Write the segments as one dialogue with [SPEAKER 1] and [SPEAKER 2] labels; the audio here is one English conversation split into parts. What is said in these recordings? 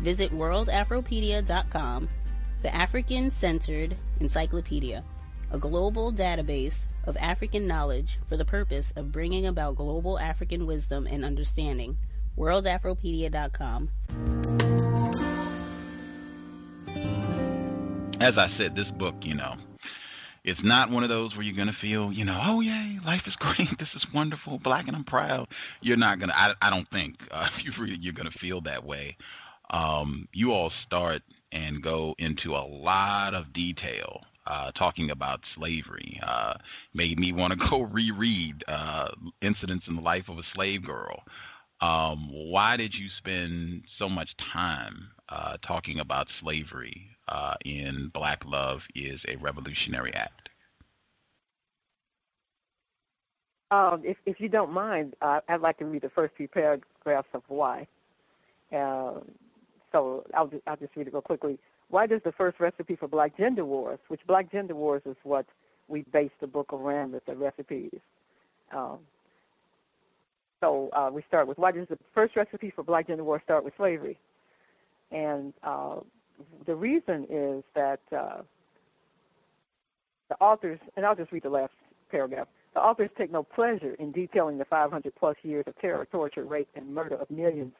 [SPEAKER 1] Visit worldafropedia.com, the African centered encyclopedia, a global database of African knowledge for the purpose of bringing about global African wisdom and understanding. worldafropedia.com.
[SPEAKER 2] As I said, this book, you know, it's not one of those where you're going to feel, you know, oh, yay, life is great. This is wonderful. Black and I'm proud. You're not going to, I, don't think, uh, if you read it, you're going to feel that way. Um, you all start and go into a lot of detail uh, talking about slavery. Uh, made me want to go reread uh, incidents in the life of a slave girl. Um, why did you spend so much time uh, talking about slavery uh, in Black Love is a Revolutionary Act?
[SPEAKER 3] Um, if, if you don't mind, I'd like to read the first few paragraphs of why. Um, so I'll just, I'll just read it real quickly. Why does the first recipe for Black Gender Wars, which Black Gender Wars is what we base the book around with the recipes. Um, so uh, we start with why does the first recipe for Black Gender Wars start with slavery? And uh, the reason is that uh, the authors, and I'll just read the last paragraph. The authors take no pleasure in detailing the 500 plus years of terror, torture, rape, and murder of millions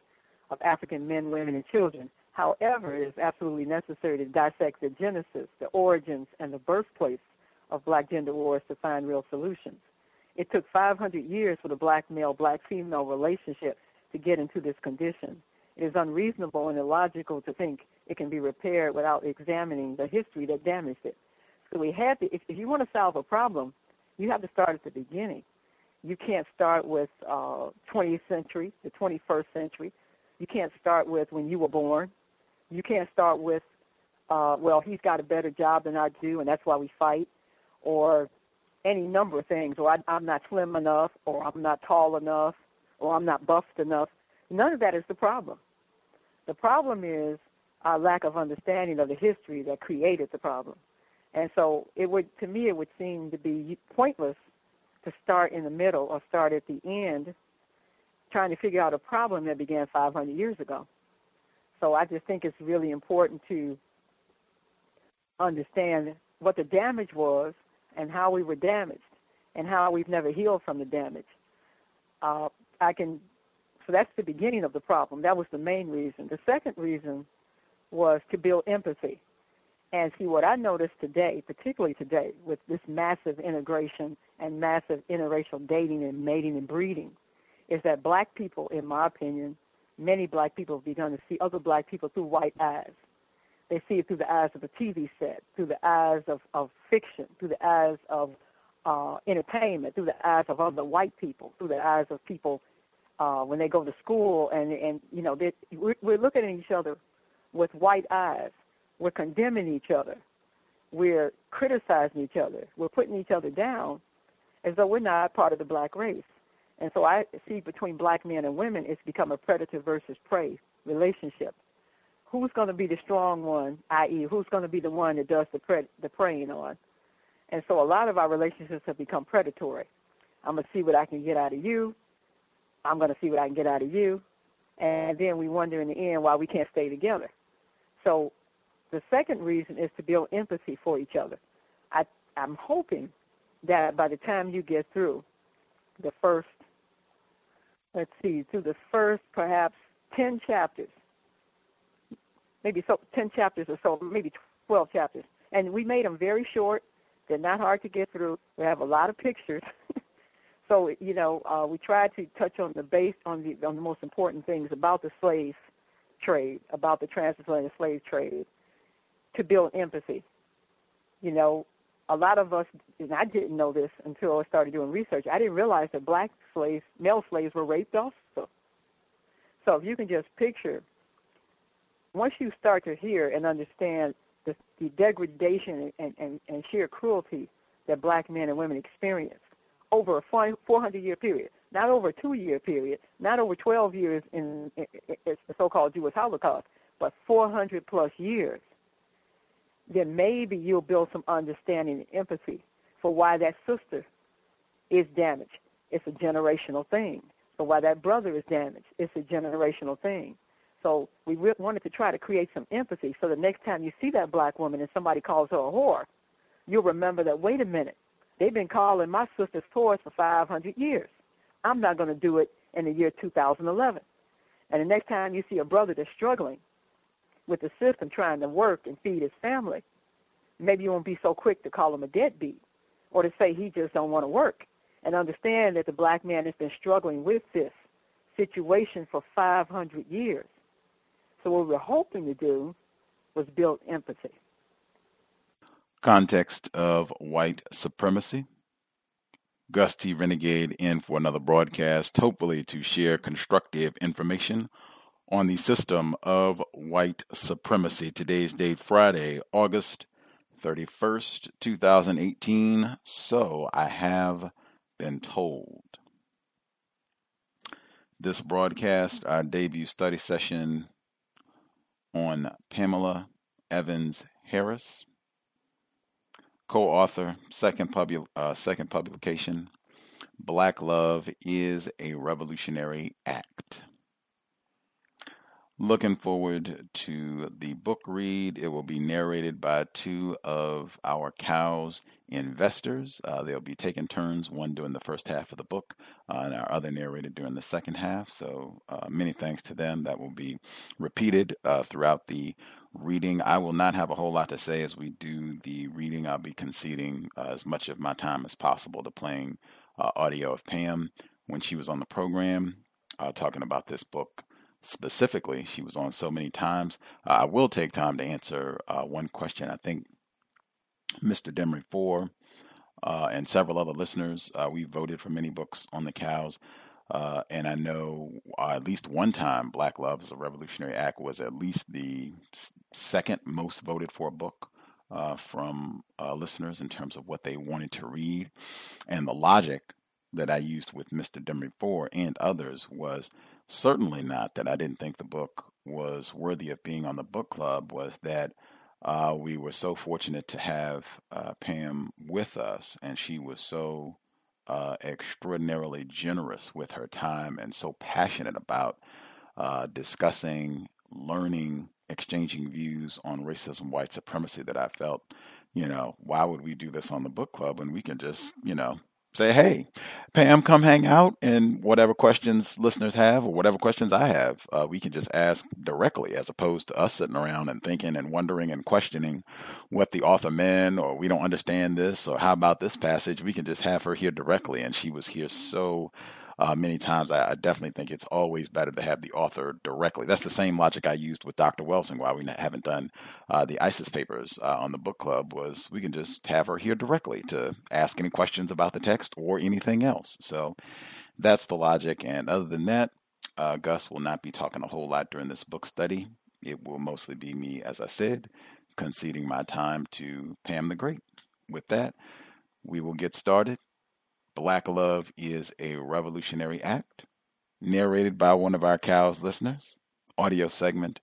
[SPEAKER 3] of African men, women, and children. However, it is absolutely necessary to dissect the genesis, the origins, and the birthplace of black gender wars to find real solutions. It took 500 years for the black male black female relationship to get into this condition. It is unreasonable and illogical to think it can be repaired without examining the history that damaged it. So we had to, if, if you want to solve a problem, you have to start at the beginning. You can't start with uh, 20th century, the 21st century. You can't start with when you were born. You can't start with, uh, well, he's got a better job than I do, and that's why we fight, or any number of things, or I, I'm not slim enough, or I'm not tall enough, or I'm not buffed enough. None of that is the problem. The problem is our lack of understanding of the history that created the problem. And so it would, to me, it would seem to be pointless to start in the middle or start at the end trying to figure out a problem that began 500 years ago. So I just think it's really important to understand what the damage was and how we were damaged and how we've never healed from the damage. Uh, I can, so that's the beginning of the problem. That was the main reason. The second reason was to build empathy. And see what I noticed today, particularly today, with this massive integration and massive interracial dating and mating and breeding, is that black people, in my opinion, many black people have begun to see other black people through white eyes. They see it through the eyes of a TV set, through the eyes of, of fiction, through the eyes of uh, entertainment, through the eyes of other white people, through the eyes of people uh, when they go to school, and and you know we're, we're looking at each other with white eyes. We're condemning each other. We're criticizing each other. We're putting each other down as though we're not part of the black race. And so I see between black men and women, it's become a predator versus prey relationship. Who's going to be the strong one, i.e., who's going to be the one that does the, pre- the preying on? And so a lot of our relationships have become predatory. I'm going to see what I can get out of you. I'm going to see what I can get out of you. And then we wonder in the end why we can't stay together. So the second reason is to build empathy for each other. I, I'm hoping that by the time you get through the first, let's see, through the first perhaps 10 chapters, maybe so 10 chapters or so, maybe 12 chapters. And we made them very short. They're not hard to get through. We have a lot of pictures. so you know, uh, we tried to touch on the base on the on the most important things about the slave trade, about the transatlantic slave trade, to build empathy. You know, a lot of us, and I didn't know this until I started doing research. I didn't realize that black slaves, male slaves, were raped also. So if you can just picture, once you start to hear and understand the, the degradation and, and, and sheer cruelty that black men and women experience over a 400 year period, not over a two year period, not over 12 years in, in, in the so called Jewish Holocaust, but 400 plus years, then maybe you'll build some understanding and empathy for why that sister is damaged. It's a generational thing. So why that brother is damaged, it's a generational thing. So we re- wanted to try to create some empathy so the next time you see that black woman and somebody calls her a whore, you'll remember that, wait a minute, they've been calling my sisters whores for 500 years. I'm not going to do it in the year 2011. And the next time you see a brother that's struggling with the system trying to work and feed his family, maybe you won't be so quick to call him a deadbeat or to say he just don't want to work and understand that the black man has been struggling with this situation for 500 years. So what we're hoping to do was build empathy.
[SPEAKER 4] Context of white supremacy. Gus T. Renegade in for another broadcast, hopefully to share constructive information on the system of white supremacy. Today's date, Friday, August 31st, 2018. So I have been told. This broadcast, our debut study session on Pamela Evans Harris, co-author, second, pub- uh, second publication, Black Love is a Revolutionary Act. Looking forward to the book read. It will be narrated by two of our cows investors. Uh, they'll be taking turns, one during the first half of the book, uh, and our other narrator during the second half. So uh, many thanks to them. That will be repeated uh, throughout the reading. I will not have a whole lot to say as we do the reading. I'll be conceding uh, as much of my time as possible to playing uh, audio of Pam when she was on the program talking about this book specifically. She was on so many times. Uh, I will take time to answer uh, one question. I think Mr. Demery Four uh, and several other listeners, uh, we voted for many books on the cows. Uh, and I know uh, at least one time Black Love is a Revolutionary Act was at least the second most voted for book from listeners in terms of what they wanted to read. And the logic that I used with Mr. Demery Four and others was certainly not that I didn't think the book was worthy of being on the book club was that uh, we were so fortunate to have uh, Pam with us, and she was so uh, extraordinarily generous with her time and so passionate about uh, discussing, learning, exchanging views on racism, white supremacy that I felt, you know, why would we do this on the book club when we can just, you know, say, hey, Pam, come hang out, and whatever questions listeners have or whatever questions I have, uh, we can just ask directly as opposed to us sitting around and thinking and wondering and questioning what the author meant or we don't understand this or how about this passage. We can just have her here directly, and she was here so uh, many times. I, I, definitely think it's always better to have the author directly. That's the same logic I used with Dr. Welsing. Why we haven't done uh, the ISIS papers uh, on the book club was we can just have her here directly to ask any questions about the text or anything else. So that's the logic. And other than that, uh, Gus will not be talking a whole lot during this book study. It will mostly be me, as I said, conceding my time to Pam the Great. With that, we will get started Black Love is a Revolutionary Act, narrated by one of our COWS listeners. Audio segment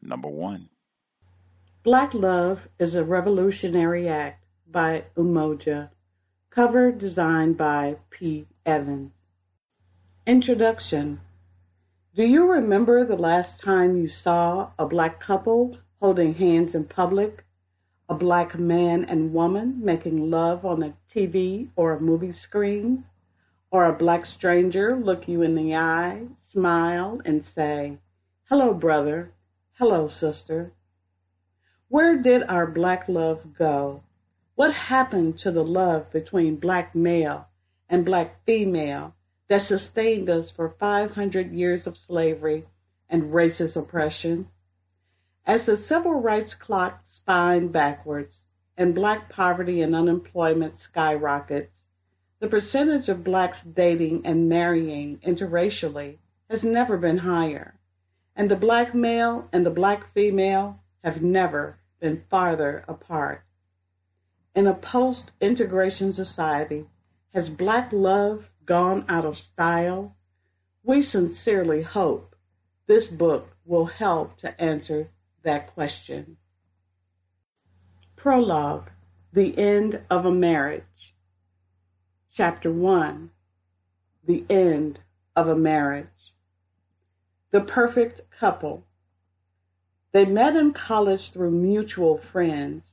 [SPEAKER 4] number one.
[SPEAKER 5] Black Love is a Revolutionary Act by Umoja. Cover designed by P. Evans. Introduction Do you remember the last time you saw a black couple holding hands in public? A black man and woman making love on a TV or a movie screen? Or a black stranger look you in the eye, smile, and say, Hello, brother. Hello, sister. Where did our black love go? What happened to the love between black male and black female that sustained us for 500 years of slavery and racist oppression. As the civil rights clock spined backwards and black poverty and unemployment skyrockets, the percentage of blacks dating and marrying interracially has never been higher, and the black male and the black female have never been farther apart. In a post integration society, has black love gone out of style? We sincerely hope this book will help to answer that question. Prologue The End of a Marriage. Chapter 1 The End of a Marriage. The Perfect Couple. They met in college through mutual friends.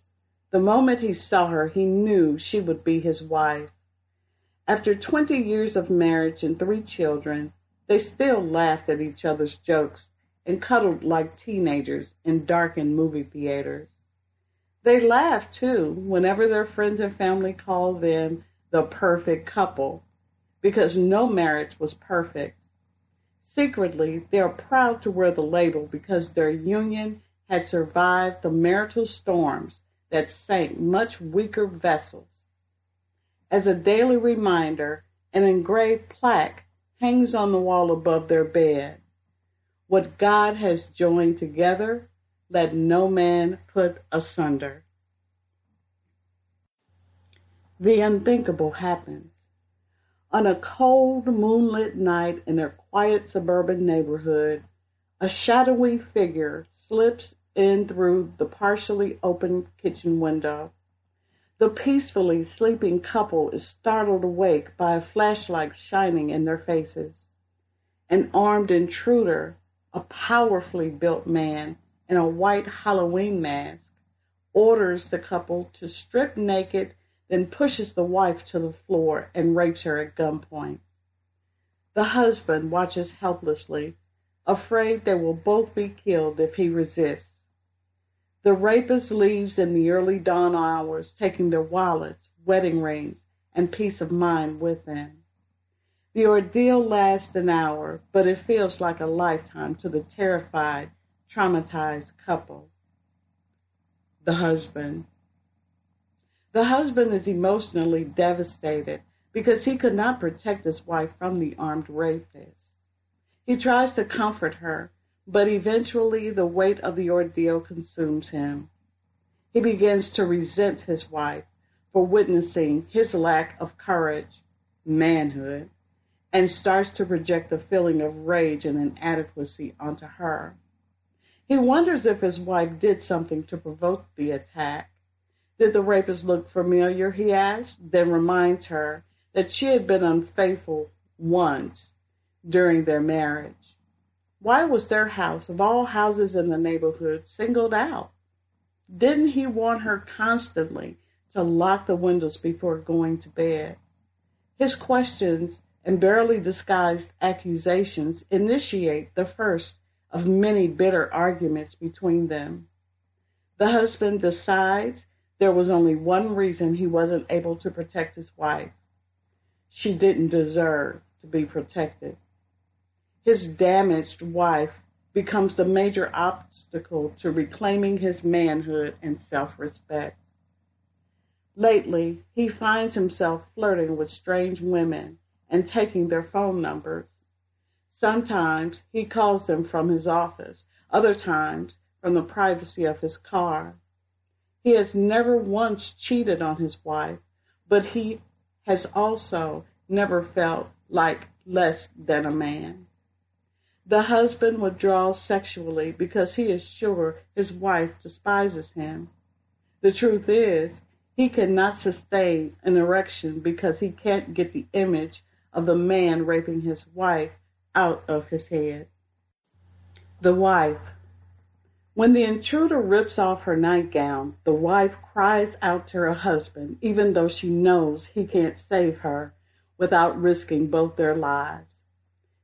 [SPEAKER 5] The moment he saw her, he knew she would be his wife. After 20 years of marriage and three children, they still laughed at each other's jokes and cuddled like teenagers in darkened movie theaters. They laugh too whenever their friends and family call them the perfect couple because no marriage was perfect. Secretly, they are proud to wear the label because their union had survived the marital storms that sank much weaker vessels as a daily reminder, an engraved plaque hangs on the wall above their bed. What God has joined together, let no man put asunder. The unthinkable happens. On a cold, moonlit night in their quiet suburban neighborhood, a shadowy figure slips in through the partially open kitchen window. The peacefully sleeping couple is startled awake by a flashlight shining in their faces. An armed intruder, a powerfully built man in a white Halloween mask, orders the couple to strip naked, then pushes the wife to the floor and rapes her at gunpoint. The husband watches helplessly, afraid they will both be killed if he resists. The rapist leaves in the early dawn hours, taking their wallets, wedding rings, and peace of mind with them. The ordeal lasts an hour, but it feels like a lifetime to the terrified, traumatized couple. The husband. The husband is emotionally devastated because he could not protect his wife from the armed rapist. He tries to comfort her, but eventually the weight of the ordeal consumes him. He begins to resent his wife for witnessing his lack of courage, manhood, and starts to project a feeling of rage and inadequacy onto her. He wonders if his wife did something to provoke the attack. Did the rapist look familiar, he asks, then reminds her that she had been unfaithful once during their marriage. Why was their house, of all houses in the neighborhood, singled out? Didn't he want her constantly to lock the windows before going to bed? His questions and barely disguised accusations initiate the first of many bitter arguments between them. The husband decides there was only one reason he wasn't able to protect his wife. She didn't deserve to be protected. His damaged wife becomes the major obstacle to reclaiming his manhood and self respect. Lately, he finds himself flirting with strange women and taking their phone numbers. Sometimes he calls them from his office, other times from the privacy of his car. He has never once cheated on his wife, but he has also never felt like less than a man. The husband withdraws sexually because he is sure his wife despises him. The truth is, he cannot sustain an erection because he can't get the image of the man raping his wife out of his head. The wife. When the intruder rips off her nightgown, the wife cries out to her husband, even though she knows he can't save her without risking both their lives.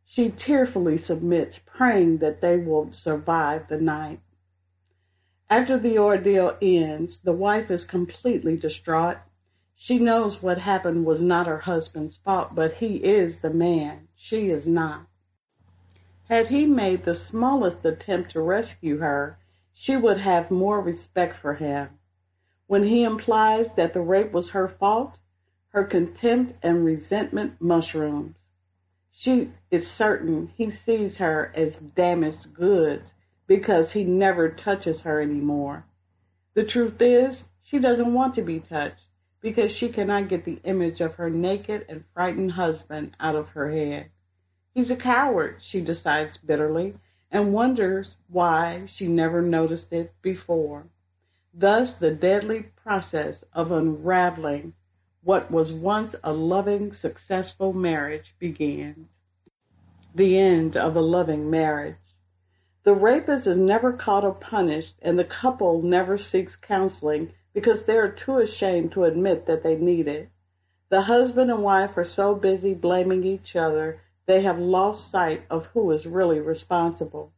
[SPEAKER 5] She tearfully submits, praying that they will survive the night. After the ordeal ends, the wife is completely distraught. She knows what happened was not her husband's fault, but he is the man. She is not. Had he made the smallest attempt to rescue her, she would have more respect for him. When he implies that the rape was her fault, her contempt and resentment mushrooms. She is certain he sees her as damaged goods because he never touches her anymore. The truth is, she doesn't want to be touched because she cannot get the image of her naked and frightened husband out of her head. He's a coward, she decides bitterly, and wonders why she never noticed it before. Thus, the deadly process of unraveling what was once a loving, successful marriage begins. The end of a loving marriage. The rapist is never caught or punished, and the couple never seeks counseling because they are too ashamed to admit that they need it. The husband and wife are so busy blaming each other, they have lost sight of who is really responsible.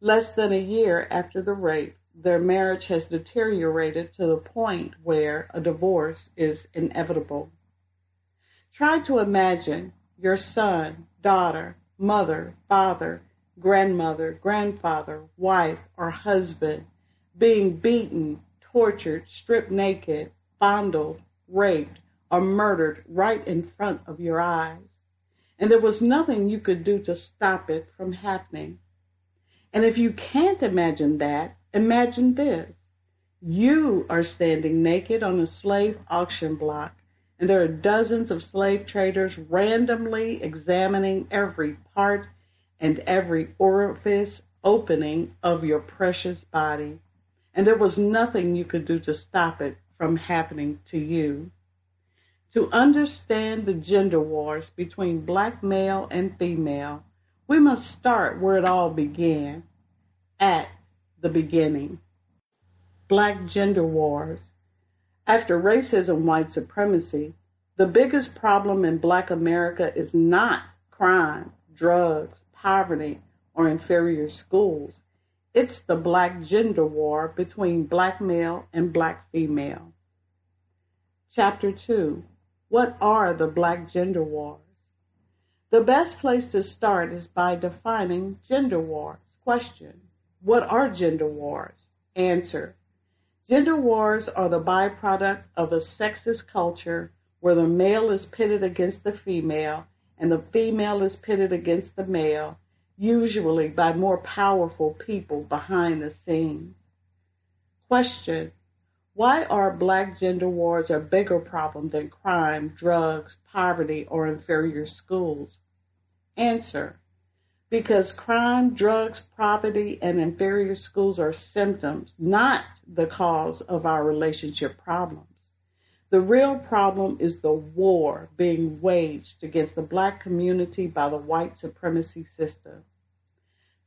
[SPEAKER 5] Less than a year after the rape, their marriage has deteriorated to the point where a divorce is inevitable. Try to imagine your son, daughter, mother, father, grandmother, grandfather, wife, or husband being beaten, tortured, stripped naked, fondled, raped, or murdered right in front of your eyes. And there was nothing you could do to stop it from happening. And if you can't imagine that, imagine this. You are standing naked on a slave auction block, and there are dozens of slave traders randomly examining every part and every orifice opening of your precious body. And there was nothing you could do to stop it from happening to you. To understand the gender wars between black male and female, we must start where it all began, at the beginning. Black gender wars. After racism, white supremacy, the biggest problem in black America is not crime, drugs, poverty, or inferior schools. It's the black gender war between black male and black female. Chapter 2 What are the black gender wars? The best place to start is by defining gender wars. Question What are gender wars? Answer Gender wars are the byproduct of a sexist culture where the male is pitted against the female and the female is pitted against the male, usually by more powerful people behind the scenes. Question Why are black gender wars a bigger problem than crime, drugs, poverty, or inferior schools? Answer Because crime, drugs, poverty, and inferior schools are symptoms, not the cause of our relationship problems. The real problem is the war being waged against the black community by the white supremacy system.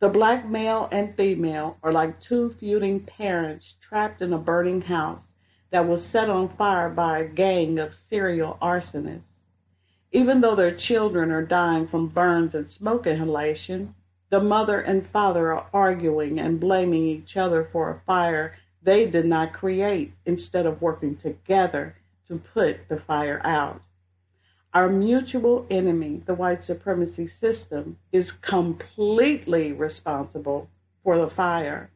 [SPEAKER 5] The black male and female are like two feuding parents trapped in a burning house that was set on fire by a gang of serial arsonists. Even though their children are dying from burns and smoke inhalation, the mother and father are arguing and blaming each other for a fire they did not create instead of working together to put the fire out. Our mutual enemy, the white supremacy system, is completely responsible for the fire.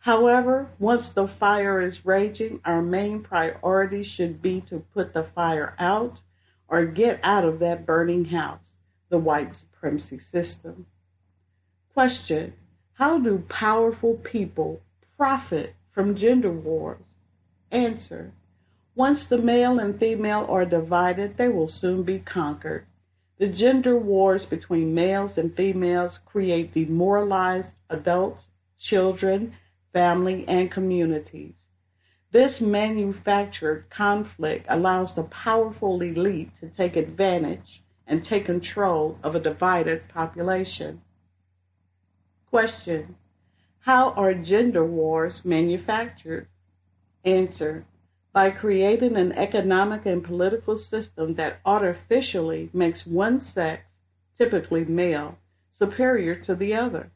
[SPEAKER 5] However, once the fire is raging, our main priority should be to put the fire out or get out of that burning house, the white supremacy system. Question How do powerful people profit from gender wars? Answer Once the male and female are divided, they will soon be conquered. The gender wars between males and females create demoralized adults, children, family, and communities. This manufactured conflict allows the powerful elite to take advantage and take control of a divided population. Question How are gender wars manufactured? Answer By creating an economic and political system that artificially makes one sex, typically male, superior to the other.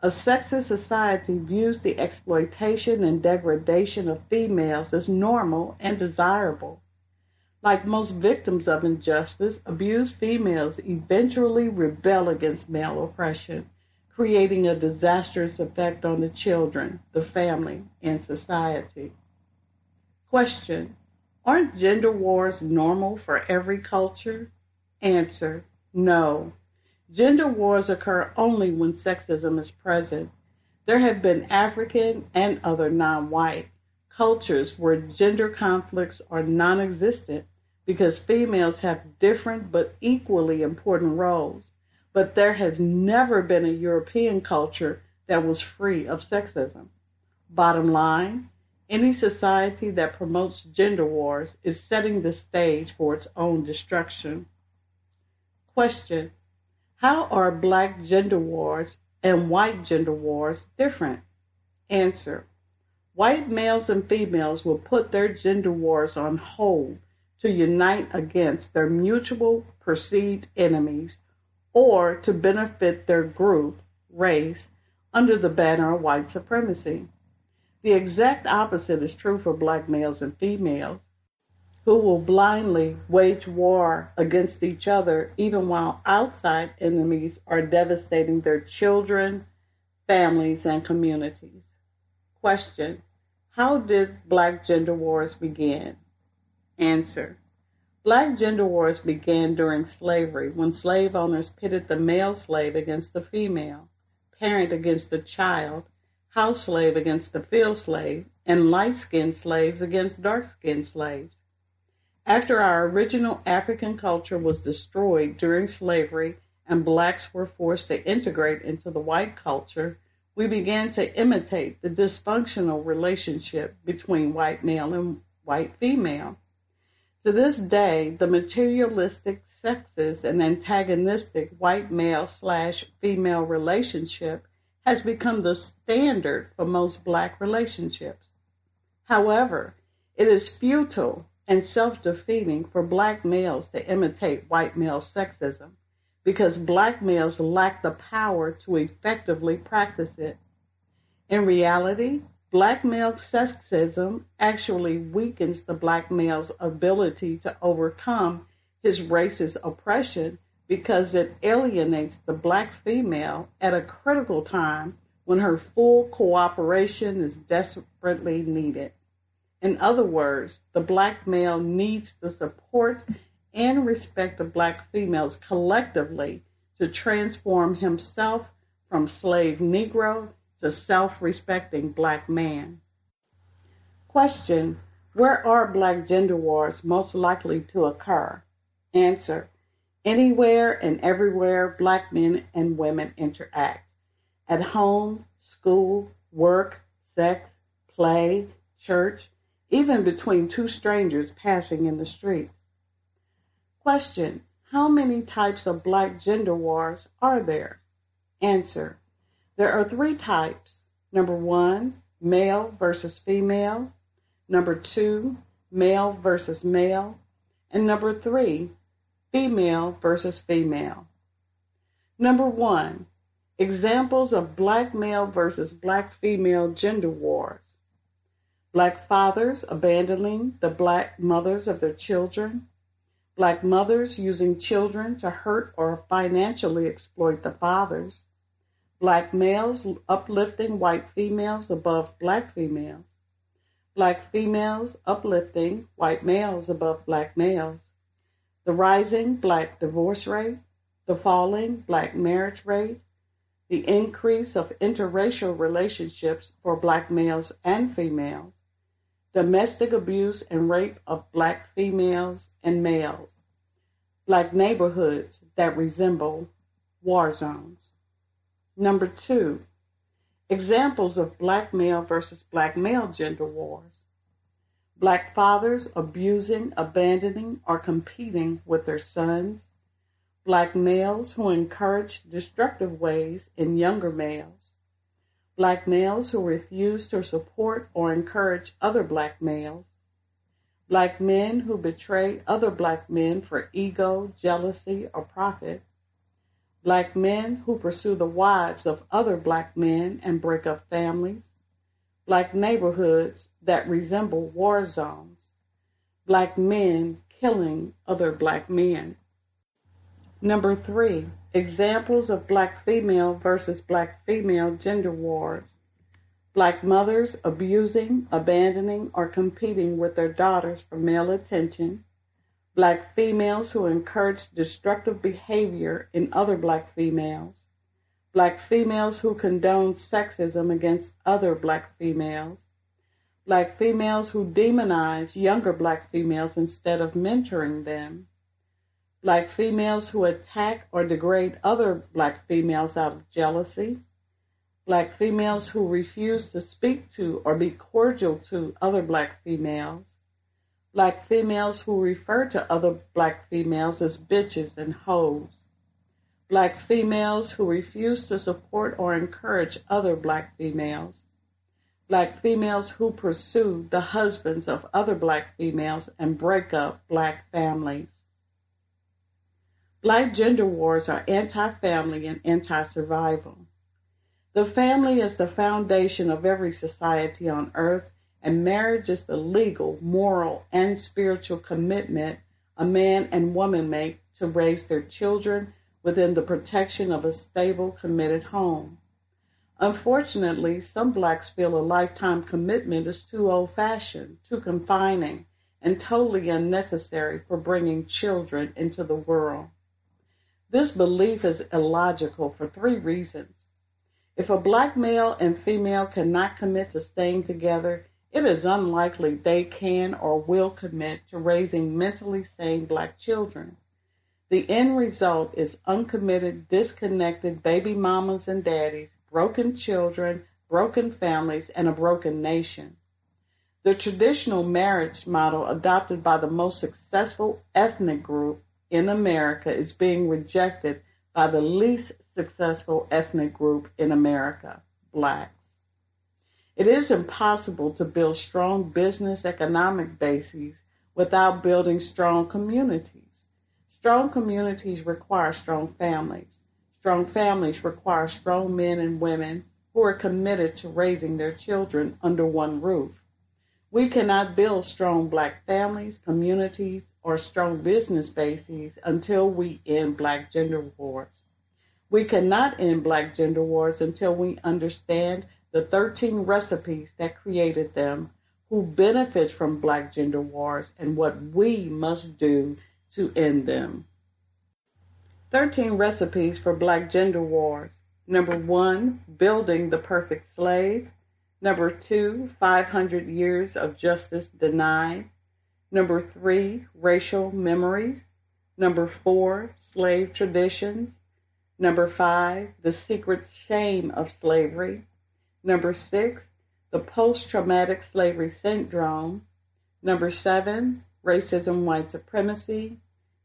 [SPEAKER 5] A sexist society views the exploitation and degradation of females as normal and desirable. Like most victims of injustice, abused females eventually rebel against male oppression, creating a disastrous effect on the children, the family, and society. Question Aren't gender wars normal for every culture? Answer No. Gender wars occur only when sexism is present. There have been African and other non white cultures where gender conflicts are non existent because females have different but equally important roles. But there has never been a European culture that was free of sexism. Bottom line, any society that promotes gender wars is setting the stage for its own destruction. Question how are black gender wars and white gender wars different? Answer. White males and females will put their gender wars on hold to unite against their mutual perceived enemies or to benefit their group, race, under the banner of white supremacy. The exact opposite is true for black males and females who will blindly wage war against each other even while outside enemies are devastating their children, families, and communities. Question How did black gender wars begin? Answer Black gender wars began during slavery when slave owners pitted the male slave against the female, parent against the child, house slave against the field slave, and light skinned slaves against dark skinned slaves. After our original African culture was destroyed during slavery and blacks were forced to integrate into the white culture, we began to imitate the dysfunctional relationship between white male and white female. To this day, the materialistic, sexist, and antagonistic white male slash female relationship has become the standard for most black relationships. However, it is futile and self defeating for black males to imitate white male sexism because black males lack the power to effectively practice it. In reality, black male sexism actually weakens the black male's ability to overcome his racist oppression because it alienates the black female at a critical time when her full cooperation is desperately needed. In other words, the black male needs the support and respect of black females collectively to transform himself from slave Negro to self respecting black man. Question Where are black gender wars most likely to occur? Answer Anywhere and everywhere black men and women interact. At home, school, work, sex, play, church, even between two strangers passing in the street. Question How many types of black gender wars are there? Answer There are three types. Number one, male versus female. Number two, male versus male. And number three, female versus female. Number one, examples of black male versus black female gender wars. Black fathers abandoning the black mothers of their children. Black mothers using children to hurt or financially exploit the fathers. Black males uplifting white females above black females. Black females uplifting white males above black males. The rising black divorce rate. The falling black marriage rate. The increase of interracial relationships for black males and females domestic abuse and rape of black females and males, black neighborhoods that resemble war zones. Number two, examples of black male versus black male gender wars. Black fathers abusing, abandoning, or competing with their sons. Black males who encourage destructive ways in younger males. Black males who refuse to support or encourage other black males. Black men who betray other black men for ego, jealousy, or profit. Black men who pursue the wives of other black men and break up families black neighborhoods that resemble war zones, black men killing other black men. Number three, examples of black female versus black female gender wars. Black mothers abusing, abandoning, or competing with their daughters for male attention. Black females who encourage destructive behavior in other black females black females who condone sexism against other black females, black females who demonize younger black females instead of mentoring them, black females who attack or degrade other black females out of jealousy, black females who refuse to speak to or be cordial to other black females, black females who refer to other black females as bitches and hoes, black females who refuse to support or encourage other black females, black females who pursue the husbands of other black females and break up black families. Black gender wars are anti family and anti survival. The family is the foundation of every society on earth, and marriage is the legal, moral, and spiritual commitment a man and woman make to raise their children within the protection of a stable, committed home. Unfortunately, some blacks feel a lifetime commitment is too old fashioned, too confining, and totally unnecessary for bringing children into the world. This belief is illogical for three reasons. If a black male and female cannot commit to staying together, it is unlikely they can or will commit to raising mentally sane black children. The end result is uncommitted, disconnected baby mamas and daddies, broken children, broken families, and a broken nation. The traditional marriage model adopted by the most successful ethnic group in America is being rejected by the least successful ethnic group in America, blacks. It is impossible to build strong business economic bases without building strong communities. Strong communities require strong families. Strong families require strong men and women who are committed to raising their children under one roof. We cannot build strong black families, communities, or strong business bases until we end black gender wars. We cannot end black gender wars until we understand the 13 recipes that created them, who benefits from black gender wars, and what we must do to end them. 13 recipes for black gender wars. Number one, building the perfect slave. Number two, 500 years of justice denied. Number three, racial memories. Number four, slave traditions. Number five, the secret shame of slavery. Number six, the post traumatic slavery syndrome. Number seven, racism, white supremacy.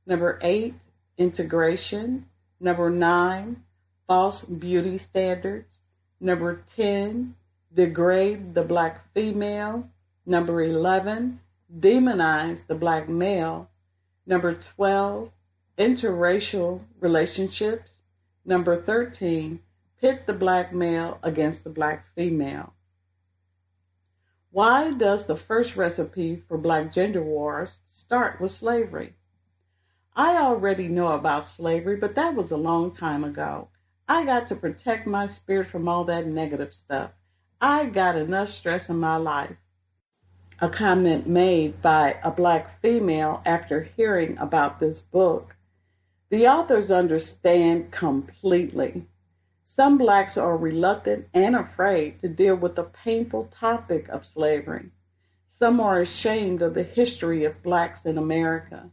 [SPEAKER 5] Number eight, integration. Number nine, false beauty standards. Number 10, degrade the black female. Number 11, demonize the black male. Number 12, interracial relationships. Number 13, pit the black male against the black female. Why does the first recipe for black gender wars start with slavery? I already know about slavery, but that was a long time ago. I got to protect my spirit from all that negative stuff. I got enough stress in my life. A comment made by a black female after hearing about this book. The authors understand completely. Some blacks are reluctant and afraid to deal with the painful topic of slavery. Some are ashamed of the history of blacks in America.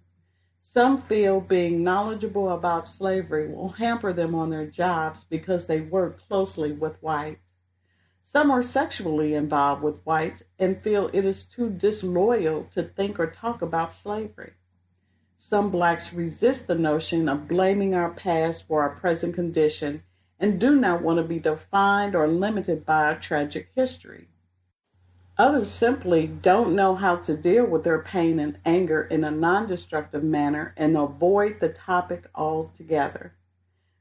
[SPEAKER 5] Some feel being knowledgeable about slavery will hamper them on their jobs because they work closely with whites. Some are sexually involved with whites and feel it is too disloyal to think or talk about slavery. Some blacks resist the notion of blaming our past for our present condition and do not want to be defined or limited by our tragic history. Others simply don't know how to deal with their pain and anger in a non destructive manner and avoid the topic altogether.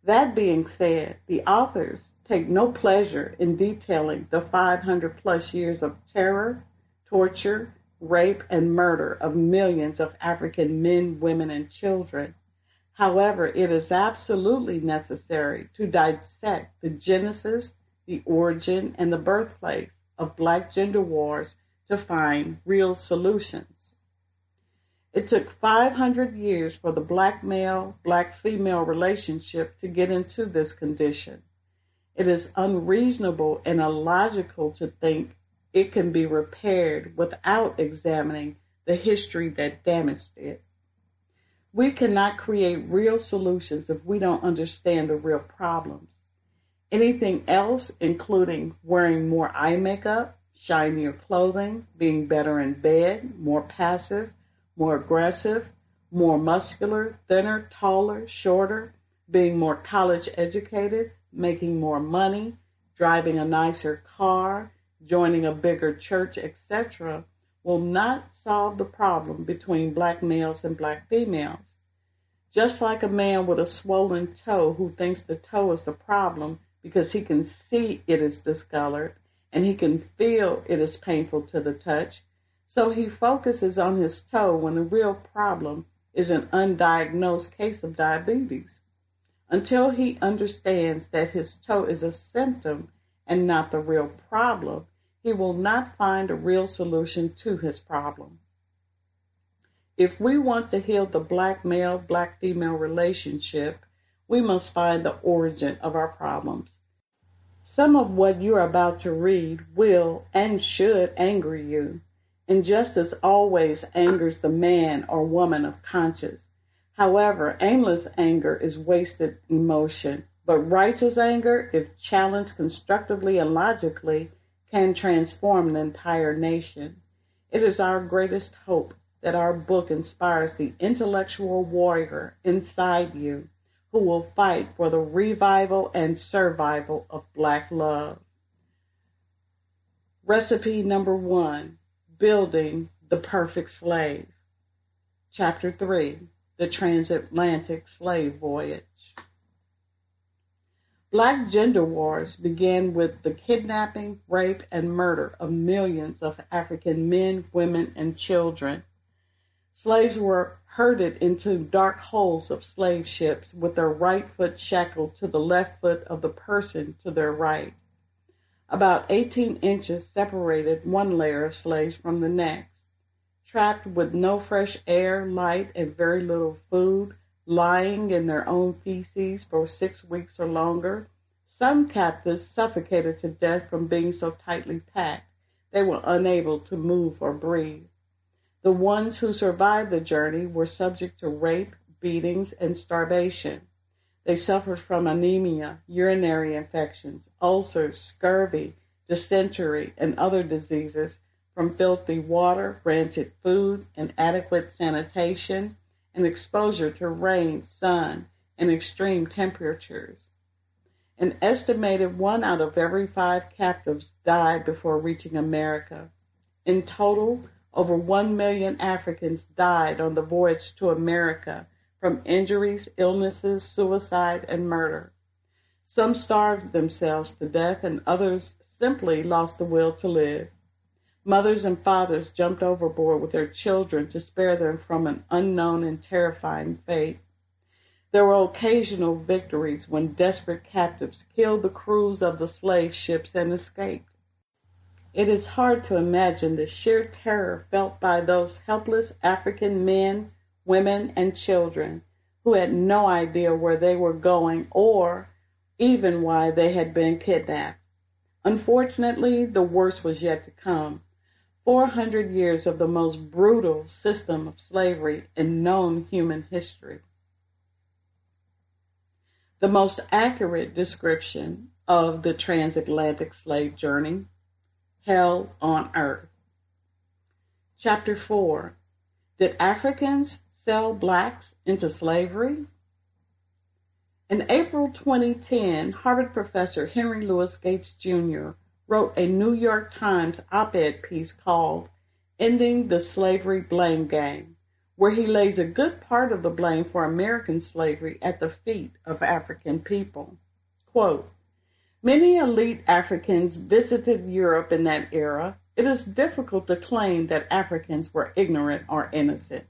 [SPEAKER 5] That being said, the authors take no pleasure in detailing the 500 plus years of terror, torture, rape, and murder of millions of African men, women, and children. However, it is absolutely necessary to dissect the genesis, the origin, and the birthplace of black gender wars to find real solutions. It took 500 years for the black male black female relationship to get into this condition. It is unreasonable and illogical to think it can be repaired without examining the history that damaged it. We cannot create real solutions if we don't understand the real problems. Anything else, including wearing more eye makeup, shinier clothing, being better in bed, more passive, more aggressive, more muscular, thinner, taller, shorter, being more college educated, making more money, driving a nicer car, joining a bigger church, etc., will not solve the problem between black males and black females. Just like a man with a swollen toe who thinks the toe is the problem because he can see it is discolored and he can feel it is painful to the touch, so he focuses on his toe when the real problem is an undiagnosed case of diabetes. Until he understands that his toe is a symptom and not the real problem, he will not find a real solution to his problem. If we want to heal the black male black female relationship, we must find the origin of our problems. Some of what you are about to read will and should anger you. Injustice always angers the man or woman of conscience. However, aimless anger is wasted emotion, but righteous anger, if challenged constructively and logically, can transform an entire nation. It is our greatest hope that our book inspires the intellectual warrior inside you who will fight for the revival and survival of black love. Recipe number one Building the Perfect Slave. Chapter 3 the transatlantic slave voyage. Black gender wars began with the kidnapping, rape, and murder of millions of African men, women, and children. Slaves were herded into dark holes of slave ships with their right foot shackled to the left foot of the person to their right. About 18 inches separated one layer of slaves from the next trapped with no fresh air, light, and very little food, lying in their own feces for six weeks or longer. Some captives suffocated to death from being so tightly packed they were unable to move or breathe. The ones who survived the journey were subject to rape, beatings, and starvation. They suffered from anemia, urinary infections, ulcers, scurvy, dysentery, and other diseases from filthy water, rancid food, inadequate sanitation, and exposure to rain, sun, and extreme temperatures. An estimated one out of every five captives died before reaching America. In total, over one million Africans died on the voyage to America from injuries, illnesses, suicide, and murder. Some starved themselves to death, and others simply lost the will to live. Mothers and fathers jumped overboard with their children to spare them from an unknown and terrifying fate. There were occasional victories when desperate captives killed the crews of the slave ships and escaped. It is hard to imagine the sheer terror felt by those helpless African men, women, and children who had no idea where they were going or even why they had been kidnapped. Unfortunately, the worst was yet to come. 400 years of the most brutal system of slavery in known human history. The most accurate description of the transatlantic slave journey, Hell on Earth. Chapter 4 Did Africans sell blacks into slavery? In April 2010, Harvard professor Henry Louis Gates Jr. wrote a New York Times op ed piece called Ending the Slavery Blame Game, where he lays a good part of the blame for American slavery at the feet of African people. Quote, Many elite Africans visited Europe in that era. It is difficult to claim that Africans were ignorant or innocent.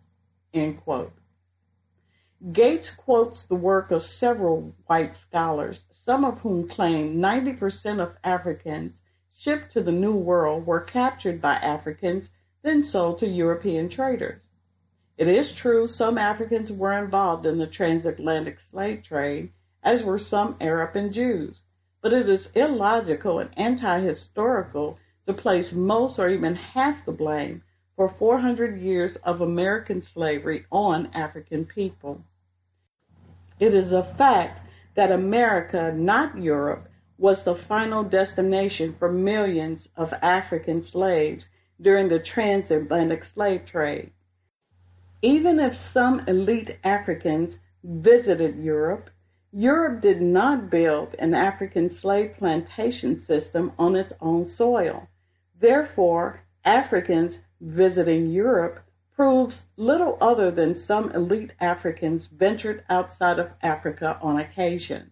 [SPEAKER 5] Gates quotes the work of several white scholars, some of whom claim 90% of Africans shipped to the New World were captured by Africans, then sold to European traders. It is true some Africans were involved in the transatlantic slave trade, as were some Arab and Jews, but it is illogical and anti historical to place most or even half the blame for 400 years of American slavery on African people. It is a fact that America, not Europe, was the final destination for millions of African slaves during the transatlantic slave trade. Even if some elite Africans visited Europe, Europe did not build an African slave plantation system on its own soil. Therefore, Africans visiting Europe proves little other than some elite Africans ventured outside of Africa on occasion.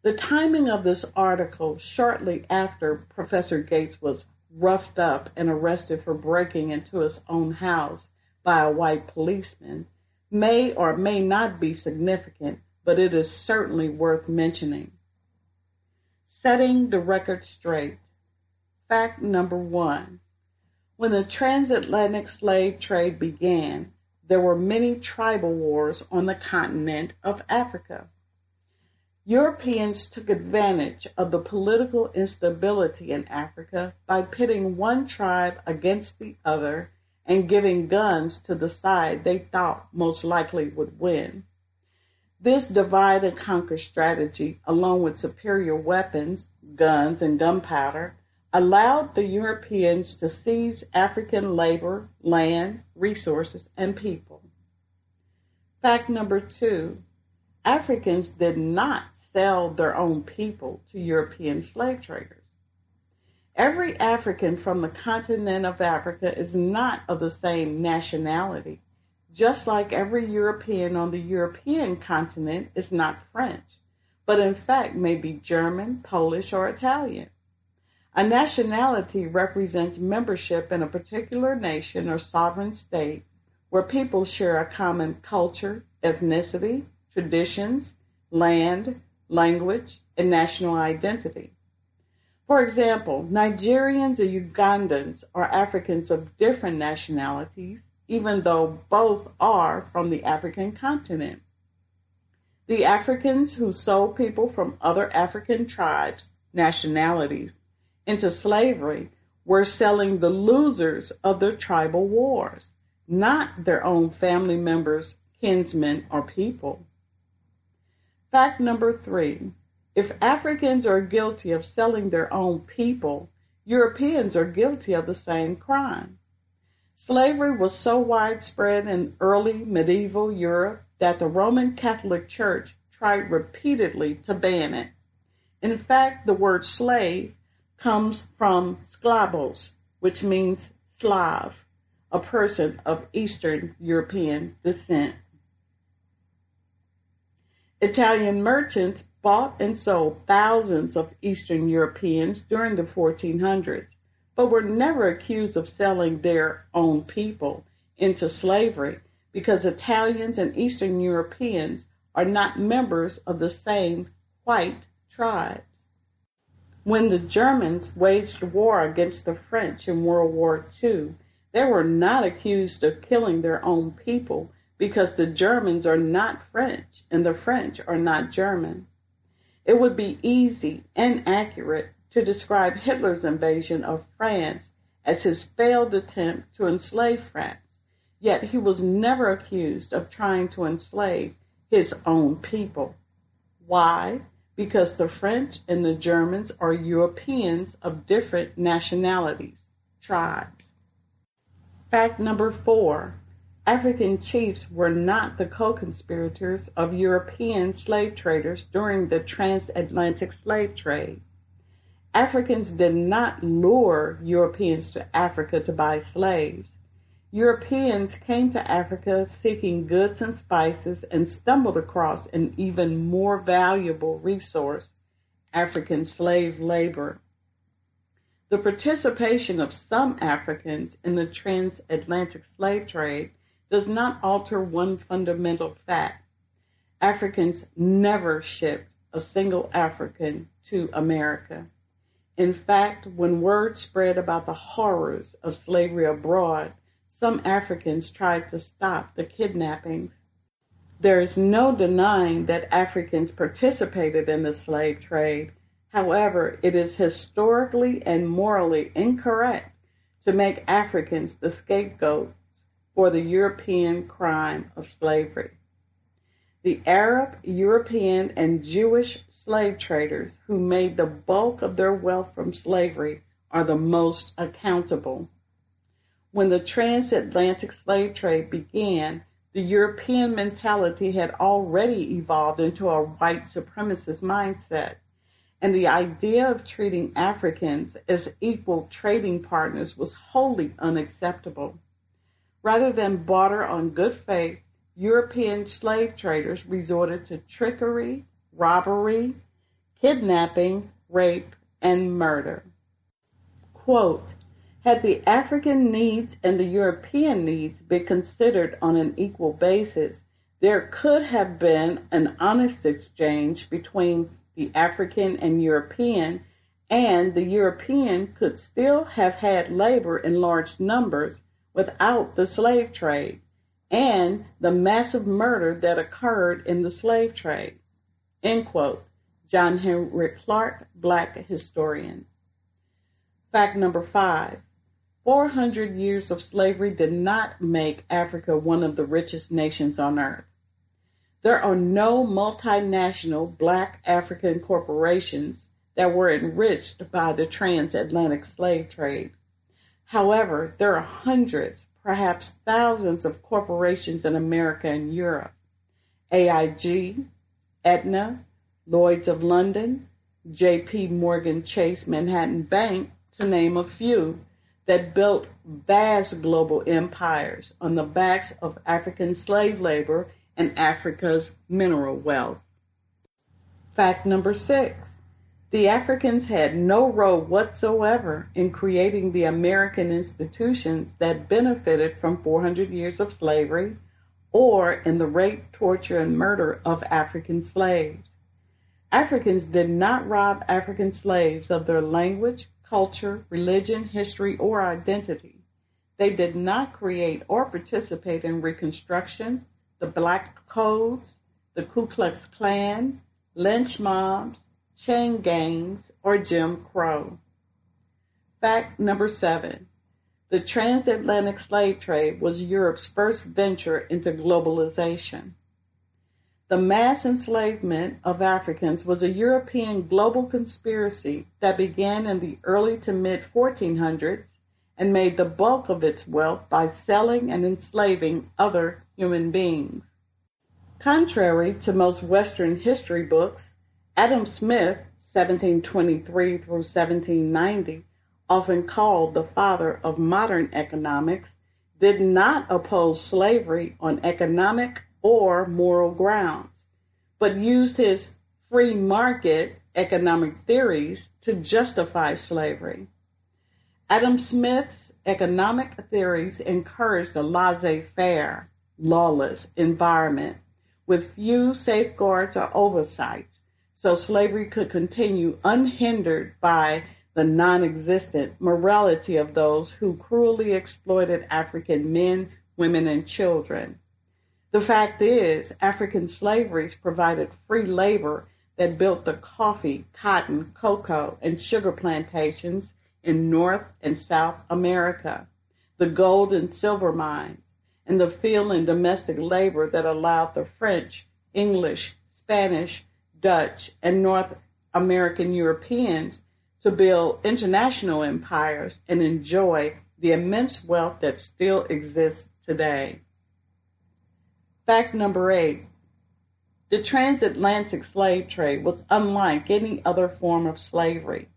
[SPEAKER 5] The timing of this article, shortly after Professor Gates was roughed up and arrested for breaking into his own house by a white policeman, may or may not be significant, but it is certainly worth mentioning. Setting the record straight. Fact number one when the transatlantic slave trade began, there were many tribal wars on the continent of Africa. Europeans took advantage of the political instability in Africa by pitting one tribe against the other and giving guns to the side they thought most likely would win. This divide and conquer strategy, along with superior weapons, guns, and gunpowder, allowed the Europeans to seize African labor, land, resources, and people. Fact number two Africans did not sell their own people to European slave traders. Every African from the continent of Africa is not of the same nationality, just like every European on the European continent is not French, but in fact may be German, Polish, or Italian. A nationality represents membership in a particular nation or sovereign state where people share a common culture, ethnicity, traditions, land, language, and national identity. For example, Nigerians and Ugandans are Africans of different nationalities, even though both are from the African continent. The Africans who sold people from other African tribes, nationalities, into slavery were selling the losers of their tribal wars, not their own family members, kinsmen, or people. Fact number three if Africans are guilty of selling their own people, Europeans are guilty of the same crime. Slavery was so widespread in early medieval Europe that the Roman Catholic Church tried repeatedly to ban it. In fact, the word slave comes from sklavos, which means Slav, a person of Eastern European descent. Italian merchants bought and sold thousands of Eastern Europeans during the 1400s, but were never accused of selling their own people into slavery because Italians and Eastern Europeans are not members of the same white tribes. When the Germans waged war against the French in World War II, they were not accused of killing their own people because the Germans are not French and the French are not German. It would be easy and accurate to describe Hitler's invasion of France as his failed attempt to enslave France, yet he was never accused of trying to enslave his own people. Why? Because the French and the Germans are Europeans of different nationalities, tribes. Fact number four African chiefs were not the co conspirators of European slave traders during the transatlantic slave trade. Africans did not lure Europeans to Africa to buy slaves. Europeans came to Africa seeking goods and spices and stumbled across an even more valuable resource African slave labor. The participation of some Africans in the transatlantic slave trade does not alter one fundamental fact. Africans never shipped a single African to America. In fact, when word spread about the horrors of slavery abroad, some Africans tried to stop the kidnappings. There is no denying that Africans participated in the slave trade. However, it is historically and morally incorrect to make Africans the scapegoats for the European crime of slavery. The Arab, European, and Jewish slave traders who made the bulk of their wealth from slavery are the most accountable. When the transatlantic slave trade began, the European mentality had already evolved into a white supremacist mindset, and the idea of treating Africans as equal trading partners was wholly unacceptable. Rather than barter on good faith, European slave traders resorted to trickery, robbery, kidnapping, rape, and murder. Quote, had the African needs and the European needs been considered on an equal basis, there could have been an honest exchange between the African and European, and the European could still have had labor in large numbers without the slave trade and the massive murder that occurred in the slave trade. End quote. John Henrik Clarke, Black historian. Fact number five 400 years of slavery did not make Africa one of the richest nations on earth. There are no multinational black African corporations that were enriched by the transatlantic slave trade. However, there are hundreds, perhaps thousands of corporations in America and Europe. AIG, Aetna, Lloyds of London, JP Morgan Chase Manhattan Bank, to name a few, that built vast global empires on the backs of African slave labor and Africa's mineral wealth. Fact number six the Africans had no role whatsoever in creating the American institutions that benefited from 400 years of slavery or in the rape, torture, and murder of African slaves. Africans did not rob African slaves of their language, culture, religion, history, or identity. They did not create or participate in Reconstruction, the Black Codes, the Ku Klux Klan, lynch mobs, chain gangs, or Jim Crow. Fact number seven. The transatlantic slave trade was Europe's first venture into globalization. The mass enslavement of Africans was a European global conspiracy that began in the early to mid 1400s and made the bulk of its wealth by selling and enslaving other human beings. Contrary to most Western history books, Adam Smith, 1723 through 1790, often called the father of modern economics, did not oppose slavery on economic or moral grounds, but used his free market economic theories to justify slavery. Adam Smith's economic theories encouraged a laissez faire, lawless environment with few safeguards or oversight so slavery could continue unhindered by the non existent morality of those who cruelly exploited African men, women, and children. The fact is, African slaveries provided free labor that built the coffee, cotton, cocoa, and sugar plantations in North and South America, the gold and silver mines, and the field and domestic labor that allowed the French, English, Spanish, Dutch, and North American Europeans to build international empires and enjoy the immense wealth that still exists today. Fact number eight the transatlantic slave trade was unlike any other form of slavery.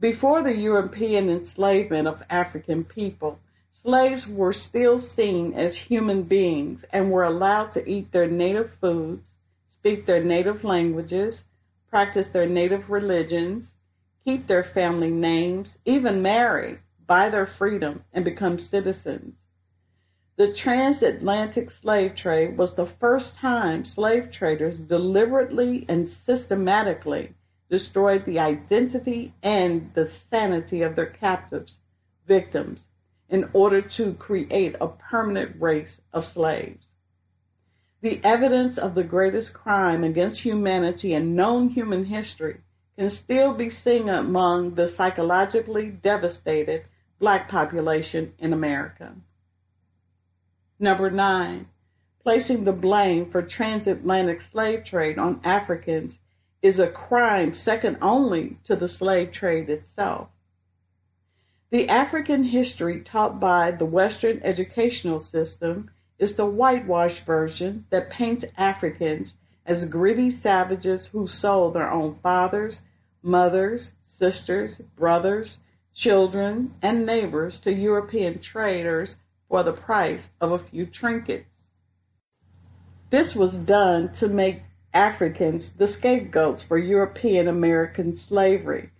[SPEAKER 5] Before the European enslavement of African people, slaves were still seen as human beings and were allowed to eat their native foods, speak their native languages, practice their native religions, keep their family names, even marry, buy their freedom, and become citizens. The transatlantic slave trade was the first time slave traders deliberately and systematically destroyed the identity and the sanity of their captives, victims, in order to create a permanent race of slaves. The evidence of the greatest crime against humanity in known human history can still be seen among the psychologically devastated black population in America. Number nine, placing the blame for transatlantic slave trade on Africans is a crime second only to the slave trade itself. The African history taught by the Western educational system is the whitewashed version that paints Africans as greedy savages who sold their own fathers, mothers, sisters, brothers, children, and neighbors to European traders for the price of a few trinkets. This was done to make Africans the scapegoats for European American slavery,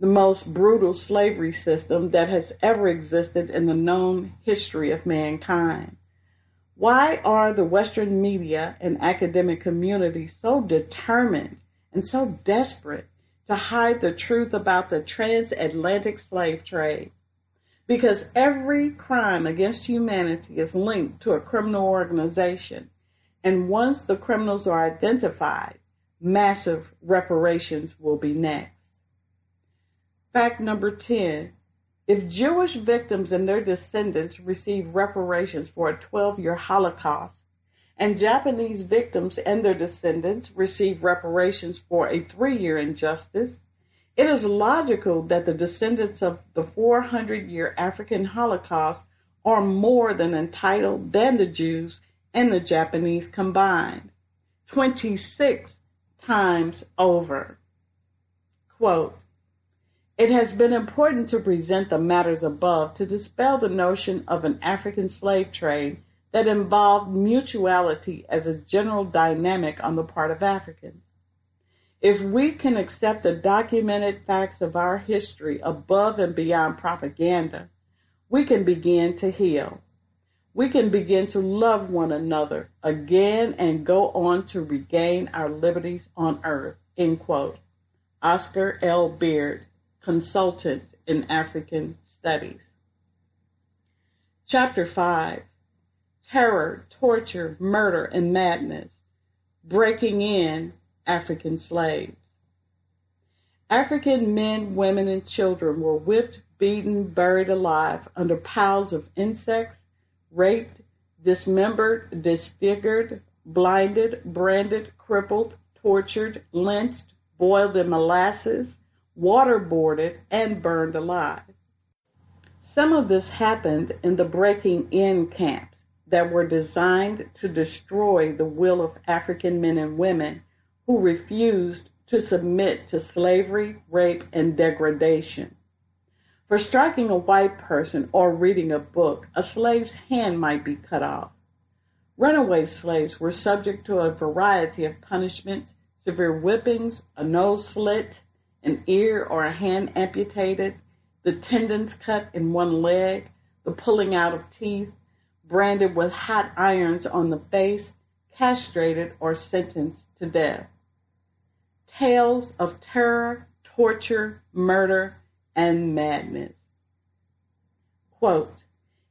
[SPEAKER 5] the most brutal slavery system that has ever existed in the known history of mankind. Why are the Western media and academic community so determined and so desperate to hide the truth about the transatlantic slave trade? because every crime against humanity is linked to a criminal organization. And once the criminals are identified, massive reparations will be next. Fact number 10 if Jewish victims and their descendants receive reparations for a 12 year Holocaust, and Japanese victims and their descendants receive reparations for a three year injustice, it is logical that the descendants of the 400 year African Holocaust are more than entitled than the Jews and the Japanese combined, 26 times over. Quote, it has been important to present the matters above to dispel the notion of an African slave trade that involved mutuality as a general dynamic on the part of Africans. If we can accept the documented facts of our history above and beyond propaganda, we can begin to heal. We can begin to love one another again and go on to regain our liberties on earth. End quote. Oscar L. Beard, consultant in African Studies. Chapter 5 Terror, Torture, Murder, and Madness. Breaking in African slaves. African men, women, and children were whipped, beaten, buried alive under piles of insects, raped, dismembered, disfigured, blinded, branded, crippled, tortured, lynched, boiled in molasses, waterboarded, and burned alive. Some of this happened in the breaking in camps that were designed to destroy the will of African men and women who refused to submit to slavery, rape, and degradation. For striking a white person or reading a book, a slave's hand might be cut off. Runaway slaves were subject to a variety of punishments severe whippings, a nose slit, an ear or a hand amputated, the tendons cut in one leg, the pulling out of teeth, branded with hot irons on the face, castrated, or sentenced to death tales of terror, torture, murder, and madness. Quote,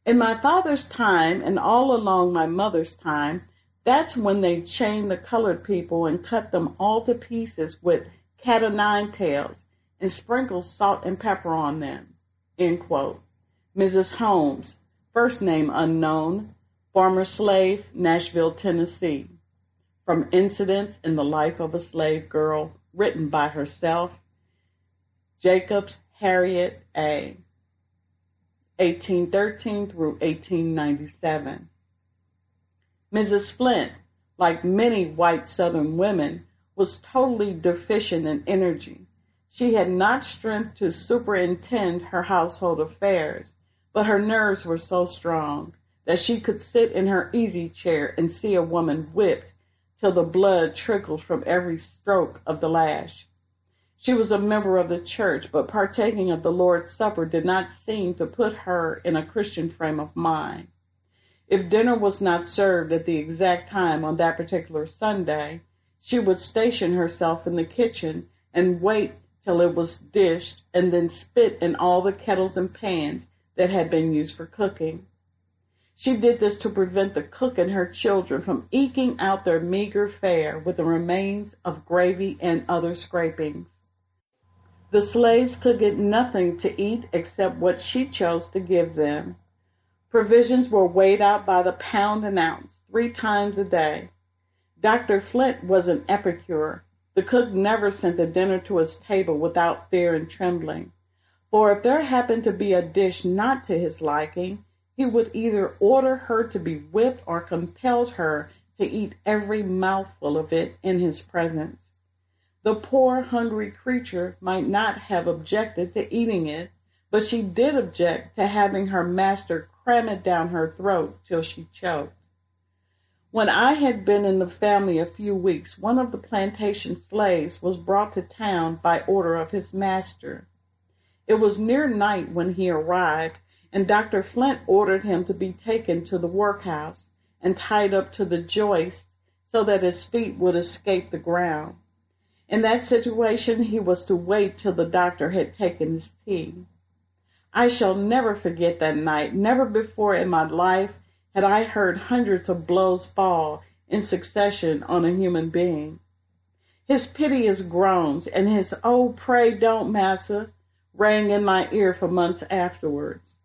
[SPEAKER 5] in my father's time and all along my mother's time, that's when they chained the colored people and cut them all to pieces with cat o' nine tails and sprinkled salt and pepper on them. End quote. Mrs. Holmes, first name unknown, former slave, Nashville, Tennessee. From Incidents in the Life of a Slave Girl, written by herself, Jacobs Harriet A. 1813 through 1897. Mrs. Flint, like many white Southern women, was totally deficient in energy. She had not strength to superintend her household affairs, but her nerves were so strong that she could sit in her easy chair and see a woman whipped till the blood trickled from every stroke of the lash. She was a member of the church, but partaking of the Lord's Supper did not seem to put her in a Christian frame of mind. If dinner was not served at the exact time on that particular Sunday, she would station herself in the kitchen and wait till it was dished and then spit in all the kettles and pans that had been used for cooking. She did this to prevent the cook and her children from eking out their meager fare with the remains of gravy and other scrapings. The slaves could get nothing to eat except what she chose to give them. Provisions were weighed out by the pound and ounce three times a day. Dr. Flint was an epicure. The cook never sent a dinner to his table without fear and trembling. For if there happened to be a dish not to his liking, he would either order her to be whipped or compelled her to eat every mouthful of it in his presence. The poor hungry creature might not have objected to eating it, but she did object to having her master cram it down her throat till she choked. When I had been in the family a few weeks, one of the plantation slaves was brought to town by order of his master. It was near night when he arrived, and Dr. Flint ordered him to be taken to the workhouse and tied up to the joist so that his feet would escape the ground. In that situation, he was to wait till the doctor had taken his tea. I shall never forget that night. Never before in my life had I heard hundreds of blows fall in succession on a human being. His piteous groans and his, oh, pray don't, massa, rang in my ear for months afterwards.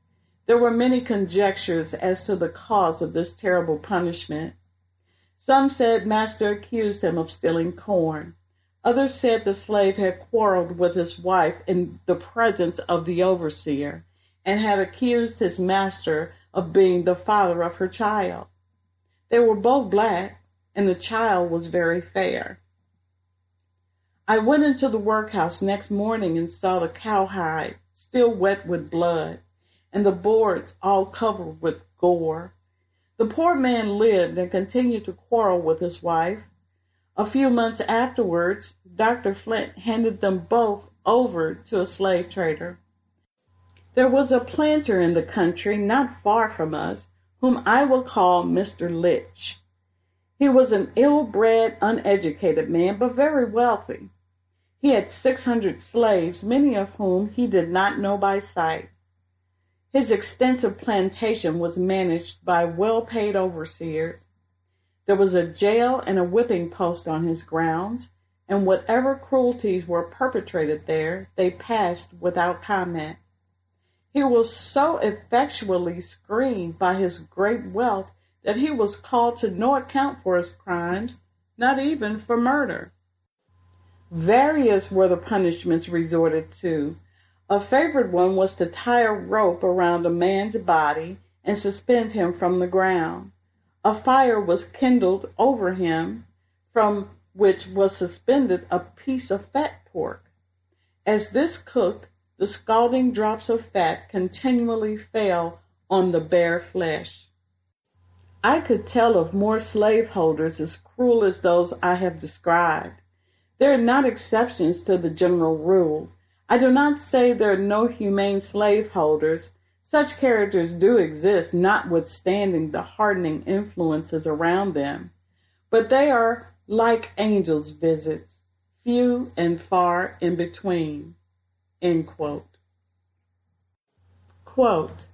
[SPEAKER 5] There were many conjectures as to the cause of this terrible punishment. Some said master accused him of stealing corn. Others said the slave had quarreled with his wife in the presence of the overseer and had accused his master of being the father of her child. They were both black, and the child was very fair. I went into the workhouse next morning and saw the cowhide still wet with blood and the boards all covered with gore. The poor man lived and continued to quarrel with his wife. A few months afterwards, Dr. Flint handed them both over to a slave trader. There was a planter in the country not far from us whom I will call Mr. Litch. He was an ill-bred, uneducated man, but very wealthy. He had 600 slaves, many of whom he did not know by sight. His extensive plantation was managed by well-paid overseers. There was a jail and a whipping post on his grounds, and whatever cruelties were perpetrated there, they passed without comment. He was so effectually screened by his great wealth that he was called to no account for his crimes, not even for murder. Various were the punishments resorted to, a favorite one was to tie a rope around a man's body and suspend him from the ground. A fire was kindled over him, from which was suspended a piece of fat pork. As this cooked, the scalding drops of fat continually fell on the bare flesh. I could tell of more slaveholders as cruel as those I have described. There are not exceptions to the general rule. I do not say there are no humane slaveholders. Such characters do exist, notwithstanding the hardening influences around them. But they are like angels' visits, few and far in between. End quote. Quote,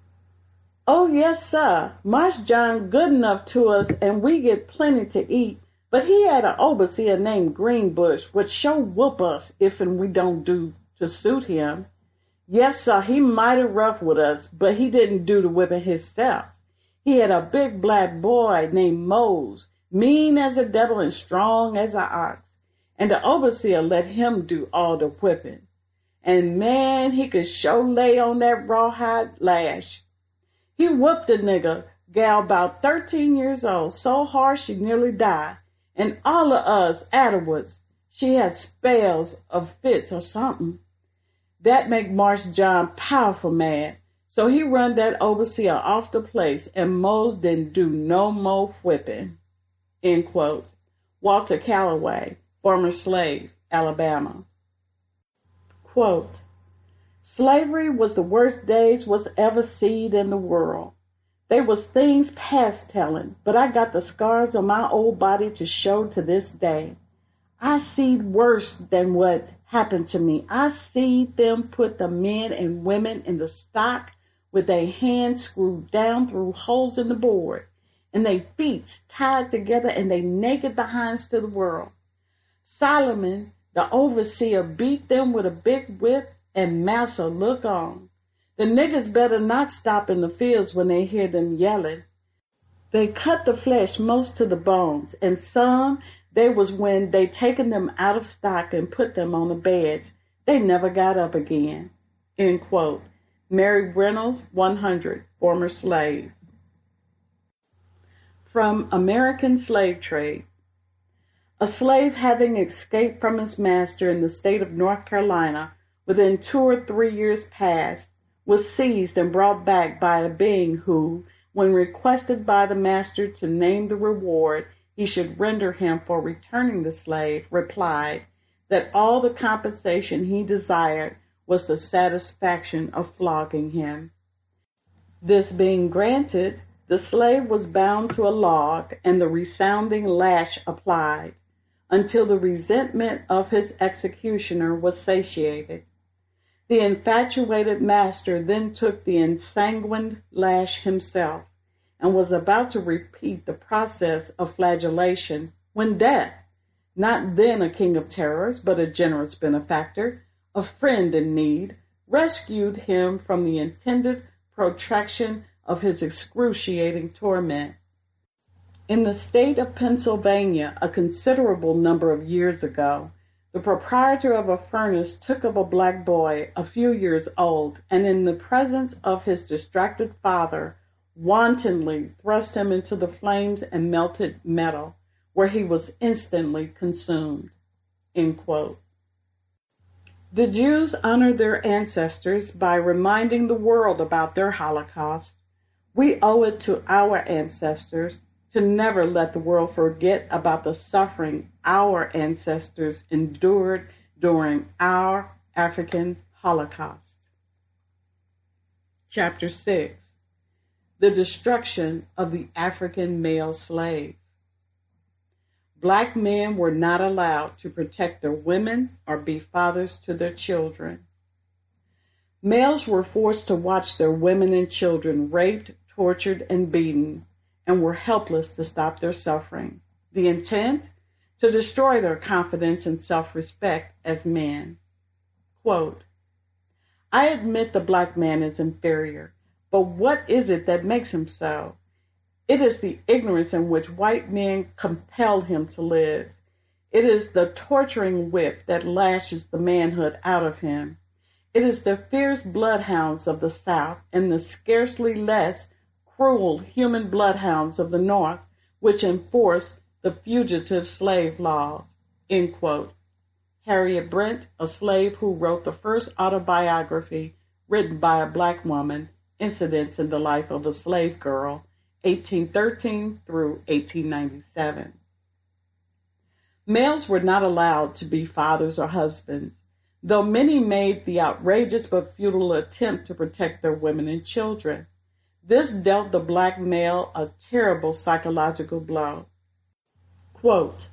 [SPEAKER 5] Oh, yes, sir. Marsh John good enough to us, and we get plenty to eat. But he had an overseer named Greenbush, which sure whoop us if and we don't do to suit him. Yes, sir, he mighty rough with us, but he didn't do the whipping himself. He had a big black boy named Mose, mean as a devil and strong as an ox. And the overseer let him do all the whipping. And man, he could show lay on that rawhide lash. He whooped a nigger, gal about 13 years old, so hard she nearly died. And all of us afterwards, she had spells of fits or something. That make Marsh John powerful mad. So he run that overseer off the place, and Mose didn't do no more whipping. End quote. Walter Calloway, former slave, Alabama. Quote, Slavery was the worst days was ever seed in the world. They was things past telling, but I got the scars on my old body to show to this day. I seed worse than what happened to me. I seed them put the men and women in the stock with their hands screwed down through holes in the board and their feet tied together and they naked behinds to the world. Solomon, the overseer, beat them with a big whip and Massa look on. The niggers better not stop in the fields when they hear them yelling. They cut the flesh most to the bones, and some they was when they taken them out of stock and put them on the beds. They never got up again. End quote. Mary Reynolds, 100, former slave. From American Slave Trade. A slave having escaped from his master in the state of North Carolina within two or three years past was seized and brought back by a being who, when requested by the master to name the reward he should render him for returning the slave, replied that all the compensation he desired was the satisfaction of flogging him. This being granted, the slave was bound to a log and the resounding lash applied until the resentment of his executioner was satiated. The infatuated master then took the ensanguined lash himself and was about to repeat the process of flagellation when death, not then a king of terrors, but a generous benefactor, a friend in need, rescued him from the intended protraction of his excruciating torment. In the state of Pennsylvania, a considerable number of years ago, the proprietor of a furnace took up a black boy a few years old and, in the presence of his distracted father, wantonly thrust him into the flames and melted metal, where he was instantly consumed. The Jews honor their ancestors by reminding the world about their Holocaust. We owe it to our ancestors to never let the world forget about the suffering our ancestors endured during our African Holocaust. Chapter 6 The Destruction of the African Male Slave. Black men were not allowed to protect their women or be fathers to their children. Males were forced to watch their women and children raped, tortured, and beaten, and were helpless to stop their suffering. The intent? To destroy their confidence and self respect as men. Quote, I admit the black man is inferior, but what is it that makes him so? It is the ignorance in which white men compel him to live. It is the torturing whip that lashes the manhood out of him. It is the fierce bloodhounds of the South and the scarcely less cruel human bloodhounds of the North which enforce the fugitive slave laws. Harriet Brent, a slave who wrote the first autobiography written by a black woman, Incidents in the Life of a Slave Girl, 1813 through 1897. Males were not allowed to be fathers or husbands, though many made the outrageous but futile attempt to protect their women and children. This dealt the black male a terrible psychological blow. Quote,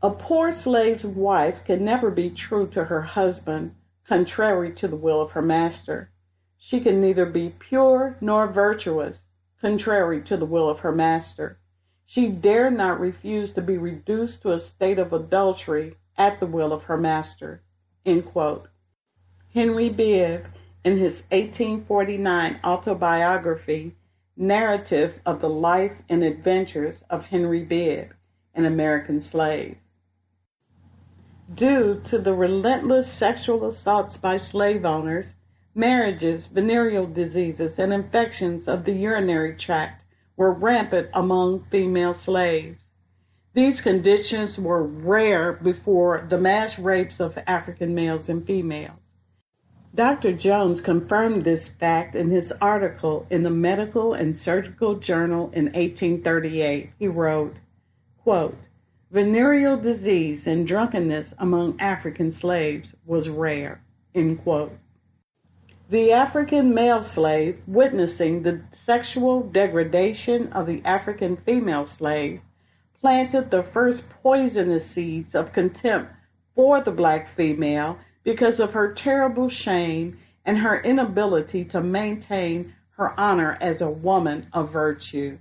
[SPEAKER 5] a poor slave's wife can never be true to her husband, contrary to the will of her master. She can neither be pure nor virtuous, contrary to the will of her master. She dare not refuse to be reduced to a state of adultery at the will of her master. Henry Bibb, in his 1849 autobiography, Narrative of the Life and Adventures of Henry Bibb, an American Slave. Due to the relentless sexual assaults by slave owners, marriages, venereal diseases, and infections of the urinary tract were rampant among female slaves. These conditions were rare before the mass rapes of African males and females. Dr. Jones confirmed this fact in his article in the Medical and Surgical Journal in 1838. He wrote, quote, Venereal disease and drunkenness among African slaves was rare. End quote. The African male slave, witnessing the sexual degradation of the African female slave, planted the first poisonous seeds of contempt for the black female because of her terrible shame and her inability to maintain her honor as a woman of virtue.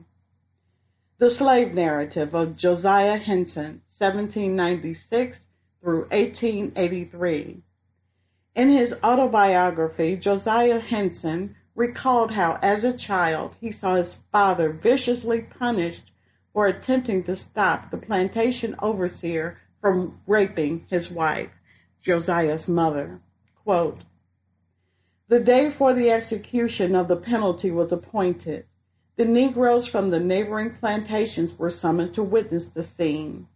[SPEAKER 5] The Slave Narrative of Josiah Henson, 1796 through 1883. In his autobiography, Josiah Henson recalled how, as a child, he saw his father viciously punished for attempting to stop the plantation overseer from raping his wife. Josiah's mother. Quote, the day for the execution of the penalty was appointed. The Negroes from the neighboring plantations were summoned to witness the scene.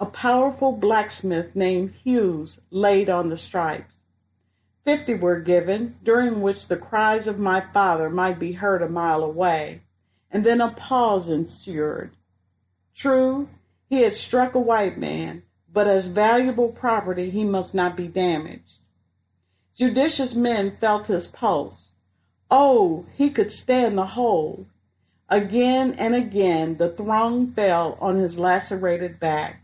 [SPEAKER 5] A powerful blacksmith named Hughes laid on the stripes. Fifty were given, during which the cries of my father might be heard a mile away, and then a pause ensued. True, he had struck a white man, but as valuable property he must not be damaged. Judicious men felt his pulse. Oh, he could stand the hold. Again and again the throng fell on his lacerated back.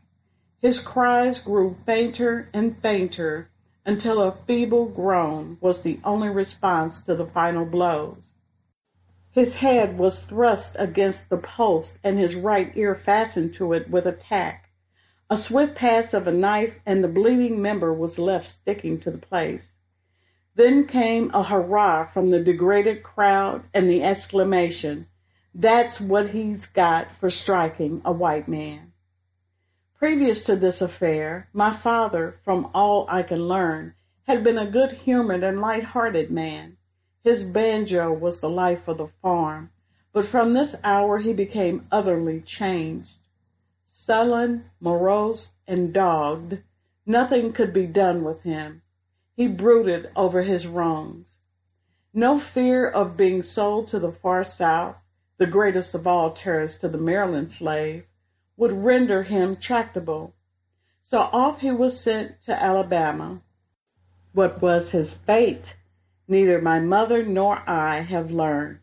[SPEAKER 5] His cries grew fainter and fainter until a feeble groan was the only response to the final blows. His head was thrust against the post and his right ear fastened to it with a tack. A swift pass of a knife, and the bleeding member was left sticking to the place. Then came a hurrah from the degraded crowd and the exclamation, That's what he's got for striking a white man. Previous to this affair, my father, from all I can learn, had been a good humored and light hearted man. His banjo was the life of the farm, but from this hour he became utterly changed sullen, morose, and dogged, nothing could be done with him. He brooded over his wrongs. No fear of being sold to the far South, the greatest of all terrors to the Maryland slave, would render him tractable. So off he was sent to Alabama. What was his fate, neither my mother nor I have learned.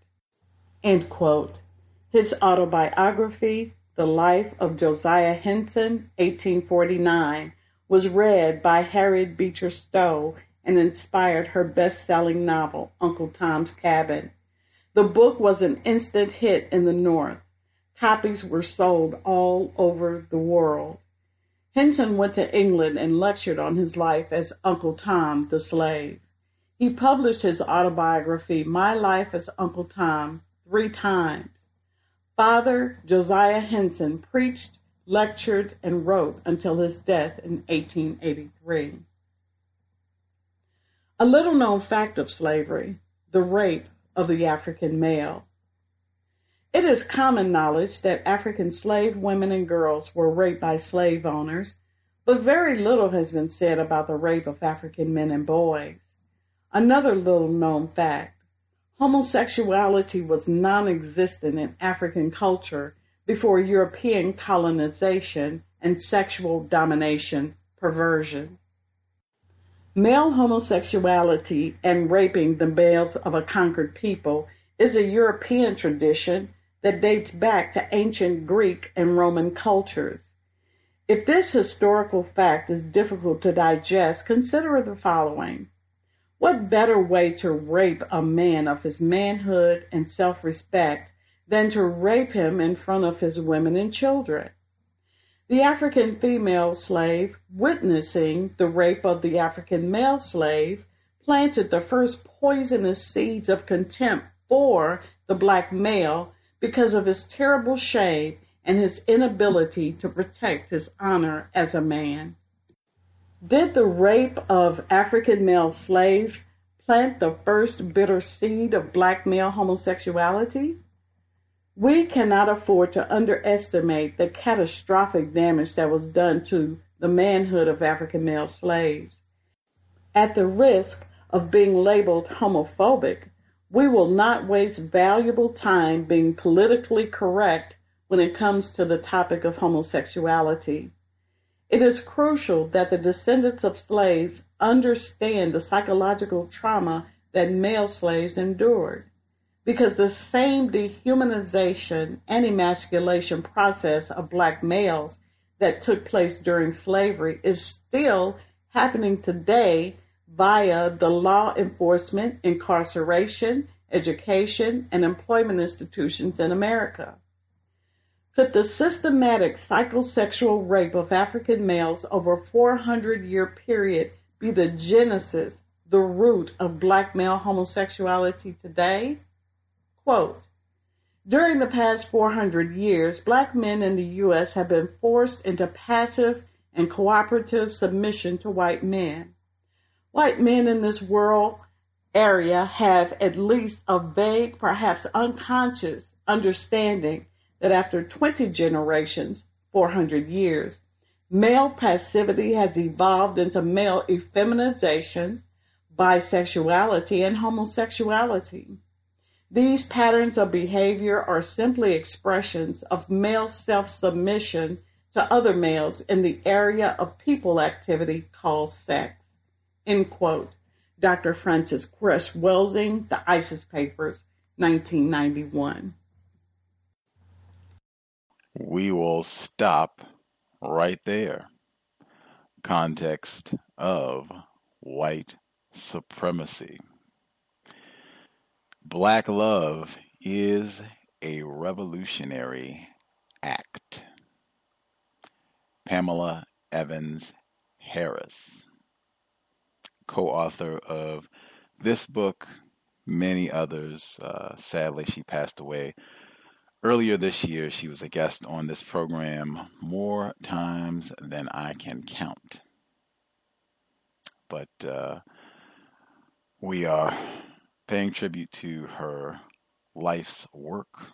[SPEAKER 5] His autobiography, the Life of Josiah Henson, 1849, was read by Harriet Beecher Stowe and inspired her best selling novel, Uncle Tom's Cabin. The book was an instant hit in the North. Copies were sold all over the world. Henson went to England and lectured on his life as Uncle Tom the Slave. He published his autobiography, My Life as Uncle Tom, three times. Father Josiah Henson preached, lectured, and wrote until his death in 1883. A little known fact of slavery the rape of the African male. It is common knowledge that African slave women and girls were raped by slave owners, but very little has been said about the rape of African men and boys. Another little known fact Homosexuality was non existent in African culture before European colonization and sexual domination perversion. Male homosexuality and raping the males of a conquered people is a European tradition that dates back to ancient Greek and Roman cultures. If this historical fact is difficult to digest, consider the following. What better way to rape a man of his manhood and self respect than to rape him in front of his women and children? The African female slave, witnessing the rape of the African male slave, planted the first poisonous seeds of contempt for the black male because of his terrible shame and his inability to protect his honor as a man. Did the rape of African male slaves plant the first bitter seed of black male homosexuality? We cannot afford to underestimate the catastrophic damage that was done to the manhood of African male slaves. At the risk of being labeled homophobic, we will not waste valuable time being politically correct when it comes to the topic of homosexuality. It is crucial that the descendants of slaves understand the psychological trauma that male slaves endured because the same dehumanization and emasculation process of black males that took place during slavery is still happening today via the law enforcement, incarceration, education, and employment institutions in America. Could the systematic psychosexual rape of African males over a 400 year period be the genesis, the root of black male homosexuality today? Quote, during the past 400 years, black men in the U.S. have been forced into passive and cooperative submission to white men. White men in this world area have at least a vague, perhaps unconscious understanding that after 20 generations, 400 years, male passivity has evolved into male effeminization, bisexuality, and homosexuality. These patterns of behavior are simply expressions of male self submission to other males in the area of people activity called sex. End quote. Dr. Francis Cress Welsing, The ISIS Papers, 1991.
[SPEAKER 4] We will stop right there. Context of white supremacy. Black love is a revolutionary act. Pamela Evans Harris, co author of this book, many others. Uh, sadly, she passed away earlier this year. She was a guest on this program more times than I can count. But uh, we are paying tribute to her life's work,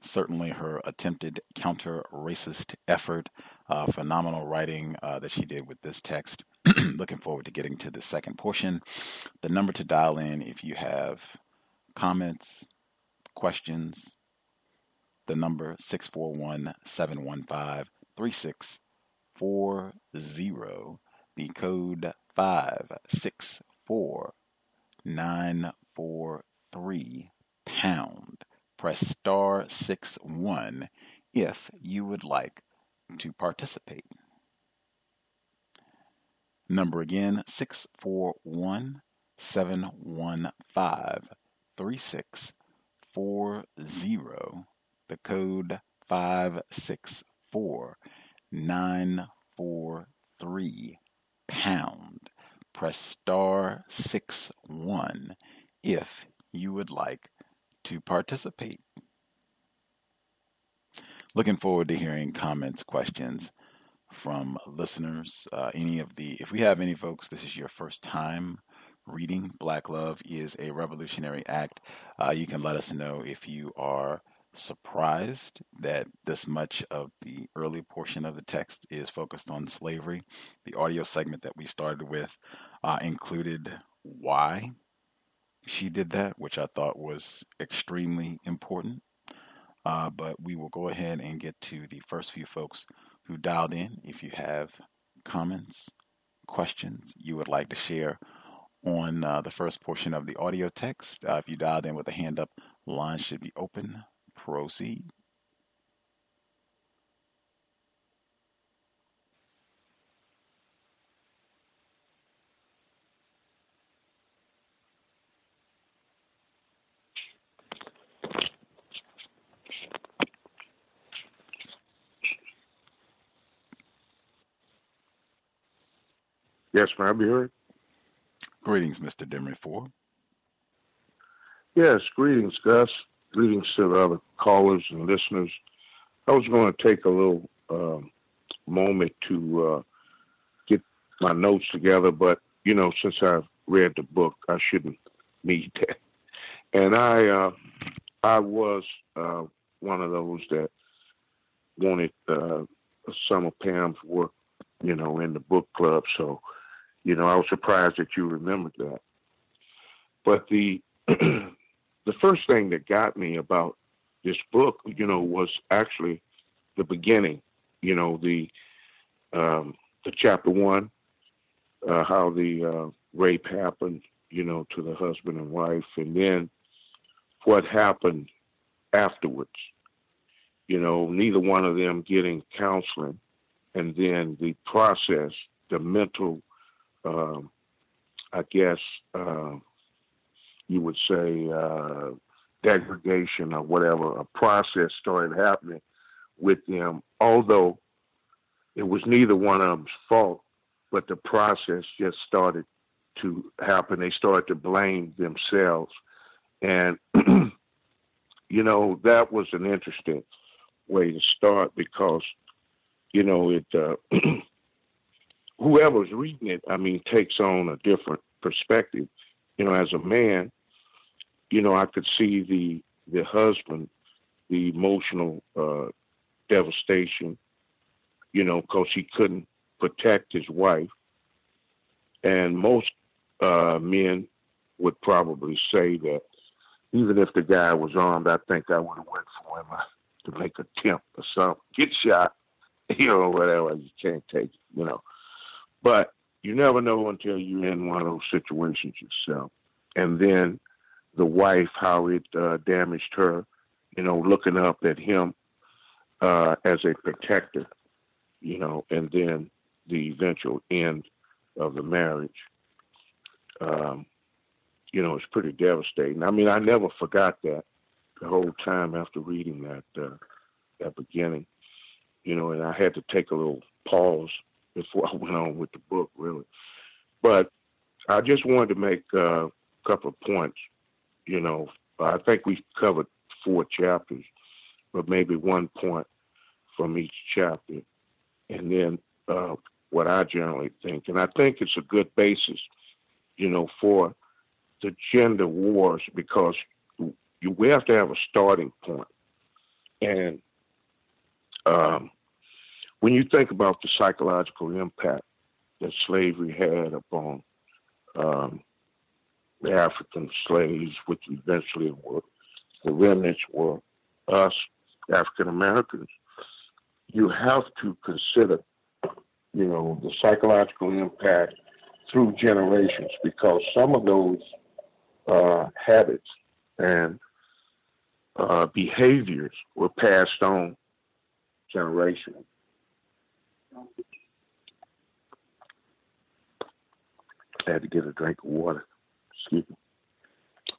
[SPEAKER 4] certainly her attempted counter racist effort, uh, phenomenal writing uh, that she did with this text. Looking forward to getting to the second portion. The number to dial in if you have comments, questions, the number 641 715 3640, the code 564 943 pound. Press star 6 1 if you would like to participate. Number again 641 715 3640. The code 564 943 pound press star six one if you would like to participate. Looking forward to hearing comments, questions from listeners. Uh, any of the, if we have any folks, this is your first time reading Black Love is a Revolutionary Act. Uh, you can let us know if you are surprised that this much of the early portion of the text is focused on slavery. The audio segment that we started with uh, included why she did that, which I thought was extremely important. Uh, but we will go ahead and get to the first few folks who dialed in. If you have comments, questions you would like to share on uh, the first portion of the audio text, uh, if you dialed in with a hand up, line should be open proceed.
[SPEAKER 6] Yes, may I be heard?
[SPEAKER 4] Greetings, Mr. Demery Ford.
[SPEAKER 6] Yes, greetings, Gus. Greetings to the other callers and listeners. I was going to take a little um, moment to uh, get my notes together, but you know, since I've read the book, I shouldn't need that. And I, uh, I was uh, one of those that wanted uh, some of Pam's work, you know, in the book club. So, you know, I was surprised that you remembered that. But the the first thing that got me about this book, you know, was actually the beginning. You know, the um, the chapter one, uh, how the uh, rape happened, you know, to the husband and wife, and then what happened afterwards. You know, neither one of them getting counseling, and then the process, the mental, um, I guess, uh, you would say, uh, degradation or whatever, a process started happening with them, although it was neither one of them's fault, but the process just started to happen. They started to blame themselves. And, you know, that was an interesting way to start because, you know, it, uh, whoever's reading it, I mean, takes on a different perspective. You know, as a man, you know, I could see the the husband, the emotional uh, devastation, you know, because he couldn't protect his wife. And most uh, men would probably say that even if the guy was armed, I think I would have went for him uh, to make a attempt or something. Get shot, you know, whatever. You can't take it, you know. But you never know until you're in one of those situations yourself. And then the wife, how it uh, damaged her, you know, looking up at him uh, as a protector, you know, and then the eventual end of the marriage. Um, you know, it's pretty devastating. I mean, I never forgot that the whole time after reading that uh, that beginning. You know, and I had to take a little pause before I went on with the book, really. But I just wanted to make a couple of points. You know, I think we've covered four chapters, but maybe one point from each chapter, and then uh, what I generally think. And I think it's a good basis, you know, for the gender wars because you, we have to have a starting point. And um, when you think about the psychological impact that slavery had upon um, the African slaves, which eventually were the remnants were us, African Americans, you have to consider, you know, the psychological impact through generations because some of those uh, habits and uh, behaviors were passed on generationally. I had to get a drink of water. Excuse me.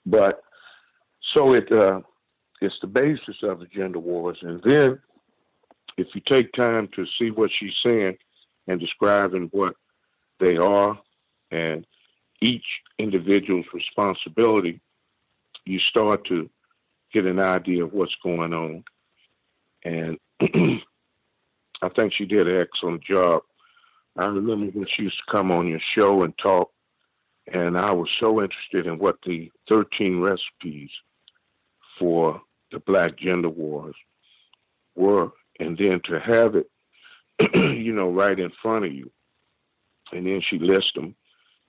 [SPEAKER 6] But so it uh, it's the basis of the gender wars, and then if you take time to see what she's saying and describing what they are and each individual's responsibility, you start to get an idea of what's going on. And I think she did an excellent job. I remember when she used to come on your show and talk, and I was so interested in what the 13 recipes for the Black Gender Wars were and then to have it, you know, right in front of you, and then she lists them,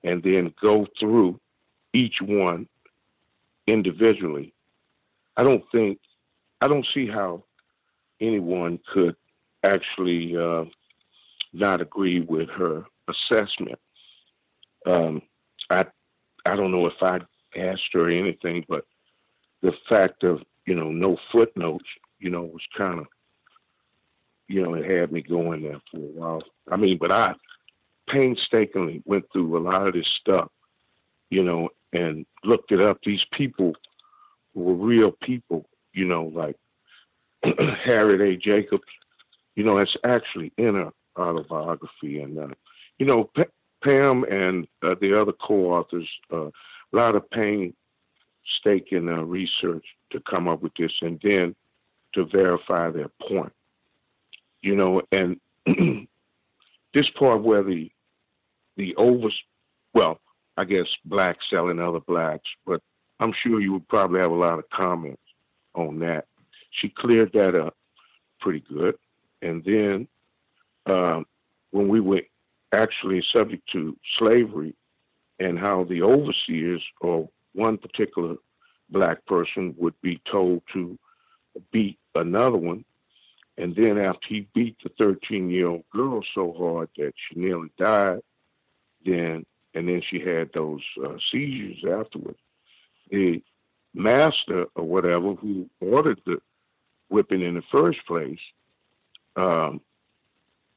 [SPEAKER 6] and then go through each one individually. I don't think, I don't see how anyone could actually uh, not agree with her assessment. Um, I, I don't know if I asked her anything, but the fact of you know no footnotes, you know, was kind of you know, it had me going there for a while. I mean, but I painstakingly went through a lot of this stuff, you know, and looked it up. These people were real people, you know, like Harriet A. Jacobs. You know, it's actually in her autobiography, and uh, you know, Pam and uh, the other co-authors uh, a lot of painstaking uh, research to come up with this, and then to verify their point. You know, and this part where the the over, well, I guess blacks selling other blacks, but I'm sure you would probably have a lot of comments on that. She cleared that up pretty good, and then um, when we were actually subject to slavery and how the overseers or one particular black person would be told to beat another one. And then after he beat the 13 year old girl so hard that she nearly died, then, and then she had those uh, seizures afterwards, the master or whatever who ordered the whipping in the first place, um,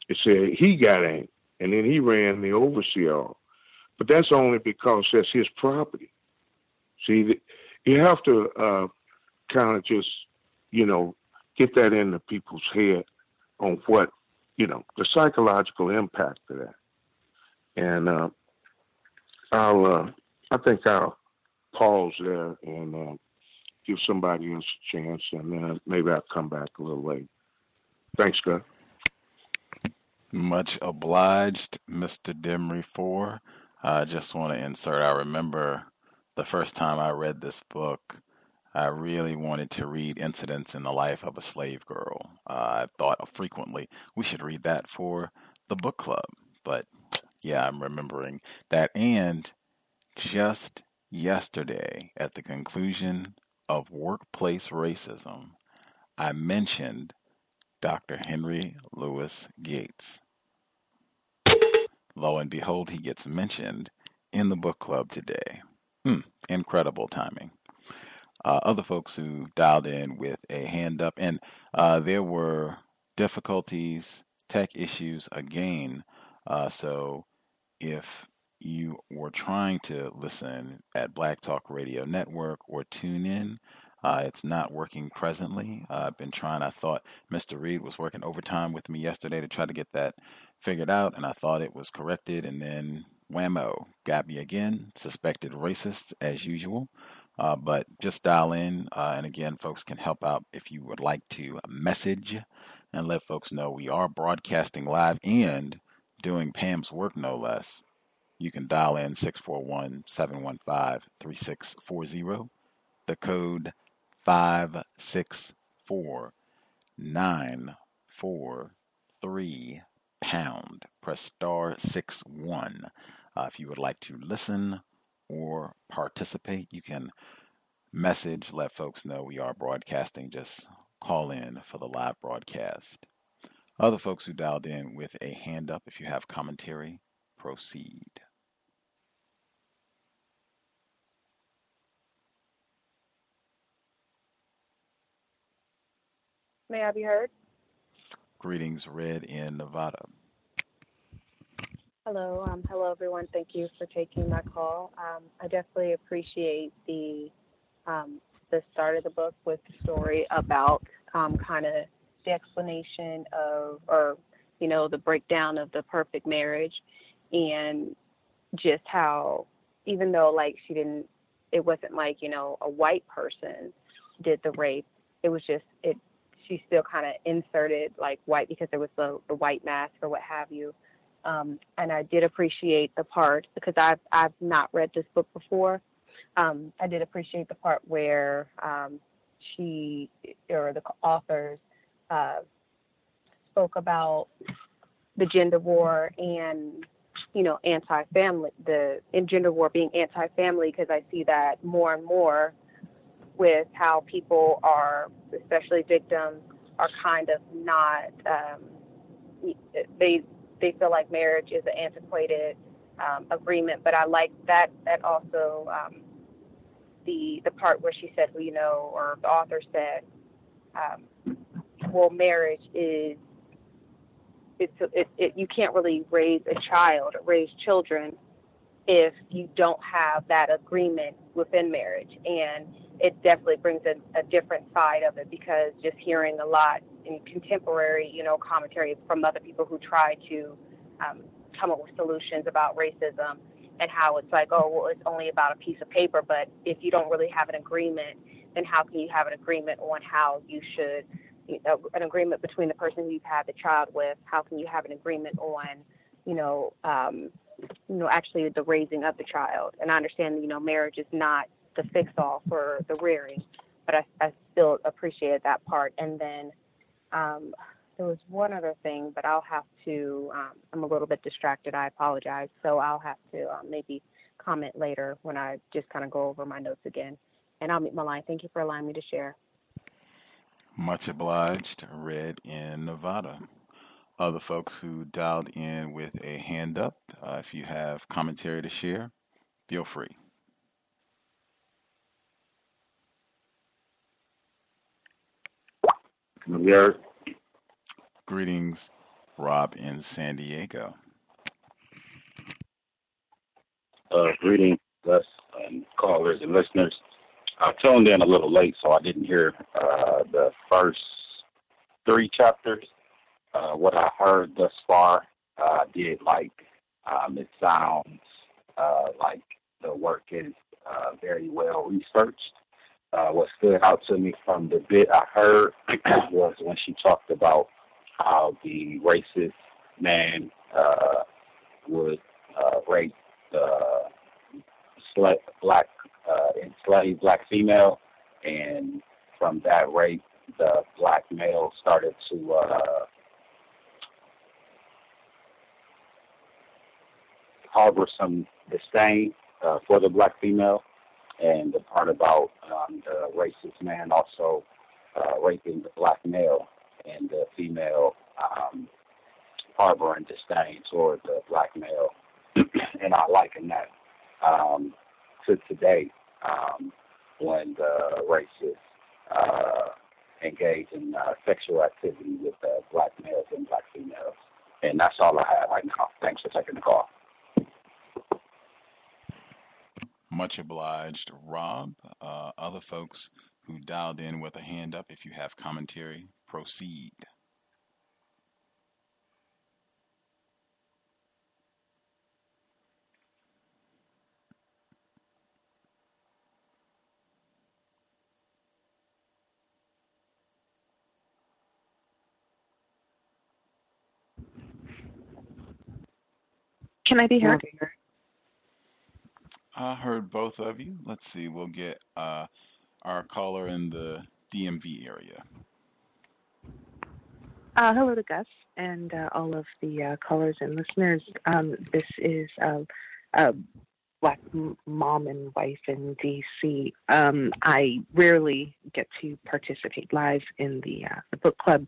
[SPEAKER 6] it said he got angry and then he ran the overseer. But that's only because that's his property. See, you have to uh, kind of just, you know, get that into people's head on what, you know, the psychological impact of that. And uh, I'll, uh, I think I'll pause there and uh, give somebody else a chance, and then maybe I'll come back a little later. Thanks, Scott.
[SPEAKER 4] Much obliged, Mr. Demery For I just want to insert. I remember the first time I read this book. I really wanted to read Incidents in the Life of a Slave Girl. Uh, I thought frequently we should read that for the book club. But yeah, I'm remembering that. And just yesterday, at the conclusion of Workplace Racism, I mentioned Dr. Henry Louis Gates. Lo and behold, he gets mentioned in the book club today. Hmm, incredible timing. Uh, other folks who dialed in with a hand up, and uh, there were difficulties, tech issues again. Uh, so if you were trying to listen at Black Talk Radio Network or tune in, uh, it's not working presently. Uh, I've been trying. I thought Mr. Reed was working overtime with me yesterday to try to get that figured out, and I thought it was corrected, and then whammo, got me again. Suspected racist as usual. Uh, but just dial in, uh, and again, folks can help out if you would like to message and let folks know we are broadcasting live and doing Pam's work, no less. You can dial in 641 715 3640. The code five six four nine four three pound. Press star six one. Uh, if you would like to listen or participate, you can message, let folks know we are broadcasting. Just call in for the live broadcast. Other folks who dialed in with a hand up, if you have commentary, proceed.
[SPEAKER 7] May I be heard?
[SPEAKER 4] Greetings, Red in Nevada.
[SPEAKER 7] Hello, um, hello everyone. Thank you for taking my call. Um, I definitely appreciate the um, the start of the book with the story about um, kind of the explanation of, or you know, the breakdown of the perfect marriage, and just how even though like she didn't, it wasn't like you know a white person did the rape. It was just it she still kind of inserted like white because there was the, the white mask or what have you. Um, and I did appreciate the part because I've I've not read this book before. Um, I did appreciate the part where um, she or the authors uh, spoke about the gender war and you know anti-family the in gender war being anti-family because I see that more and more with how people are, especially victims, are kind of not. Um, they they feel like marriage is an antiquated um, agreement, but I like that. That also um, the the part where she said, well, you know, or the author said, um, well, marriage is it's it, it, you can't really raise a child or raise children if you don't have that agreement within marriage and it definitely brings a, a different side of it because just hearing a lot in contemporary, you know, commentary from other people who try to um, come up with solutions about racism and how it's like, oh, well, it's only about a piece of paper. But if you don't really have an agreement, then how can you have an agreement on how you should, you know, an agreement between the person who you've had the child with? How can you have an agreement on, you know, um, you know, actually the raising of the child? And I understand, you know, marriage is not the fix all for the rearing, but I, I still appreciated that part. And then um, there was one other thing, but I'll have to. Um, I'm a little bit distracted. I apologize. So I'll have to um, maybe comment later when I just kind of go over my notes again. And I'll meet my line. Thank you for allowing me to share.
[SPEAKER 4] Much obliged. Red in Nevada. Other folks who dialed in with a hand up, uh, if you have commentary to share, feel free.
[SPEAKER 8] Gary.
[SPEAKER 4] Greetings, Rob in San Diego.
[SPEAKER 8] Uh, greetings, us and callers and listeners. I tuned in a little late, so I didn't hear uh, the first three chapters. Uh, what I heard thus far, uh, did like. Um, it sounds uh, like the work is uh, very well researched. Uh, what stood out to me from the bit I heard was when she talked about how the racist man uh, would uh, rape the black uh, enslaved black female, and from that rape, the black male started to uh, harbor some disdain uh, for the black female, and the part about um, the racist man also uh, raping the black male and the female um, harboring disdain toward the black male, and I liken that um, to today um, when the racists uh, engage in uh, sexual activity with uh, black males and black females. And that's all I have right now. Thanks for taking the call.
[SPEAKER 4] Much obliged, Rob. Uh, other folks who dialed in with a hand up, if you have commentary, proceed.
[SPEAKER 9] Can I be heard?
[SPEAKER 4] I heard both of you. Let's see. We'll get uh, our caller in the DMV area.
[SPEAKER 9] Uh, hello to Gus and uh, all of the uh, callers and listeners. Um, this is uh, a black mom and wife in DC. Um, I rarely get to participate live in the uh, the book club,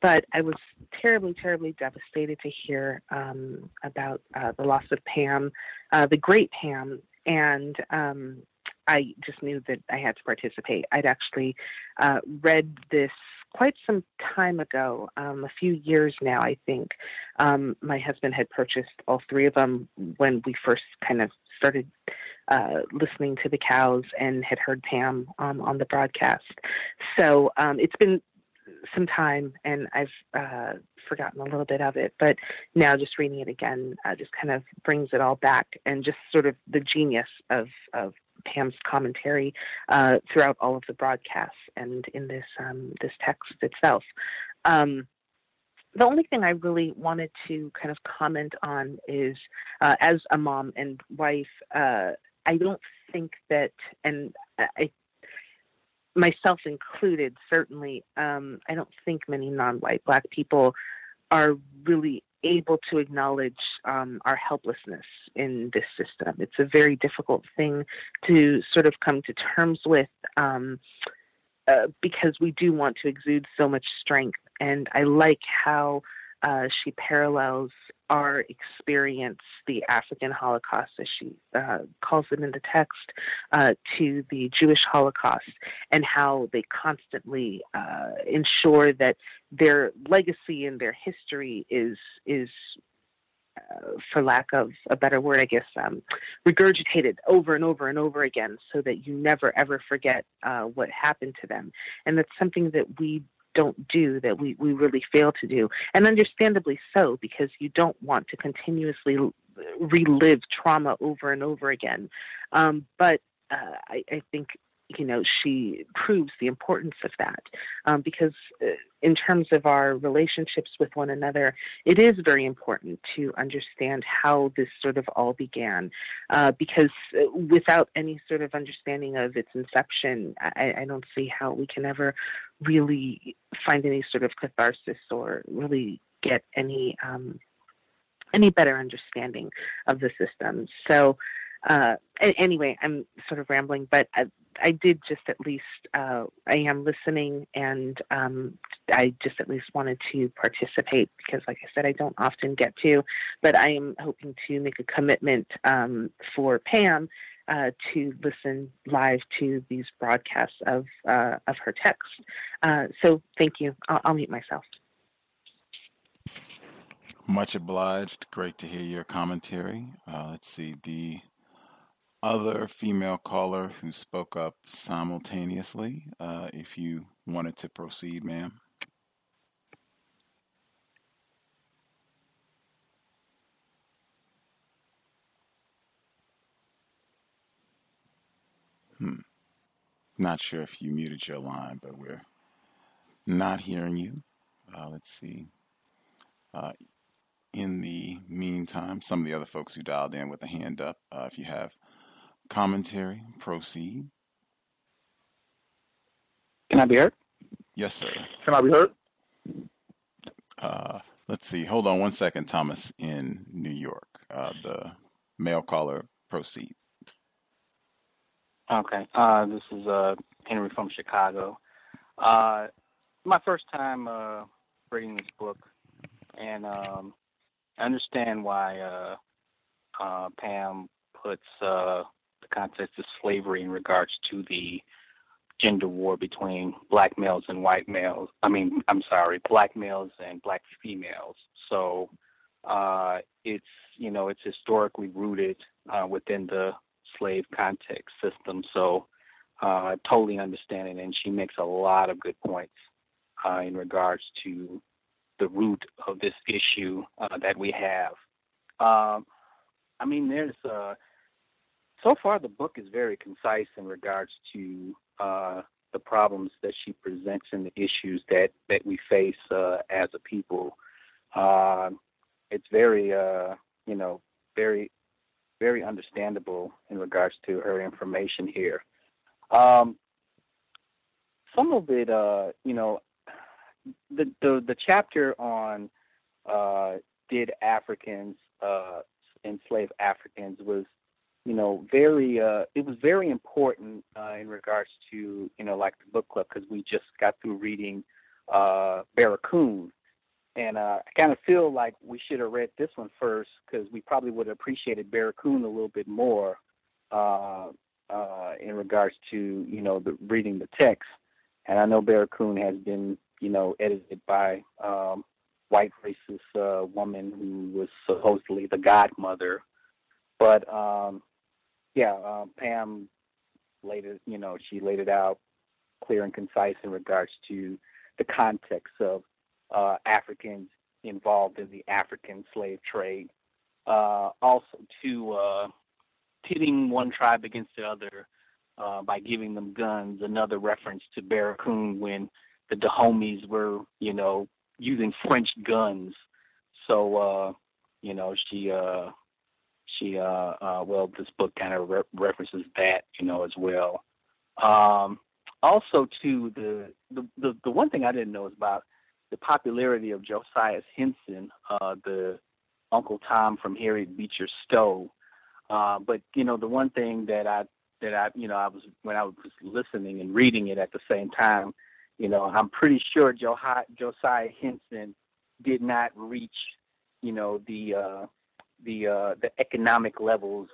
[SPEAKER 9] but I was terribly, terribly devastated to hear um, about uh, the loss of Pam, uh, the great Pam, and um, I just knew that I had to participate. I'd actually uh, read this quite some time ago, um, a few years now, I think. Um, my husband had purchased all three of them when we first kind of started uh, listening to the C.O.W.S. and had heard Pam um, on the broadcast. So um, it's been some time and I've uh, forgotten a little bit of it, but now just reading it again uh, just kind of brings it all back and just sort of the genius of, of Pam's commentary uh, throughout all of the broadcasts and in this um, this text itself. Um, the only thing I really wanted to kind of comment on is, uh, as a mom and wife, uh, I don't think that, and I, myself included, certainly, um, I don't think many non-white Black people are really able to acknowledge um, our helplessness in this system. It's a very difficult thing to sort of come to terms with um, uh, because we do want to exude so much strength. And I like how uh, she parallels our experience, the African Holocaust, as she uh, calls it in the text, uh, to the Jewish Holocaust, and how they constantly uh, ensure that their legacy and their history is is. Uh, for lack of a better word, I guess, um, regurgitated over and over and over again, so that you never ever forget uh, what happened to them, and that's something that we don't do that we, we really fail to do. And understandably so, because you don't want to continuously relive trauma over and over again. Um, but uh, I, I think you know, she proves the importance of that um, because, uh, in terms of our relationships with one another, it is very important to understand how this sort of all began. Uh, because uh, without any sort of understanding of its inception, I, I don't see how we can ever really find any sort of catharsis or really get any um, any better understanding of the system. So. Uh, anyway, I'm sort of rambling, but uh, I did just at least uh, I am listening, and um, I just at least wanted to participate because, like I said, I don't often get to, but I am hoping to make a commitment um, for Pam uh, to listen live to these broadcasts of uh, of her text. Uh, so, thank you. I'll, I'll mute myself.
[SPEAKER 4] Much obliged. Great to hear your commentary. Uh, let's see the other female caller who spoke up simultaneously. Uh, if you wanted to proceed, ma'am. Hmm. Not sure if you muted your line, but we're not hearing you. Uh, let's see. Uh, in the meantime, some of the other folks who dialed in with a hand up, uh, if you have commentary, proceed.
[SPEAKER 10] Can I be heard?
[SPEAKER 4] Yes, sir.
[SPEAKER 10] Can I be heard?
[SPEAKER 4] Uh, let's see. Hold on one second, Thomas, in New York. Uh, the male caller, proceed.
[SPEAKER 10] Okay. Uh, this is uh, Henry from Chicago. Uh, my first time uh, reading this book, and um, I understand why uh, uh, Pam puts uh, the context of slavery in regards to the gender war between black males and white males. I mean, I'm sorry, black males and black females. So uh, it's you know it's historically rooted uh, within the slave context system. So uh, totally understand it, and she makes a lot of good points uh, in regards to the root of this issue uh, that we have. Um, I mean, there's uh, so far the book is very concise in regards to uh, the problems that she presents and the issues that that we face uh, as a people. Uh, it's very, uh, you know, very, very understandable in regards to her information here. Um, some of it, uh, you know, the the, the chapter on uh, did Africans enslave Africans was you know, very, uh, it was very important uh, in regards to, you know, like the book club, because we just got through reading uh, Barracoon. And uh, I kind of feel like we should have read this one first because we probably would have appreciated Barracoon a little bit more uh, uh, in regards to, you know, the reading the text. And I know Barracoon has been, you know, edited by um, white racist uh, woman who was supposedly the godmother. But um, yeah, um, Pam laid it, you know, she laid it out clear and concise in regards to the context of uh, Africans involved in the African slave trade. Uh, also, to uh, pitting one tribe against the other uh, by giving them guns. Another reference to Barracoon when the Dahomies were, you know, using French guns. So, uh, you know, she uh, she uh, uh well this book kind of re- references that you know as well. Um also too the, the the the one thing i didn't know is about the popularity of josiah henson uh the uncle tom from harriet beecher stowe. Uh but you know the one thing that i that i you know i was when i was listening and reading it at the same time you know i'm pretty sure josiah henson did not reach you know the uh the uh, the economic levels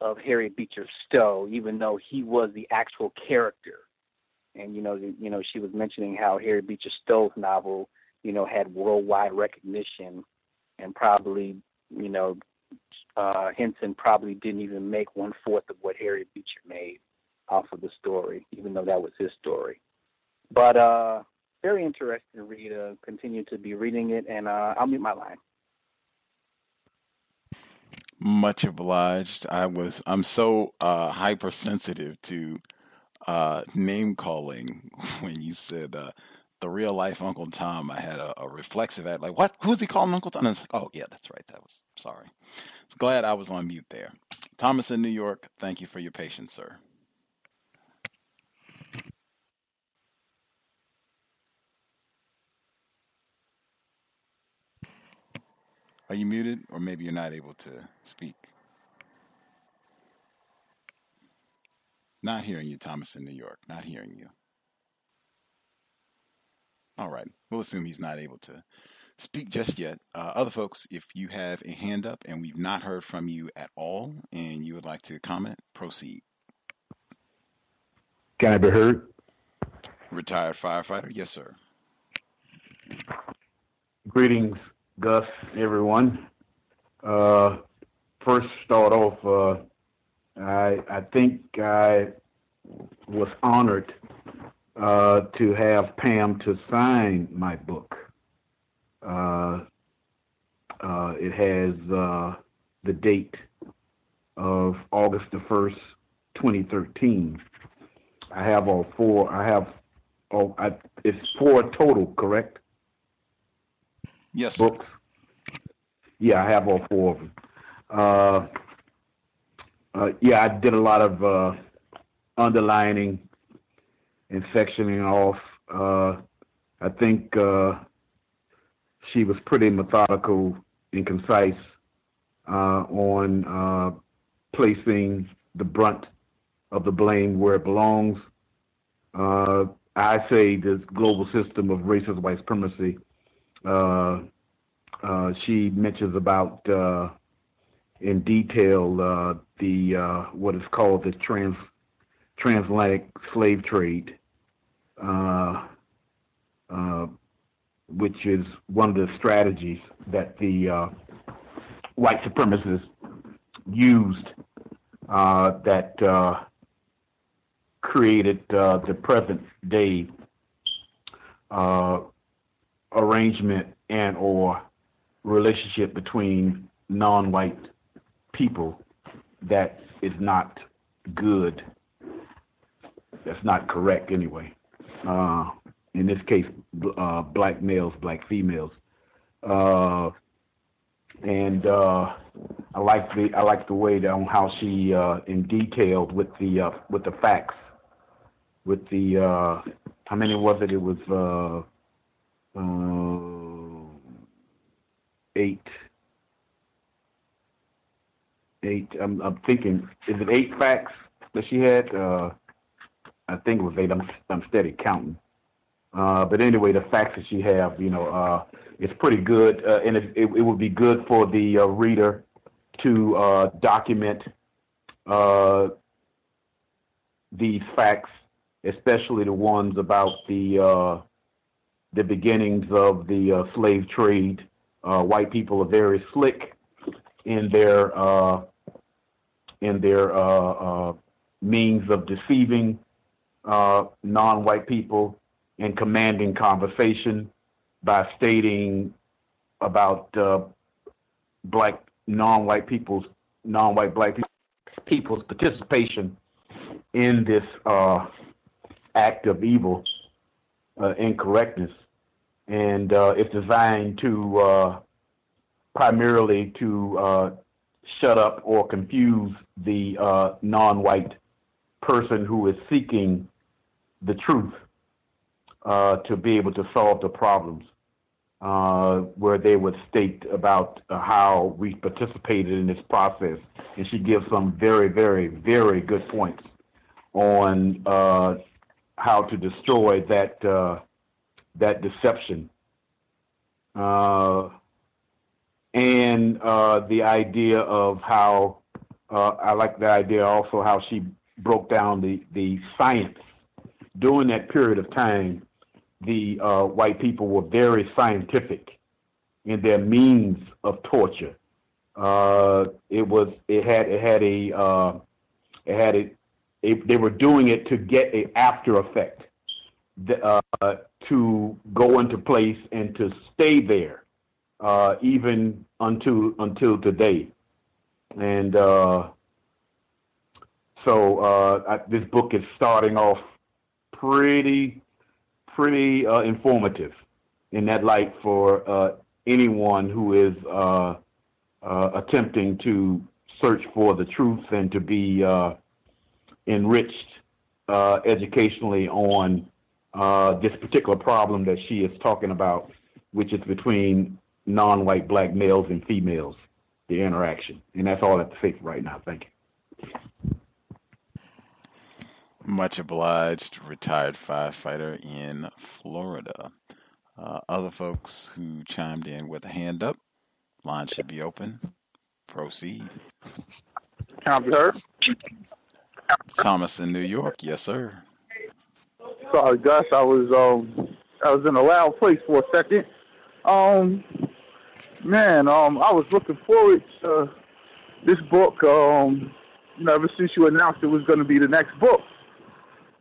[SPEAKER 10] of Harriet Beecher Stowe, even though he was the actual character. And you know, you know, she was mentioning how Harriet Beecher Stowe's novel, you know, had worldwide recognition, and probably, you know, uh, Henson probably didn't even make one fourth of what Harriet Beecher made off of the story, even though that was his story. But uh, very interesting to read. Uh, continue to be reading it, and uh, I'll mute my line.
[SPEAKER 4] Much obliged. I was. I'm so uh, hypersensitive to uh, name calling. When you said uh, the real life Uncle Tom, I had a, a reflexive act like, "What? Who's he calling Uncle Tom?" And like, "Oh yeah, that's right. That was sorry." Glad I was on mute there. Thomas in New York. Thank you for your patience, sir. Are you muted, or maybe you're not able to speak? Not hearing you, Thomas in New York. Not hearing you. All right. We'll assume he's not able to speak just yet. Uh, other folks, if you have a hand up and we've not heard from you at all and you would like to comment, proceed.
[SPEAKER 11] Can I be heard?
[SPEAKER 4] Retired firefighter? Yes, sir.
[SPEAKER 11] Greetings, Gus, everyone. Uh, first, start off. Uh, I I think I was honored uh, to have Pam to sign my book. Uh, uh, it has uh, the date of August the first, 2013. I have all four. I have oh, I, it's four total, correct?
[SPEAKER 4] Yes.
[SPEAKER 11] Books. Yeah, I have all four of them. Uh, uh, yeah, I did a lot of uh, underlining and sectioning off. Uh, I think uh, she was pretty methodical and concise uh, on uh, placing the brunt of the blame where it belongs. I say this global system of racist white supremacy. Uh, uh, she mentions about uh, in detail uh, the uh, what is called the trans transatlantic slave trade, which is one of the strategies that the white supremacists used that created the present day arrangement and or relationship between non-white people that is not good. That's not correct anyway. Uh, in this case, uh, black males, black females, uh, and uh, I like the I like the way that on how she uh, in detailed with the uh, with the facts with the how many was it? It was uh, eight. Eight. I'm, I'm thinking, is it eight facts that she had? Uh, I think it was eight. I'm, I'm steady counting. Uh, but anyway, the facts that she have, you know, uh, it's pretty good, uh, and it, it, it would be good for the uh, reader to uh, document uh, these facts especially the ones about the uh, the beginnings of the uh, slave trade. Uh, white people are very slick in their uh, in their uh, uh, means of deceiving non-white people and commanding conversation by stating about black non-white people's non-white black people's participation in this act of evil, uh, incorrectness, and uh, it's designed to uh, primarily to uh, shut up or confuse the uh, non-white person who is seeking the truth uh, to be able to solve the problems. where they would state about how we participated in this process, and she gives some very, very, very good points on how to destroy that uh, that deception, uh, and uh, the idea of how uh, I like the idea also how she broke down the the science during that period of time. The uh, white people were very scientific in their means of torture. Uh, it was it had it had a it had a they, were doing it to get a after effect uh, to go into place and to stay there, uh, even until until today. And uh, so uh, I, this book is starting off pretty pretty uh, informative in that light for uh, anyone who is attempting to search for the truth and to be enriched uh, educationally on uh, this particular problem that she is talking about, which is between non-white black males and females, the interaction. And that's all I have to say for right now. Thank you.
[SPEAKER 4] Much obliged, retired firefighter in Florida. Uh, other folks who chimed in with a hand up, line should be open. Proceed.
[SPEAKER 12] Can I be heard?
[SPEAKER 4] Thomas in New York, yes, sir.
[SPEAKER 12] Sorry, Gus. I was um I was in a loud place for a second. Um, man, um, I was looking forward to this book. Um, you know, ever since you announced it was going to be the next book,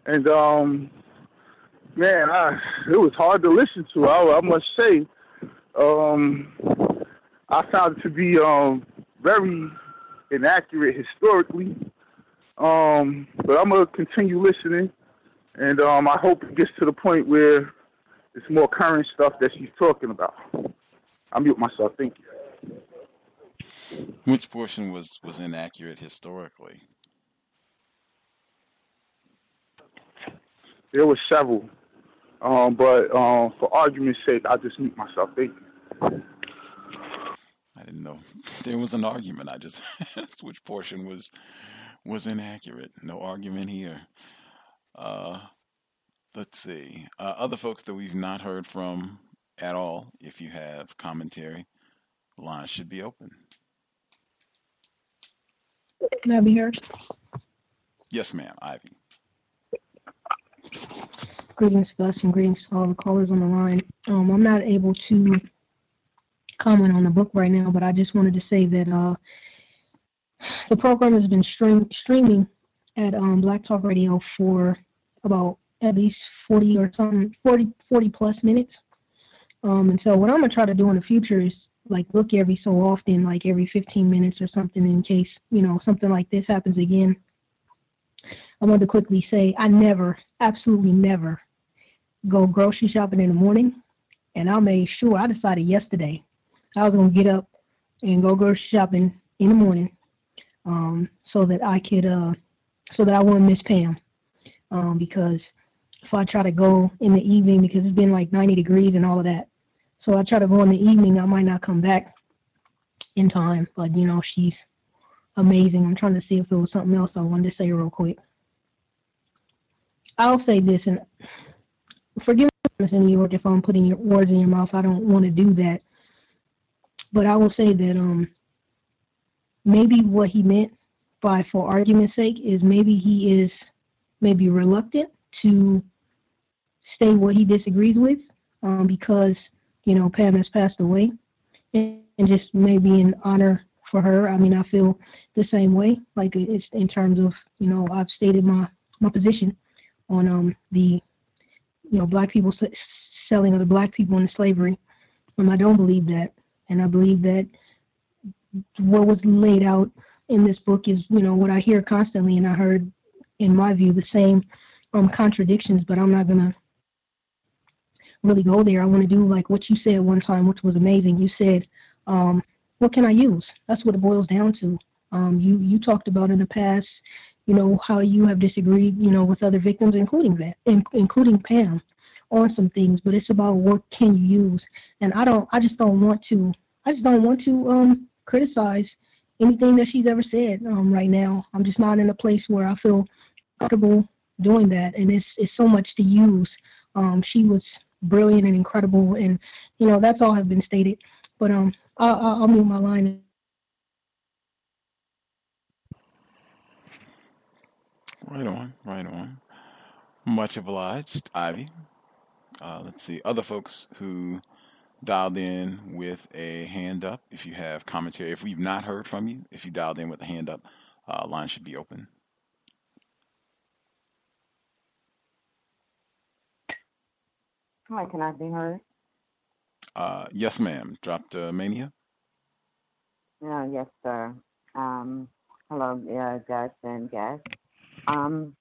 [SPEAKER 12] and um, man, I it was hard to listen to. I, I must say, um, I found it to be um very inaccurate historically. Um, but I'm gonna continue listening, and um, I hope it gets to the point where it's more current stuff that she's talking about. I mute myself. Thank you.
[SPEAKER 4] Which portion was was inaccurate historically?
[SPEAKER 12] There were several, um, but um, for argument's sake, I just mute myself. Thank you.
[SPEAKER 4] I didn't know there was an argument. I just asked which portion was was inaccurate. No argument here. Uh, let's see. Uh, other folks that we've not heard from at all, if you have commentary, lines should be open.
[SPEAKER 13] Can I be heard?
[SPEAKER 4] Yes, ma'am, Ivy.
[SPEAKER 13] Greetings, Gus, and greetings to all the callers on the line. Um, I'm not able to comment on the book right now, but I just wanted to say that uh, the program has been stream- streaming at um, Black Talk Radio for about at least 40 or something, 40, 40 plus minutes. Um, and so what I'm gonna try to do in the future is like look every so often, like every 15 minutes or something, in case you know something like this happens again. I want to quickly say I never, absolutely never, go grocery shopping in the morning, and I made sure I decided yesterday I was gonna get up and go grocery shopping in the morning, um, so that I could, uh, so that I wouldn't miss Pam, um, because if I try to go in the evening because it's been like 90 degrees and all of that, so I try to go in the evening, I might not come back in time. But you know, she's amazing. I'm trying to see if there was something else I wanted to say real quick. I'll say this, and forgive me, in New York, if I'm putting your words in your mouth. I don't want to do that, but I will say that um, maybe what he meant by for argument's sake is maybe he is maybe reluctant to say what he disagrees with um, because you know Pam has passed away, and, and just maybe in honor for her. I mean, I feel the same way. Like it's in terms of you know I've stated my my position on um the you know black people selling other black people into slavery. Um, I don't believe that, and I believe that what was laid out in this book is you know what I hear constantly, and I heard in my view the same um contradictions. But I'm not gonna really go there. I want to do like what you said one time, which was amazing. You said, um, "What can I use?" That's what it boils down to. Um, you you talked about in the past, you know, how you have disagreed, you know, with other victims, including that, in, including Pam, on some things. But it's about what can you use, and I don't. I just don't want to. I just don't want to um, criticize anything that she's ever said um, right now. I'm just not in a place where I feel comfortable doing that, and it's it's so much to use. Um, she was brilliant and incredible, and you know that's all have been stated. But um, I'll, I'll move my line.
[SPEAKER 4] Right on, right on. Much obliged, Ivy. Uh, let's see. Other folks who dialed in with a hand up, if you have commentary, if we've not heard from you, if you dialed in with a hand up, uh, line should be open.
[SPEAKER 14] Hi, can I be heard?
[SPEAKER 4] Uh, yes, ma'am. Dropped uh, Mania?
[SPEAKER 14] Uh, yes, sir. Um, hello, uh, Gus and Gus. Um,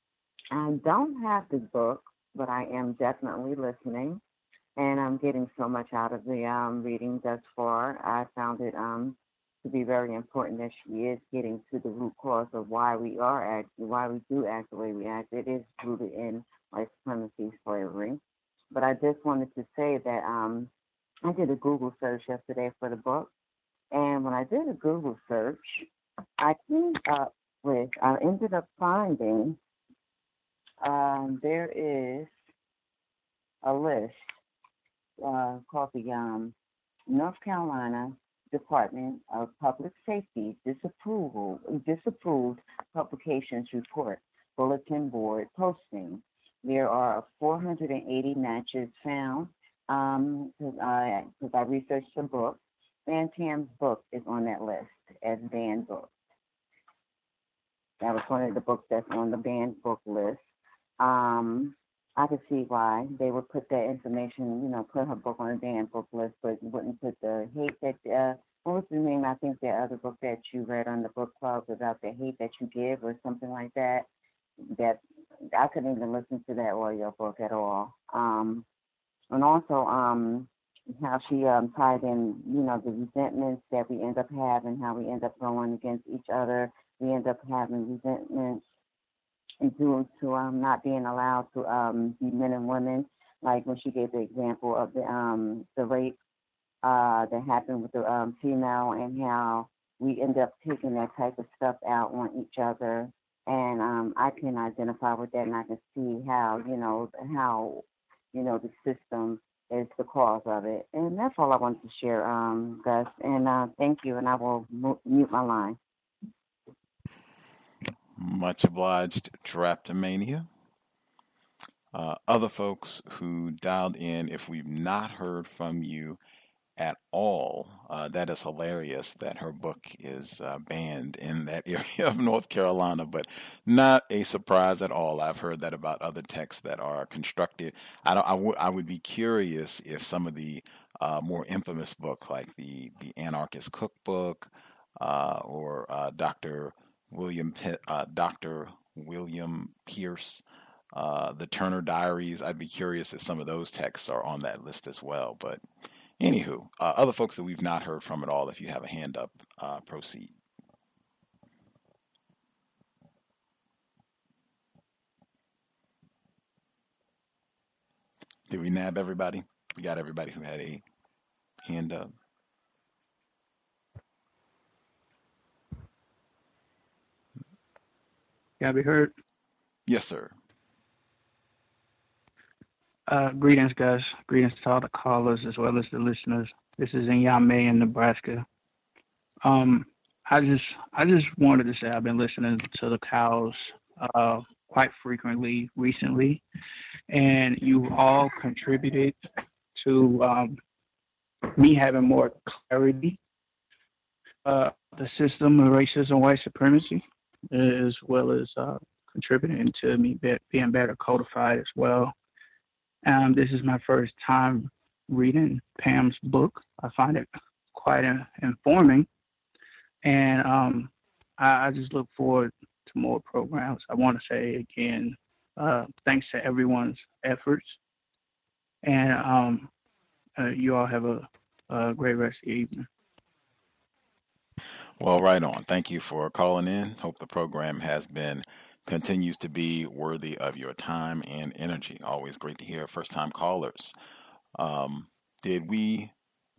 [SPEAKER 14] I don't have the book, but I am definitely listening, and I'm getting so much out of the um, reading thus far. I found it um, to be very important that she is getting to the root cause of why we are act, why we do act the way we act. It is rooted in white supremacy, slavery. But I just wanted to say that um, I did a Google search yesterday for the book, and when I did a Google search, I came up with, I ended up finding um, there is a list uh, called the um, North Carolina Department of Public Safety disapproval disapproved publications report bulletin board posting. There are 480 matches found because um, I, I researched the book. Van Tam's book is on that list as banned book. That was one of the books that's on the banned book list. Um, I could see why they would put that information, you know, put her book on the banned book list, but wouldn't put the hate that. Uh, what was the name? I think the other book that you read on the book club about the hate that you give, or something like that. That I couldn't even listen to that audio book at all. Um, and also um, how she um, tied in, you know, the resentments that we end up having, how we end up going against each other. We end up having resentments due to um, not being allowed to um, be men and women. Like when she gave the example of the um, the rape uh, that happened with the um, female and how we end up taking that type of stuff out on each other. And um, I can identify with that, and I can see how you know how you know the system is the cause of it. And that's all I wanted to share, um, Gus. And uh, thank you, and I will mute my line.
[SPEAKER 4] Much obliged, Drapetomania. Uh, other folks who dialed in, if we've not heard from you at all, uh, that is hilarious that her book is uh, banned in that area of North Carolina, but not a surprise at all. I've heard that about other texts that are constructed. I, don't, I, w- I would be curious if some of the uh, more infamous book, like the, the Anarchist Cookbook uh, or uh, Dr. William uh, Dr. William Pierce, uh, the Turner Diaries. I'd be curious if some of those texts are on that list as well. But anywho, uh, other folks that we've not heard from at all, if you have a hand up, uh, proceed. Did we nab everybody? We got everybody who had a hand up.
[SPEAKER 15] Can I be heard?
[SPEAKER 4] Yes, sir.
[SPEAKER 15] Uh, greetings, guys. Greetings to all the callers as well as the listeners. This is in Yamé in Nebraska. Um, I just, I just wanted to say I've been listening to the C.O.W.S. uh, quite frequently recently, and you all contributed to um, me having more clarity. Uh, the system of racism, white supremacy, as well as uh, contributing to me be, being better codified as well. Um, this is my first time reading Pam's book. I find it quite uh, informing, and um, I, I, just look forward to more programs. I want to say again, uh, thanks to everyone's efforts, and um, uh, you all have a, a great rest of the evening.
[SPEAKER 4] Well, right on. Thank you for calling in. Hope the program has been continues to be worthy of your time and energy. Always great to hear first time callers. Um, did we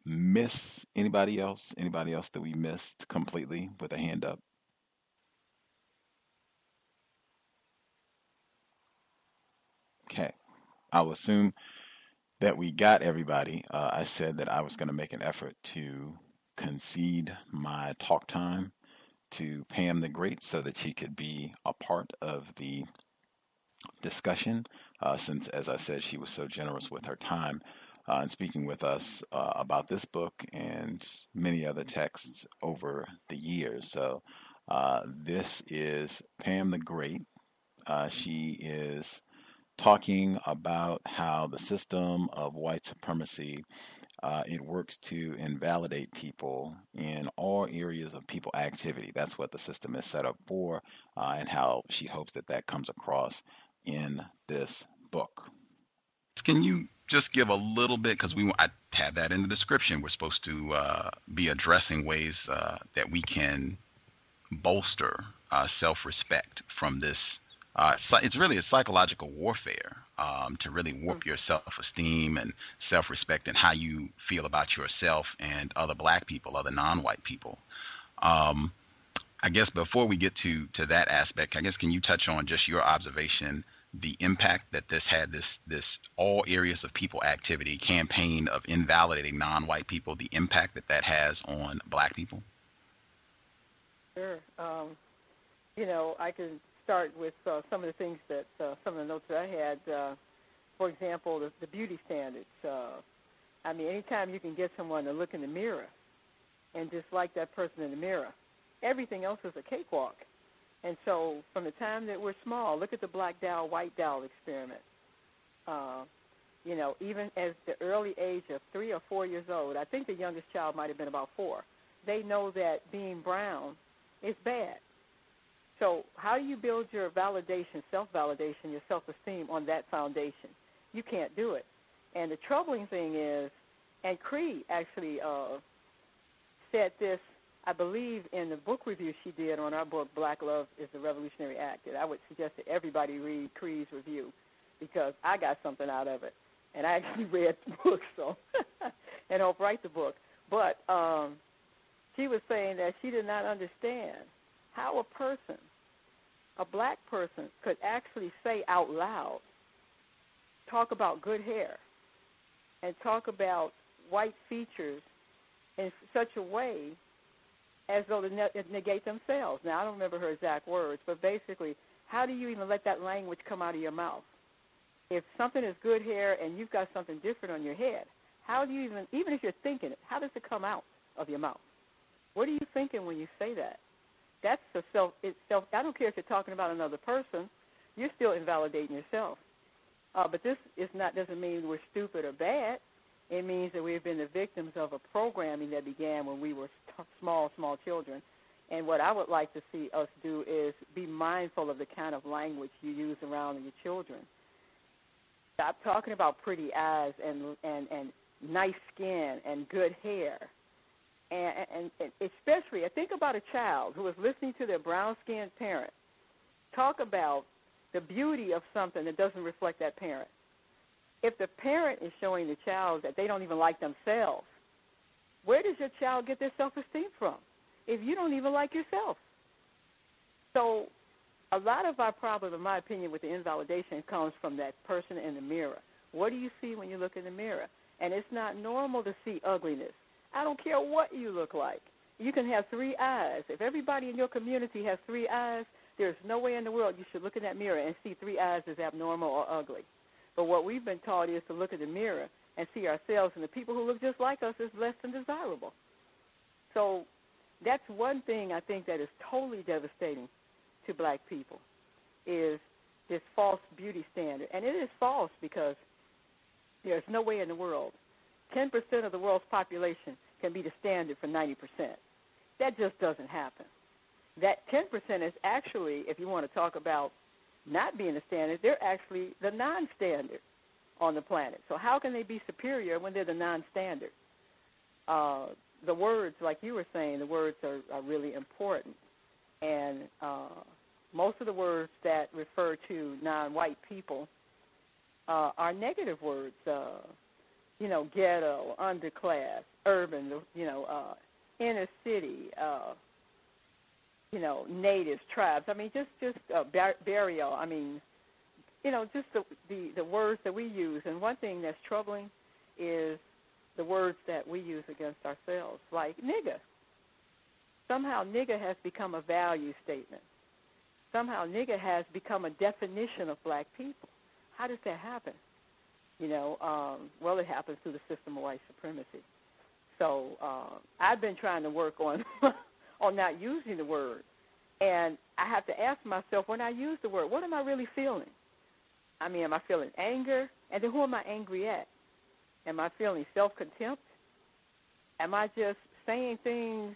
[SPEAKER 4] miss anybody else? Anybody else that we missed completely with a hand up? Okay. I'll assume that we got everybody. Uh, I said that I was going to make an effort to concede my talk time to Pam the Great so that she could be a part of the discussion, uh, since, as I said, she was so generous with her time uh, and speaking with us uh, about this book and many other texts over the years. So, uh, this is Pam the Great. Uh, she is talking about how the system of white supremacy uh, it works to invalidate people in all areas of people activity. That's what the system is set up for, uh, and how she hopes that that comes across in this book.
[SPEAKER 2] Can you just give a little bit because we I had that in the description. We're supposed to uh, be addressing ways uh, that we can bolster uh, self-respect from this. Uh, it's really a psychological warfare um, to really warp your self-esteem and self-respect and how you feel about yourself and other black people, other non-white people. Um, I guess before we get to to that aspect, I guess can you touch on just your observation the impact that this had this this all areas of people activity campaign of invalidating non-white people the impact that that has on black people?
[SPEAKER 3] Sure. Um, you know i can start with uh, some of the things that uh, some of the notes that i had uh, for example the, the beauty standards uh, i mean anytime you can get someone to look in the mirror and dislike that person in the mirror everything else is a cakewalk and so, from the time that we're small, look at the black doll, white doll experiment. Uh, you know, even as the early age of three or four years old, I think the youngest child might have been about four. They know that being brown is bad. So, how do you build your validation, self validation, your self esteem on that foundation? You can't do it. And the troubling thing is, and Cree actually uh, said this I believe in the book review she did on our book, Black Love is the Revolutionary Act, that I would suggest that everybody read Cree's review because I got something out of it. And I actually read the book, so, and helped write the book. But um, she was saying that she did not understand how a person, a black person, could actually say out loud, talk about good hair, and talk about white features in such a way as though to negate themselves. Now, I don't remember her exact words, but basically, how do you even let that language come out of your mouth? If something is good hair and you've got something different on your head, how do you even, even if you're thinking it, how does it come out of your mouth? What are you thinking when you say that? That's the self. It's self. I don't care if you're talking about another person. You're still invalidating yourself. Uh, but this is not doesn't mean we're stupid or bad. It means that we've been the victims of a programming that began when we were small, small children. And what I would like to see us do is be mindful of the kind of language you use around your children. Stop talking about pretty eyes and and and nice skin and good hair. And, and, and especially, I think about a child who is listening to their brown-skinned parent talk about the beauty of something that doesn't reflect that parent if the parent is showing the child that they don't even like themselves, where does your child get their self esteem from if you don't even like yourself? So, a lot of our problem, in my opinion, with the invalidation comes from that person in the mirror. What do you see when you look in the mirror? And it's not normal to see ugliness. I don't care what you look like. You can have three eyes. If everybody in your community has three eyes, there's no way in the world you should look in that mirror and see three eyes as abnormal or ugly. But what we've been taught is to look in the mirror and see ourselves and the people who look just like us as less than desirable. So that's one thing I think that is totally devastating to black people is this false beauty standard. And it is false because there's no way in the world 10% of the world's population can be the standard for 90%. That just doesn't happen. That 10% is actually, if you want to talk about not being the standard, they're actually the non standard on the planet. So how can they be superior when they're the non standard? Uh, the words, like you were saying, the words are, are really important. And uh, most of the words that refer to non white people uh, are negative words. Uh, you know, ghetto, underclass, urban, you know, uh, inner city, uh, you know, natives, tribes. I mean, just just uh, bar- burial. I mean, you know, just the, the the words that we use. And one thing that's troubling is the words that we use against ourselves, like nigger. Somehow, nigger has become a value statement. Somehow, nigger has become a definition of black people. How does that happen? You know, um, well, it happens through the system of white supremacy. So uh, I've been trying to work on on not using the word. And I have to ask myself when I use the word, what am I really feeling? I mean, am I feeling anger? And then who am I angry at? Am I feeling self contempt? Am I just saying things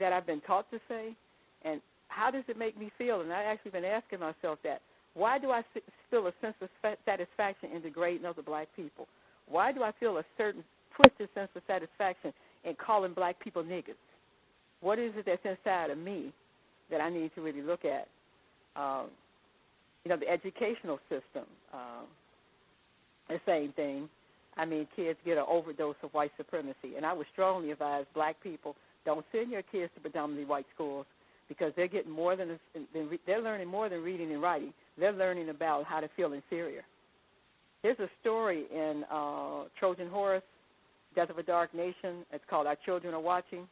[SPEAKER 3] that I've been taught to say? And how does it make me feel? And I've actually been asking myself that. Why do I feel a sense of satisfaction in degrading other black people? Why do I feel a certain twisted sense of satisfaction in calling black people niggas? What is it that's inside of me that I need to really look at? Um, you know, the educational system, um, the same thing. I mean, kids get an overdose of white supremacy, and I would strongly advise black people don't send your kids to predominantly white schools because they're getting more than, than they're learning more than reading and writing. They're learning about how to feel inferior. There's a story in uh, Trojan Horse, Death of a Dark Nation. It's called Our Children Are Watching,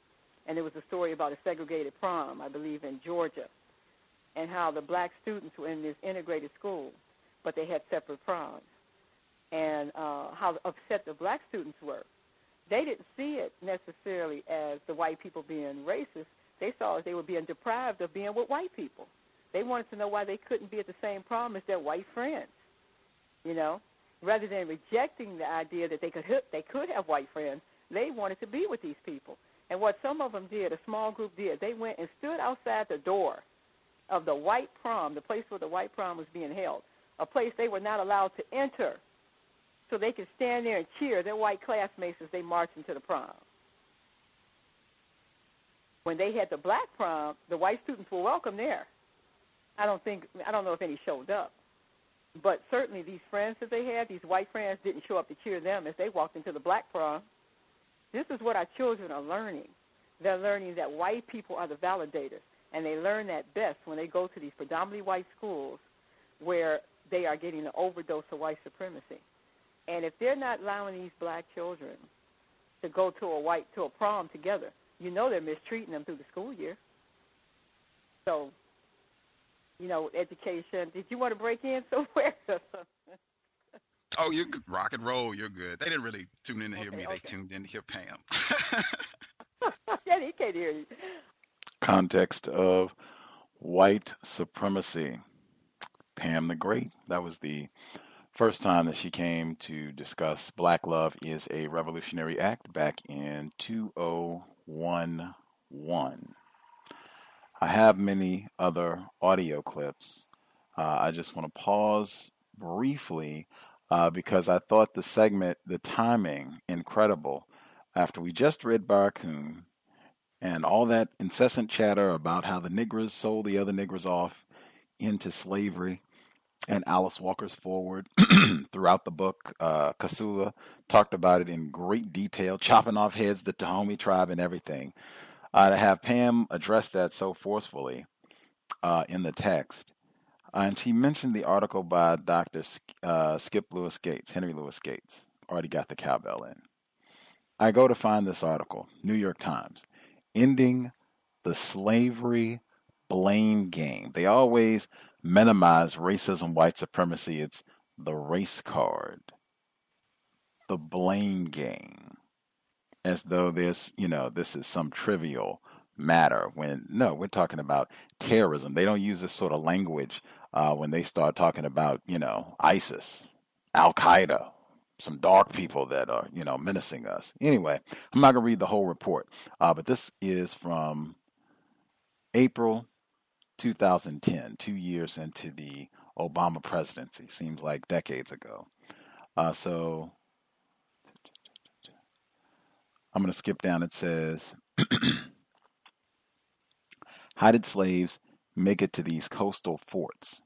[SPEAKER 3] and it was a story about a segregated prom, I believe, in Georgia, and how the black students were in this integrated school, but they had separate proms, and uh, how upset the black students were. They didn't see it necessarily as the white people being racist. They saw as they were being deprived of being with white people. They wanted to know why they couldn't be at the same prom as their white friends. You know, rather than rejecting the idea that they could they could have white friends, they wanted to be with these people. And what some of them did, a small group did, they went and stood outside the door of the white prom, the place where the white prom was being held, a place they were not allowed to enter, so they could stand there and cheer their white classmates as they marched into the prom. When they had the black prom, the white students were welcome there. I don't think I don't know if any showed up, but certainly these friends that they had, these white friends, didn't show up to cheer them as they walked into the black prom. This is what our children are learning. They're learning that white people are the validators, and they learn that best when they go to these predominantly white schools where they are getting an overdose of white supremacy. And if they're not allowing these black children to go to a white to a prom together, you know they're mistreating them through the school year. So, you know, education. Did you want to break in somewhere?
[SPEAKER 2] oh, you're good. rock and roll. You're good. They didn't really tune in to hear
[SPEAKER 3] Okay,
[SPEAKER 2] me.
[SPEAKER 3] okay.
[SPEAKER 2] They tuned in to hear Pam.
[SPEAKER 3] yeah, he can't hear you.
[SPEAKER 4] Context of white supremacy. Pam the Great. That was the first time that she came to discuss Black Love is a Revolutionary Act back in 2011. I have many other audio clips. Uh, I just want to pause briefly uh, because I thought the segment, the timing, incredible. After we just read Barracoon and all that incessant chatter about how the niggers sold the other niggers off into slavery, and Alice Walker's forward throughout the book. Uh, Kossola talked about it in great detail, chopping off heads, the Dahomey tribe, and everything. Uh, to have Pam address that so forcefully uh, in the text. Uh, and she mentioned the article by Dr. Uh, Skip Louis Gates, Henry Louis Gates. Already got the cowbell in. I go to find this article, New York Times, ending the slavery blame game. They always minimize racism, white supremacy. It's the race card, the blame game, as though there's, you know, this is some trivial matter. When no, we're talking about terrorism. They don't use this sort of language uh, when they start talking about, you know, ISIS, Al Qaeda, some dark people that are, you know, menacing us. Anyway, I'm not going to read the whole report, uh, but this is from April 2010, two years into the Obama presidency. Seems like decades ago. Uh, so I'm going to skip down. It says, How did slaves make it to these coastal forts?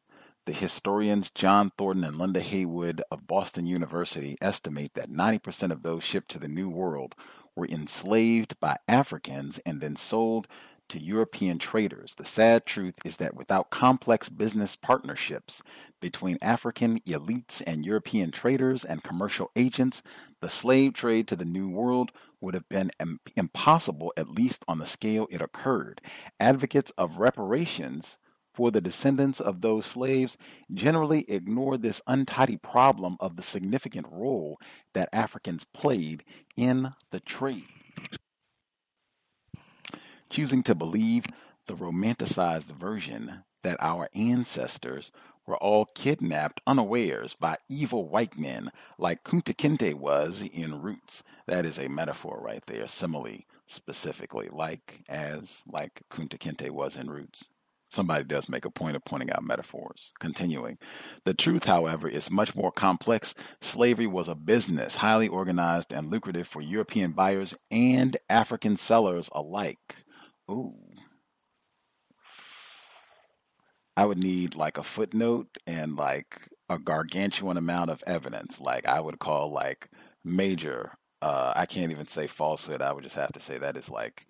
[SPEAKER 4] The historians John Thornton and Linda Heywood of Boston University estimate that 90% of those shipped to the New World were enslaved by Africans and then sold to European traders. The sad truth is that without complex business partnerships between African elites and European traders and commercial agents, the slave trade to the New World would have been im- impossible, at least on the scale it occurred. Advocates of reparations for the descendants of those slaves generally ignore this untidy problem of the significant role that Africans played in the trade choosing to believe the romanticized version that our ancestors were all kidnapped unawares by evil white men like Kunta Kinte was in Roots. That is a metaphor right there, simile specifically, like as like Kunta Kinte was in Roots. Somebody does make a point of pointing out metaphors. Continuing. The truth, however, is much more complex. Slavery was a business, highly organized and lucrative for European buyers and African sellers alike. Ooh. I would need like a footnote and like a gargantuan amount of evidence. Like I would call like major uh I can't even say falsehood. I would just have to say that is like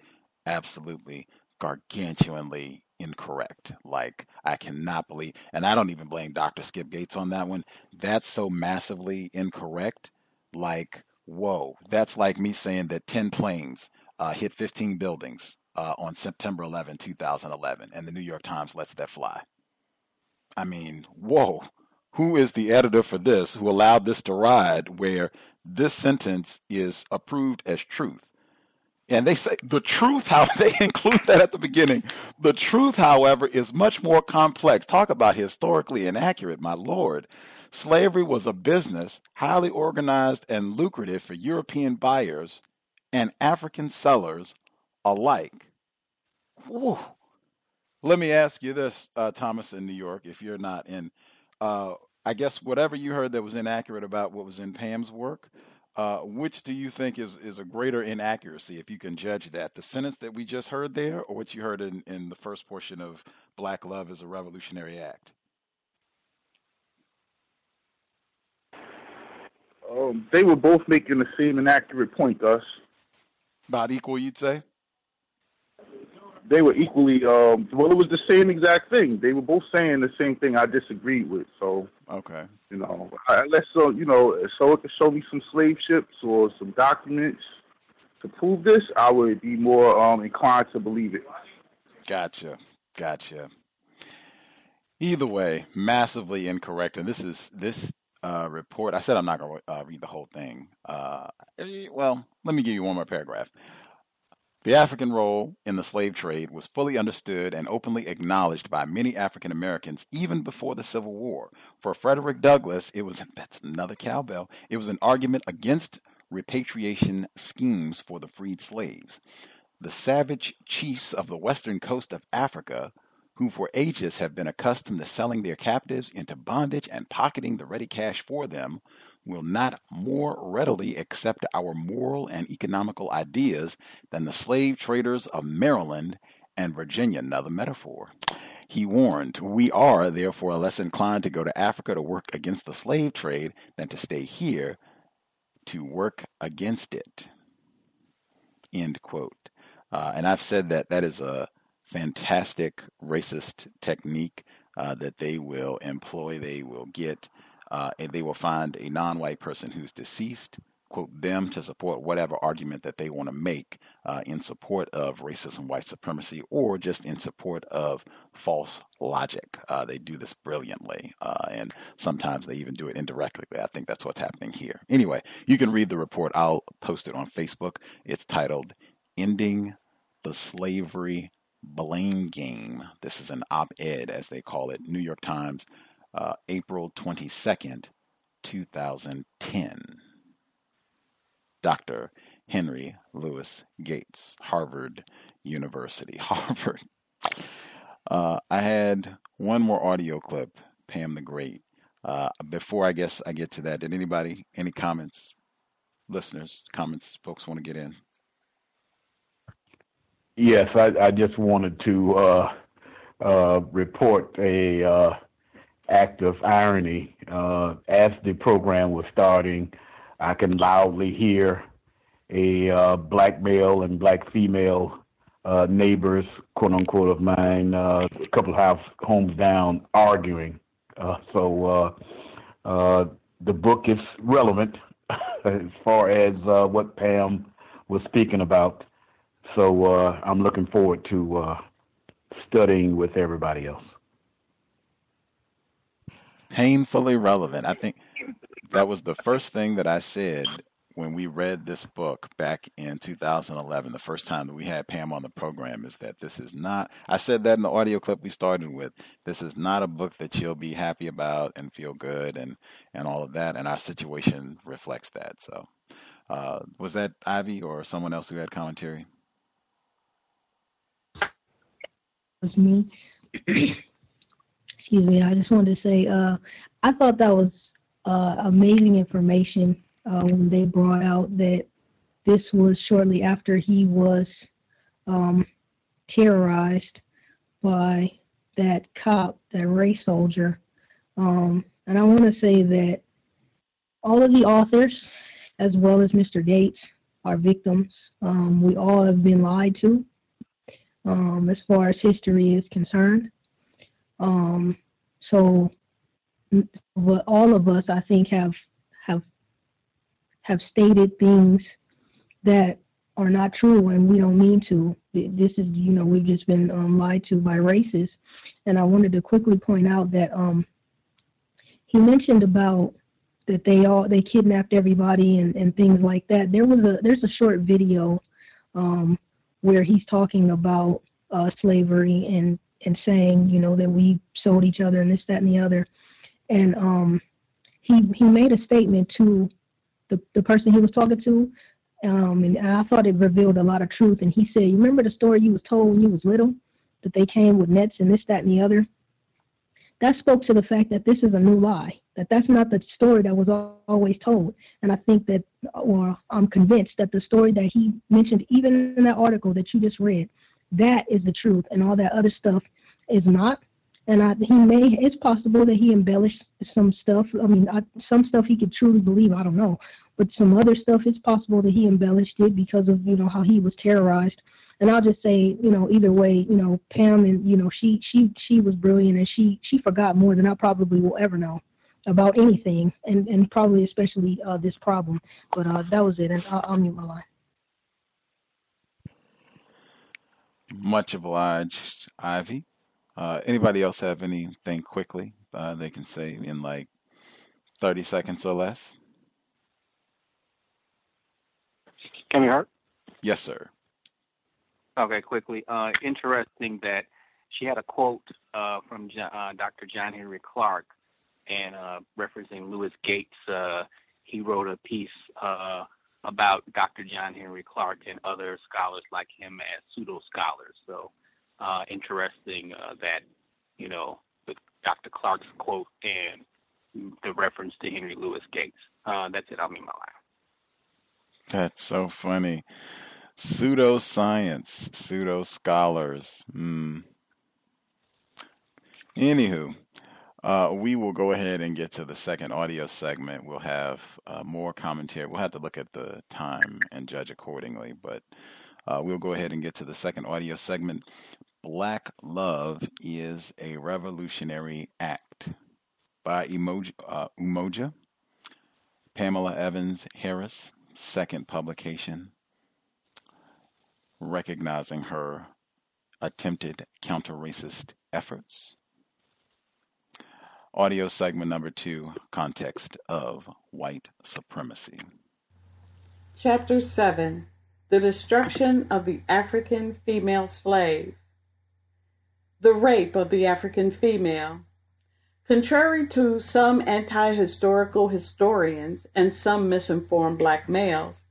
[SPEAKER 4] absolutely gargantuanly incorrect. Like I cannot believe and I don't even blame Dr. Skip Gates on that one. That's so massively incorrect. Like, whoa. That's like me saying that 10 planes uh, hit 15 buildings uh, on September 11, 2011, and the New York Times lets that fly. I mean, whoa. Who is the editor for this who allowed this to ride where this sentence is approved as truth? And they say the truth, how they include that at the beginning. The truth, however, is much more complex. Talk about historically inaccurate, my lord. Slavery was a business highly organized and lucrative for European buyers and African sellers alike. Whew. Let me ask you this, uh, Thomas in New York, if you're not in. Uh, I guess whatever you heard that was inaccurate about what was in Pam's work, uh, which do you think is, is a greater inaccuracy, if you can judge that? The sentence that we just heard there, or what you heard in, in the first portion of Black Love is a Revolutionary Act?
[SPEAKER 12] Um, they were both making the same inaccurate point, Gus.
[SPEAKER 4] About equal, you'd say?
[SPEAKER 12] They were equally, um, well, it was the same exact thing. They were both saying the same thing I disagreed with. So,
[SPEAKER 4] okay,
[SPEAKER 12] you know, unless so, you know, so it could show me some slave ships or some documents to prove this, I would be more um, inclined to believe it.
[SPEAKER 4] Gotcha, gotcha. Either way, massively incorrect. And this is this uh, report. I said I'm not going to uh, read the whole thing. Uh, eh, well, let me give you one more paragraph. The African role in the slave trade was fully understood and openly acknowledged by many African Americans even before the Civil War. For Frederick Douglass, it was that's another cowbell. It was an argument against repatriation schemes for the freed slaves. The savage chiefs of the western coast of Africa, who for ages have been accustomed to selling their captives into bondage and pocketing the ready cash for them, will not more readily accept our moral and economical ideas than the slave traders of Maryland and Virginia. Another metaphor. He warned, We are therefore less inclined to go to Africa to work against the slave trade than to stay here to work against it. End quote. Uh, and I've said that that is a fantastic racist technique uh, that they will employ. They will get uh, and they will find a non-white person who's deceased, quote them to support whatever argument that they want to make uh, in support of racism, white supremacy, or just in support of false logic. Uh, they do this brilliantly, uh, and sometimes they even do it indirectly. I think that's what's happening here. Anyway, you can read the report. I'll post it on Facebook. It's titled "Ending the Slavery." Blame game. This is an op ed, as they call it, New York Times, uh, April 22nd, 2010. Dr. Henry Louis Gates, Harvard University. Harvard. Uh, I had one more audio clip, Pam the Great. Uh, before I guess I get to that, did anybody, any comments, listeners, comments, folks want to get in?
[SPEAKER 11] Yes, I, I just wanted to uh, uh, report a uh, act of irony. Uh, as the program was starting, I can loudly hear a uh, black male and black female uh, neighbors, quote unquote, of mine, uh, a couple of house homes down, arguing. Uh, so uh, the book is relevant as far as what Pam was speaking about. So I'm looking forward to studying with everybody else
[SPEAKER 4] painfully relevant. I think that was the first thing that I said when we read this book back in 2011, the first time that we had Pam on the program, is that this is not, I said that in the audio clip we started with, this is not a book that you'll be happy about and feel good and, and all of that. And our situation reflects that. So, uh, was that Ivy or someone else who had commentary?
[SPEAKER 13] It was me. Excuse me. I just wanted to say, uh, I thought that was uh, amazing information uh, when they brought out that this was shortly after he was um, terrorized by that cop, that race soldier. Um, and I want to say that all of the authors, as well as Mr. Gates, are victims. Um, we all have been lied to um, as far as history is concerned. Um, so, all of us, I think, have have have stated things that are not true, and we don't mean to. This is, you know, we've just been um, lied to by racists. And I wanted to quickly point out that um, he mentioned about that they all they kidnapped everybody and, and things like that. There was a there's a short video um, where he's talking about uh, slavery and and saying you know that we sold each other and this that and the other, and um, he he made a statement to the the person he was talking to, um, and I thought it revealed a lot of truth. And he said, "You remember the story you was told when you was little that they came with nets and this that and the other." That spoke to the fact that this is a new lie that that's not the story that was always told. And I think that, or I'm convinced that the story that he mentioned, even in that article that you just read, that is the truth, and all that other stuff is not. And I, he may, it's possible that he embellished some stuff. I mean, I, some stuff he could truly believe, I don't know. But some other stuff, it's possible that he embellished it because of, you know, how he was terrorized. And I'll just say, you know, either way, you know, Pam and, you know, she, she, she was brilliant and she, she forgot more than I probably will ever know about anything, and, and probably especially uh, this problem. But uh, that was it, and I'll, I'll mute my line.
[SPEAKER 4] Much obliged, Ivy. Uh, anybody else have anything quickly uh, they can say in like 30 seconds or less?
[SPEAKER 10] Can you hear?
[SPEAKER 4] Yes, sir.
[SPEAKER 10] Okay, quickly. Uh, interesting that she had a quote uh, from John, uh, Dr. John Henrik Clarke and uh, referencing Louis Gates. Uh, he wrote a piece uh, about Dr. John Henrik Clarke and other scholars like him as pseudo scholars. So uh, interesting uh, that you know with Dr. Clarke's quote and the reference to Henry Louis Gates. Uh, that's it. I'll meet my life.
[SPEAKER 4] That's so funny. Pseudoscience, pseudo scholars. Hmm. Anywho, uh, we will go ahead and get to the second audio segment. We'll have uh, more commentary. We'll have to look at the time and judge accordingly, but uh, we'll go ahead and get to the second audio segment. Black Love is a Revolutionary Act by Emoji, uh, Umoja, Pamela Evans Harris, second publication, recognizing her attempted counter racist efforts. Audio segment number two Context of White Supremacy.
[SPEAKER 5] Chapter 7 The Destruction of the African Female Slave. The Rape of the African Female. Contrary to some anti historical historians and some misinformed black males,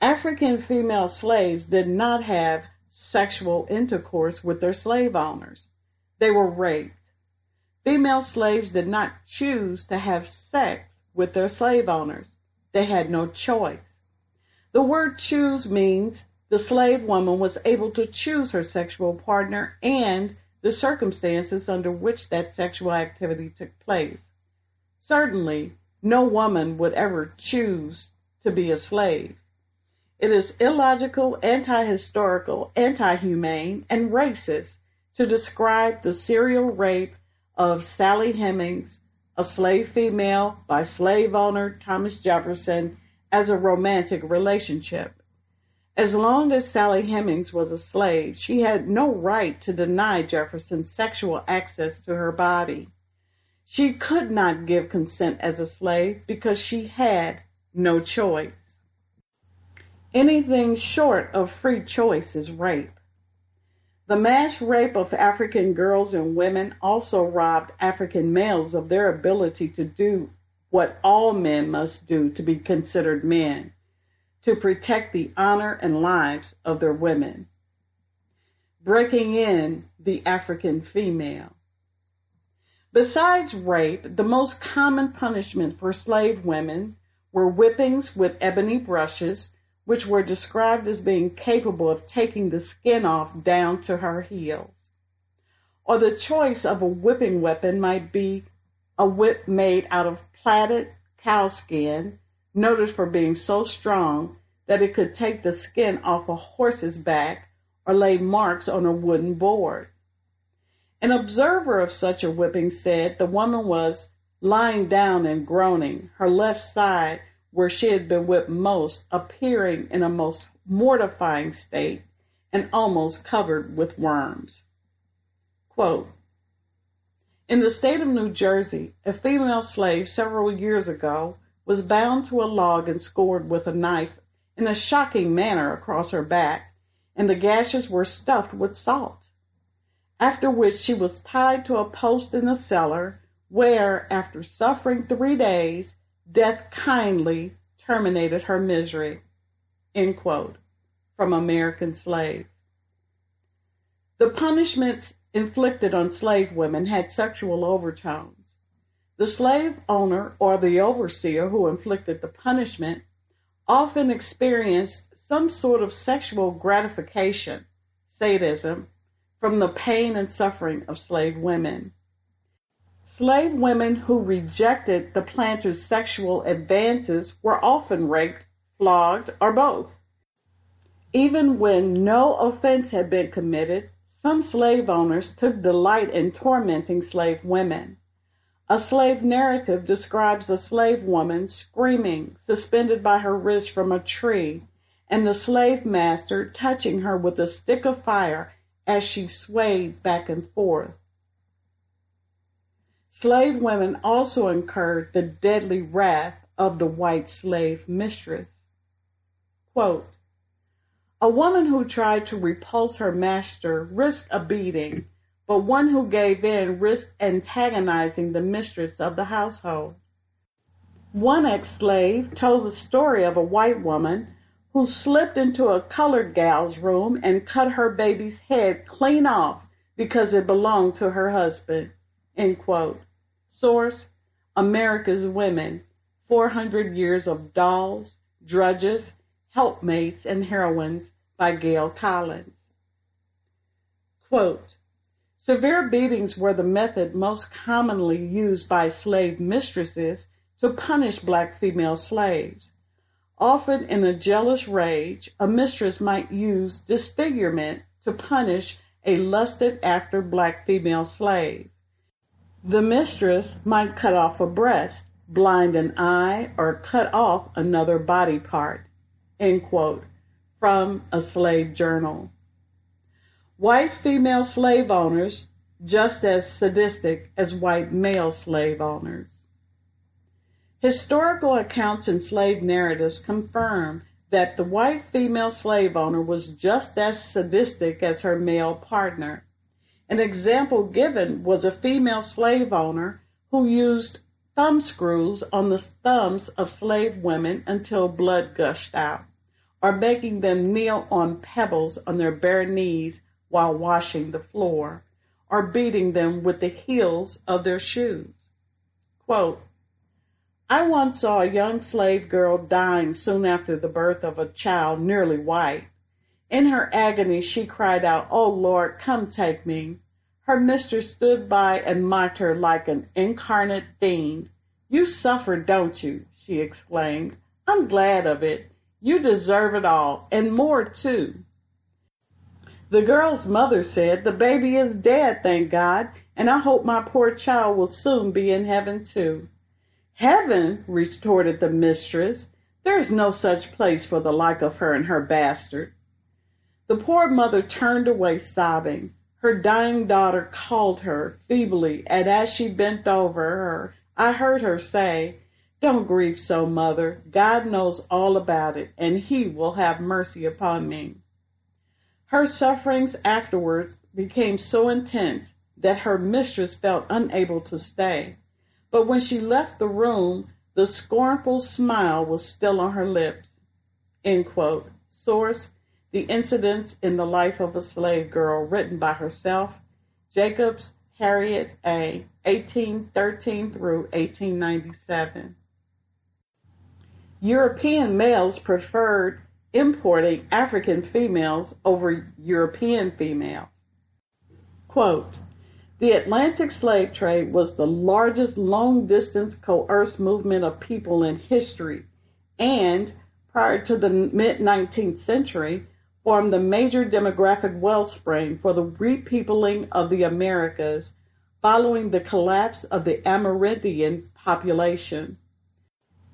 [SPEAKER 5] African female slaves did not have sexual intercourse with their slave owners. They were raped. Female slaves did not choose to have sex with their slave owners. They had no choice. The word choose means the slave woman was able to choose her sexual partner and the circumstances under which that sexual activity took place. Certainly, no woman would ever choose to be a slave. It is illogical, anti historical, anti humane, and racist to describe the serial rape of Sally Hemings, a slave female by slave owner Thomas Jefferson, as a romantic relationship. As long as Sally Hemings was a slave, she had no right to deny Jefferson sexual access to her body. She could not give consent as a slave because she had no choice. Anything short of free choice is rape. The mass rape of African girls and women also robbed African males of their ability to do what all men must do to be considered men, to protect the honor and lives of their women. Breaking in the African female. Besides rape, the most common punishment for slave women were whippings with ebony brushes, which were described as being capable of taking the skin off down to her heels. Or the choice of a whipping weapon might be a whip made out of plaited cow skin, noted for being so strong that it could take the skin off a horse's back or lay marks on a wooden board. An observer of such a whipping said the woman was lying down and groaning, her left side, where she had been whipped most, appearing in a most mortifying state and almost covered with worms. Quote, in the state of New Jersey, a female slave several years ago was bound to a log and scored with a knife in a shocking manner across her back, and the gashes were stuffed with salt after which she was tied to a post in the cellar, where, after suffering three days, death kindly terminated her misery. End quote. From American Slave. The punishments inflicted on slave women had sexual overtones. The slave owner or the overseer who inflicted the punishment often experienced some sort of sexual gratification, sadism, from the pain and suffering of slave women. Slave women who rejected the planter's sexual advances were often raped, flogged, or both. Even when no offense had been committed, some slave owners took delight in tormenting slave women. A slave narrative describes a slave woman screaming, suspended by her wrist from a tree, and the slave master touching her with a stick of fire as she swayed back and forth. Slave women also incurred the deadly wrath of the white slave mistress. Quote, a woman who tried to repulse her master risked a beating, but one who gave in risked antagonizing the mistress of the household. One ex slave told the story of a white woman who slipped into a colored gal's room and cut her baby's head clean off because it belonged to her husband. End quote. Source America's Women 400 Years of Dolls, Drudges, Helpmates, and Heroines by Gail Collins. Quote, Severe beatings were the method most commonly used by slave mistresses to punish black female slaves. Often in a jealous rage, a mistress might use disfigurement to punish a lusted after black female slave. The mistress might cut off a breast, blind an eye, or cut off another body part. Quote. From a slave journal. White female slave owners just as sadistic as white male slave owners. Historical accounts and slave narratives confirm that the white female slave owner was just as sadistic as her male partner. An example given was a female slave owner who used thumb screws on the thumbs of slave women until blood gushed out, or making them kneel on pebbles on their bare knees while washing the floor, or beating them with the heels of their shoes. Quote, I once saw a young slave girl dying soon after the birth of a child nearly white. In her agony, she cried out, Oh Lord, come take me. Her mistress stood by and mocked her like an incarnate fiend. You suffer, don't you? she exclaimed. I'm glad of it. You deserve it all, and more too. The girl's mother said, The baby is dead, thank God, and I hope my poor child will soon be in heaven too. Heaven, retorted the mistress. There is no such place for the like of her and her bastard. The poor mother turned away sobbing. Her dying daughter called her feebly, and as she bent over her, I heard her say, Don't grieve so, mother. God knows all about it, and he will have mercy upon me. Her sufferings afterwards became so intense that her mistress felt unable to stay. But when she left the room, the scornful smile was still on her lips. End quote. Source The Incidents in the Life of a Slave Girl, written by herself, Jacobs, Harriet A., 1813 through 1897. European males preferred importing African females over European females. Quote, the Atlantic slave trade was the largest long distance coerced movement of people in history and, prior to the mid 19th century, formed the major demographic wellspring for the repeopling of the Americas following the collapse of the Amerindian population.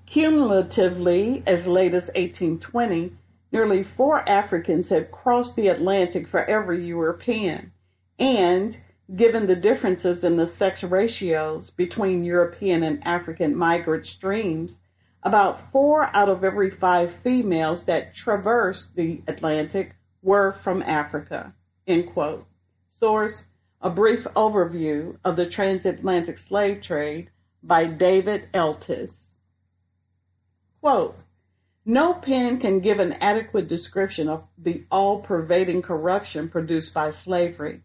[SPEAKER 5] Cumulatively, as late as 1820, nearly four Africans had crossed the Atlantic for every European, and given the differences in the sex ratios between European and African migrant streams, about four out of every five females that traversed the Atlantic were from Africa. End quote. Source A Brief Overview of the Transatlantic Slave Trade by David Eltis. Quote No pen can give an adequate description of the all pervading corruption produced by slavery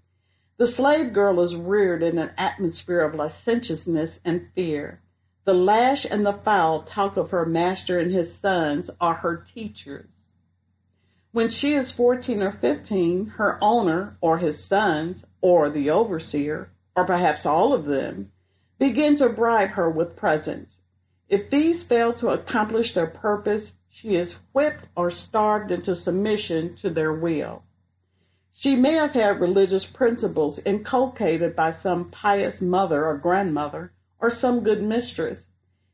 [SPEAKER 5] the slave girl is reared in an atmosphere of licentiousness and fear. The lash and the foul talk of her master and his sons are her teachers. When she is 14 or 15, her owner or his sons or the overseer, or perhaps all of them, begin to bribe her with presents. If these fail to accomplish their purpose, she is whipped or starved into submission to their will. She may have had religious principles inculcated by some pious mother or grandmother or some good mistress.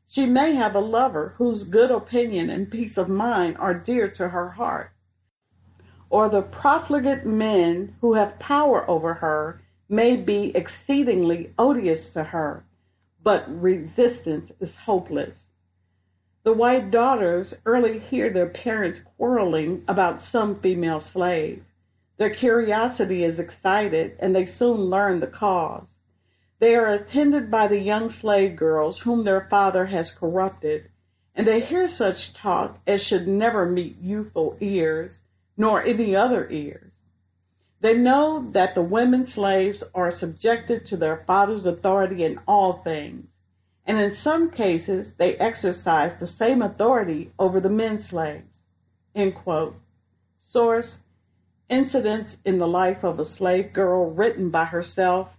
[SPEAKER 5] She may have a lover whose good opinion and peace of mind are dear to her heart. Or the profligate men who have power over her may be exceedingly odious to her, but resistance is hopeless. The white daughters early hear their parents quarreling about some female slave. Their curiosity is excited, and they soon learn the cause. They are attended by the young slave girls whom their father has corrupted, and they hear such talk as should never meet youthful ears, nor any other ears. They know that the women slaves are subjected to their father's authority in all things, and in some cases they exercise the same authority over the men slaves. Source Incidents in the Life of a Slave Girl, written by herself,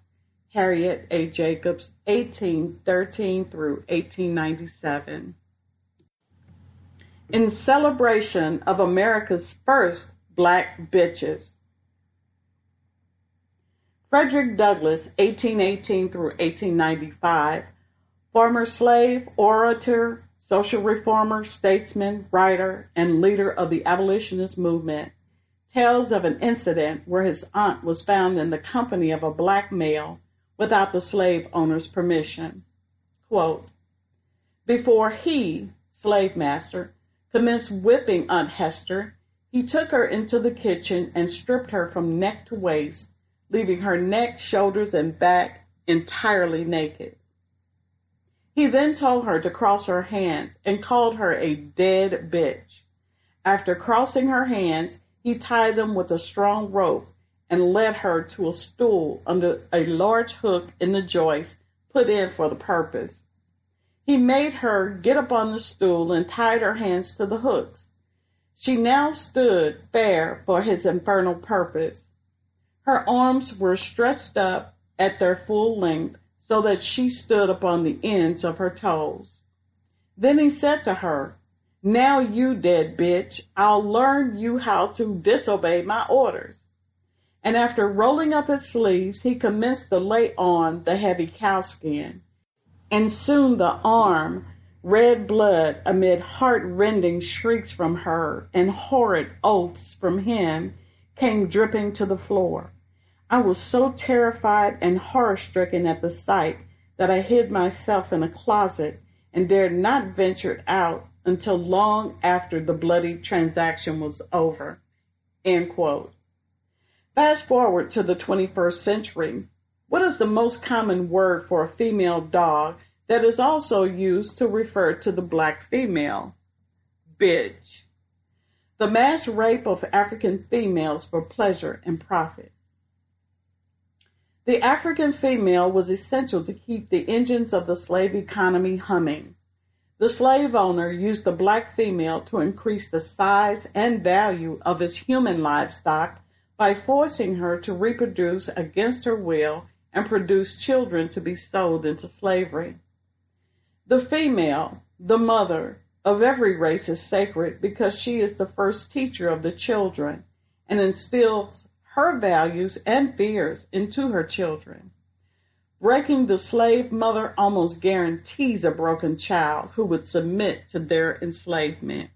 [SPEAKER 5] Harriet A. Jacobs, 1813 through 1897. In celebration of America's first black bitches. Frederick Douglass, 1818 through 1895, former slave, orator, social reformer, statesman, writer, and leader of the abolitionist movement tells of an incident where his aunt was found in the company of a black male without the slave owner's permission. Quote, Before he, slave master, commenced whipping Aunt Hester, he took her into the kitchen and stripped her from neck to waist, leaving her neck, shoulders, and back entirely naked. He then told her to cross her hands and called her a dead bitch. After crossing her hands, he tied them with a strong rope and led her to a stool under a large hook in the joist put in for the purpose. He made her get up on the stool and tied her hands to the hooks. She now stood fair for his infernal purpose. Her arms were stretched up at their full length so that she stood upon the ends of her toes. Then he said to her, now you dead bitch, I'll learn you how to disobey my orders. And after rolling up his sleeves, he commenced to lay on the heavy cowskin. And soon the arm, red blood amid heart-rending shrieks from her and horrid oaths from him, came dripping to the floor. I was so terrified and horror-stricken at the sight that I hid myself in a closet and dared not venture out until long after the bloody transaction was over. End quote. Fast forward to the 21st century. What is the most common word for a female dog that is also used to refer to the black female? Bitch. The mass rape of African females for pleasure and profit. The African female was essential to keep the engines of the slave economy humming. The slave owner used the black female to increase the size and value of his human livestock by forcing her to reproduce against her will and produce children to be sold into slavery. The female, the mother of every race, is sacred because she is the first teacher of the children and instills her values and fears into her children. Breaking the slave mother almost guarantees a broken child who would submit to their enslavement.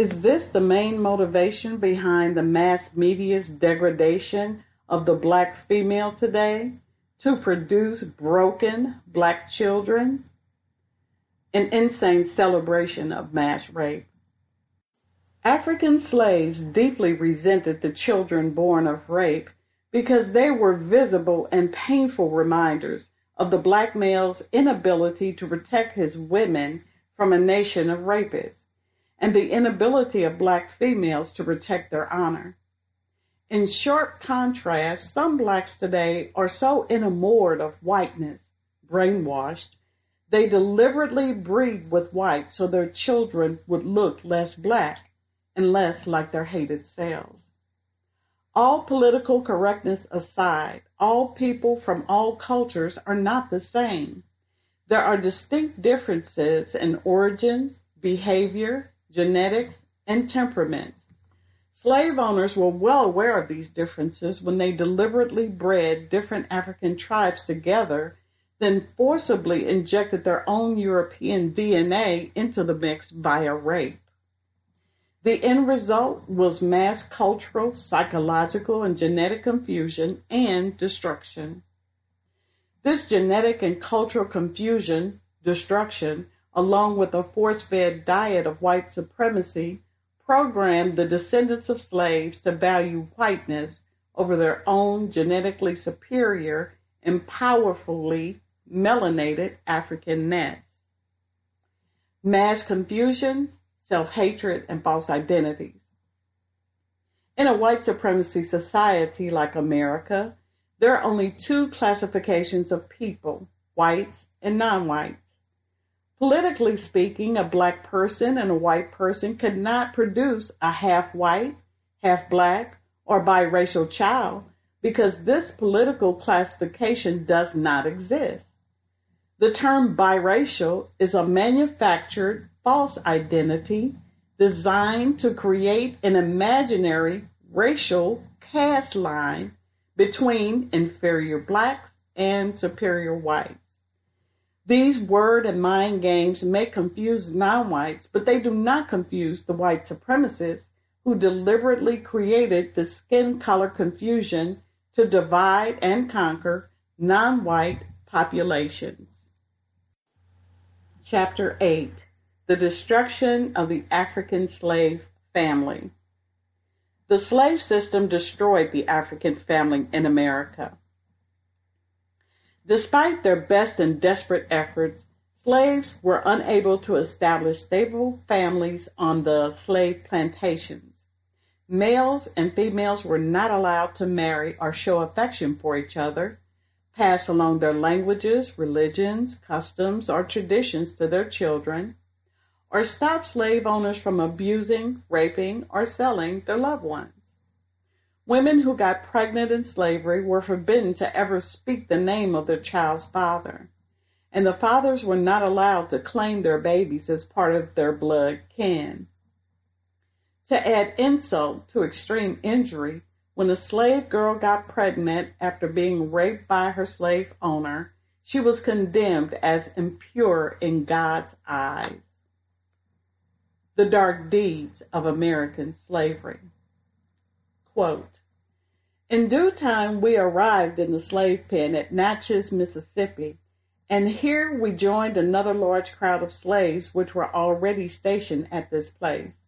[SPEAKER 5] Is this the main motivation behind the mass media's degradation of the black female today? To produce broken black children? An insane celebration of mass rape. African slaves deeply resented the children born of rape because they were visible and painful reminders of the black male's inability to protect his women from a nation of rapists, and the inability of black females to protect their honor. In sharp contrast, some blacks today are so enamored of whiteness, brainwashed, they deliberately breed with white so their children would look less black and less like their hated selves. All political correctness aside, all people from all cultures are not the same. There are distinct differences in origin, behavior, genetics, and temperaments. Slave owners were well aware of these differences when they deliberately bred different African tribes together, then forcibly injected their own European DNA into the mix via rape. The end result was mass cultural, psychological, and genetic confusion and destruction. This genetic and cultural confusion, destruction, along with a force fed diet of white supremacy, programmed the descendants of slaves to value whiteness over their own genetically superior and powerfully melanated African nets. Mass confusion, self hatred, and false identities. In a white supremacy society like America, there are only two classifications of people whites and non whites. Politically speaking, a black person and a white person could not produce a half white, half black, or biracial child because this political classification does not exist. The term biracial is a manufactured false identity designed to create an imaginary racial caste line between inferior blacks and superior whites. These word and mind games may confuse non whites, but they do not confuse the white supremacists who deliberately created the skin color confusion to divide and conquer non white populations. Chapter 8 the destruction of the African slave family. The slave system destroyed the African family in America. Despite their best and desperate efforts, slaves were unable to establish stable families on the slave plantations. Males and females were not allowed to marry or show affection for each other, pass along their languages, religions, customs, or traditions to their children, or stop slave owners from abusing, raping, or selling their loved ones. Women who got pregnant in slavery were forbidden to ever speak the name of their child's father, and the fathers were not allowed to claim their babies as part of their blood kin. To add insult to extreme injury, when a slave girl got pregnant after being raped by her slave owner, she was condemned as impure in God's eyes the dark deeds of American slavery. Quote, in due time, we arrived in the slave pen at Natchez, Mississippi, And here we joined another large crowd of slaves which were already stationed at this place.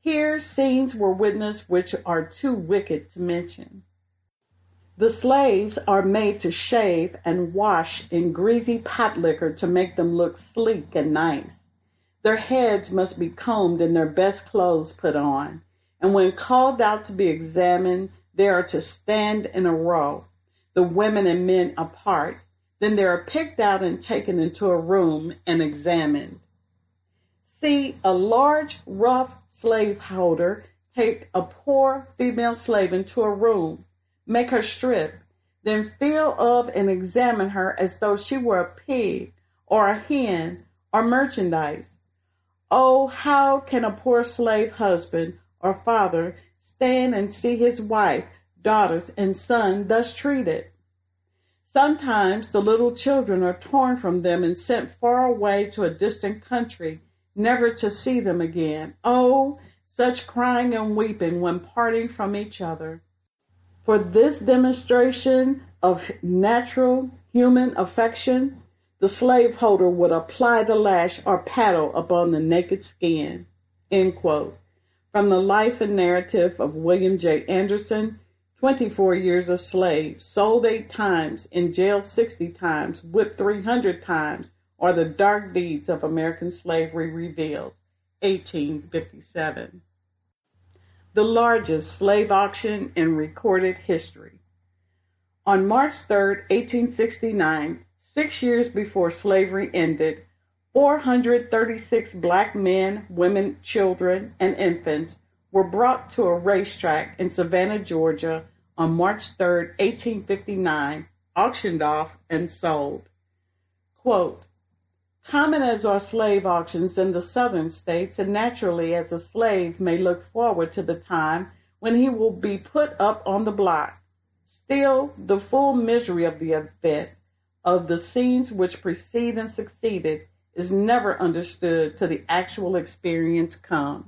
[SPEAKER 5] Here scenes were witnessed which are too wicked to mention. The slaves are made to shave and wash in greasy pot liquor to make them look sleek and nice. Their heads must be combed and their best clothes put on. And when called out to be examined, they are to stand in a row, the women and men apart. Then they are picked out and taken into a room and examined. See, a large, rough slaveholder take a poor female slave into a room, make her strip, then feel of and examine her as though she were a pig or a hen or merchandise. Oh, how can a poor slave husband or father stand and see his wife, daughters, and son thus treated? Sometimes the little children are torn from them and sent far away to a distant country, never to see them again. Oh, such crying and weeping when parting from each other. For this demonstration of natural human affection, the slaveholder would apply the lash or paddle upon the naked skin. End quote. From the life and narrative of William J. Anderson, 24 years a slave, sold eight times, in jail 60 times, whipped 300 times, or the dark deeds of American slavery revealed. 1857 the largest slave auction in recorded history. On March 3, 1869, six years before slavery ended, 436 black men, women, children, and infants were brought to a racetrack in Savannah, Georgia on March 3, 1859, auctioned off, and sold. Quote, Common as are slave auctions in the southern states, and naturally as a slave may look forward to the time when he will be put up on the block, still the full misery of the event, of the scenes which precede and succeeded, is never understood till the actual experience comes.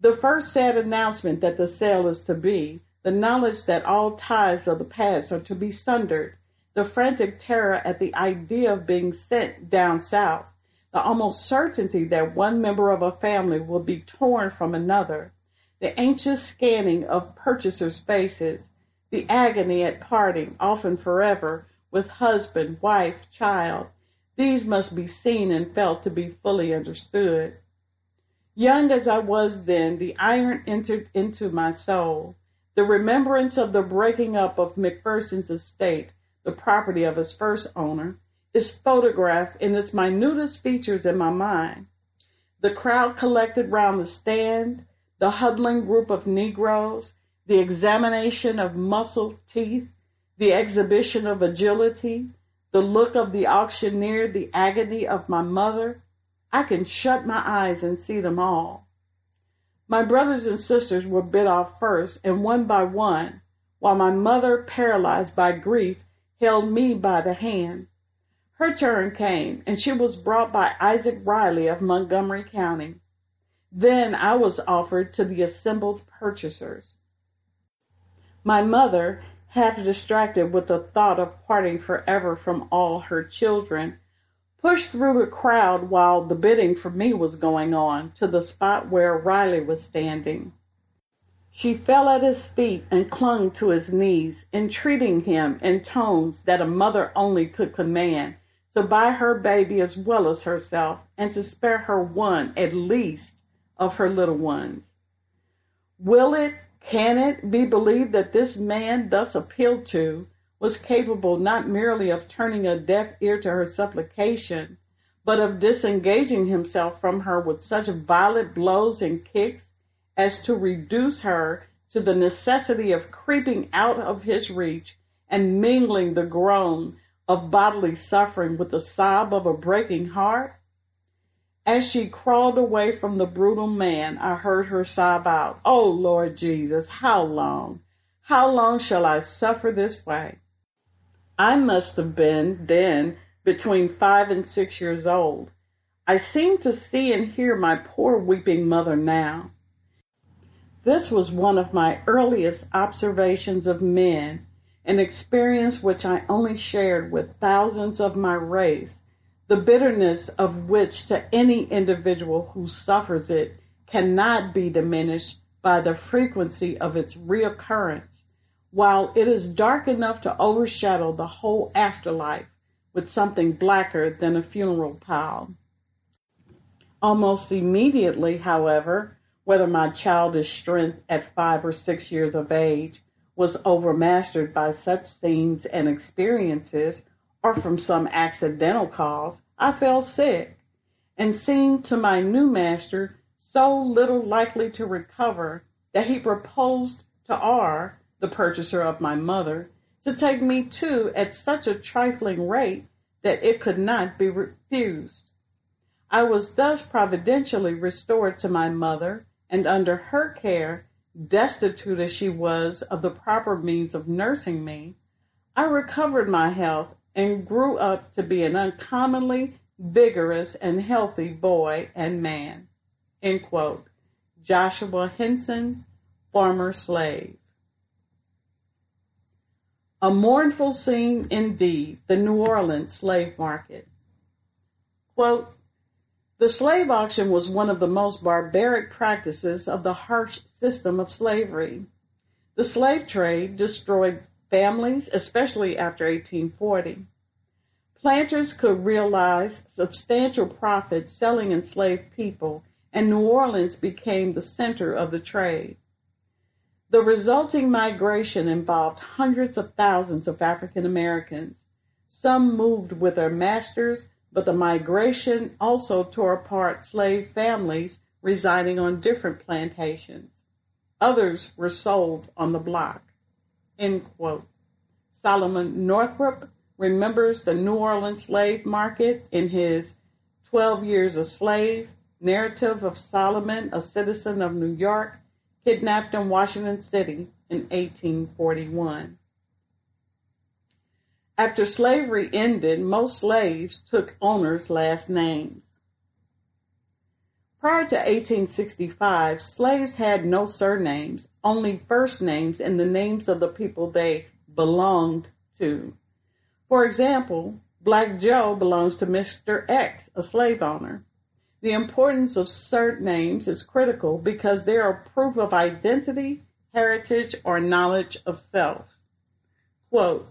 [SPEAKER 5] The first sad announcement that the sale is to be, the knowledge that all ties of the past are to be sundered, the frantic terror at the idea of being sent down south, the almost certainty that one member of a family will be torn from another, the anxious scanning of purchasers' faces, the agony at parting, often forever, with husband, wife, child, these must be seen and felt to be fully understood. Young as I was then, the iron entered into my soul. The remembrance of the breaking up of McPherson's estate the property of its first owner, is photographed in its minutest features in my mind. The crowd collected round the stand, the huddling group of Negroes, the examination of muscled teeth, the exhibition of agility, the look of the auctioneer, the agony of my mother. I can shut my eyes and see them all. My brothers and sisters were bid off first, and one by one, while my mother, paralyzed by grief, held me by the hand. Her turn came, and she was brought by Isaac Riley of Montgomery County. Then I was offered to the assembled purchasers. My mother, half distracted with the thought of parting forever from all her children, pushed through the crowd while the bidding for me was going on to the spot where Riley was standing. She fell at his feet and clung to his knees, entreating him in tones that a mother only could command to buy her baby as well as herself and to spare her one at least of her little ones. Will it, can it be believed that this man thus appealed to was capable not merely of turning a deaf ear to her supplication, but of disengaging himself from her with such violent blows and kicks as to reduce her to the necessity of creeping out of his reach and mingling the groan of bodily suffering with the sob of a breaking heart? As she crawled away from the brutal man, I heard her sob out, Oh Lord Jesus, how long? How long shall I suffer this way? I must have been then between five and six years old. I seem to see and hear my poor weeping mother now. This was one of my earliest observations of men, an experience which I only shared with thousands of my race, the bitterness of which to any individual who suffers it cannot be diminished by the frequency of its reoccurrence, while it is dark enough to overshadow the whole afterlife with something blacker than a funeral pile. Almost immediately, however, whether my childish strength at five or six years of age was overmastered by such scenes and experiences, or from some accidental cause, I fell sick, and seemed to my new master so little likely to recover that he proposed to R, the purchaser of my mother, to take me too at such a trifling rate that it could not be refused. I was thus providentially restored to my mother, and under her care, destitute as she was of the proper means of nursing me, I recovered my health and grew up to be an uncommonly vigorous and healthy boy and man. Joshua Henson, former slave. A mournful scene indeed, the New Orleans slave market. Quote, the slave auction was one of the most barbaric practices of the harsh system of slavery. The slave trade destroyed families, especially after 1840. Planters could realize substantial profits selling enslaved people, and New Orleans became the center of the trade. The resulting migration involved hundreds of thousands of African Americans. Some moved with their masters, but the migration also tore apart slave families residing on different plantations. Others were sold on the block. End quote. Solomon Northup remembers the New Orleans slave market in his 12 Years a Slave narrative of Solomon, a citizen of New York, kidnapped in Washington City in 1841. After slavery ended, most slaves took owners' last names. Prior to 1865, slaves had no surnames, only first names and the names of the people they belonged to. For example, Black Joe belongs to Mr. X, a slave owner. The importance of surnames is critical because they are proof of identity, heritage, or knowledge of self. Quote,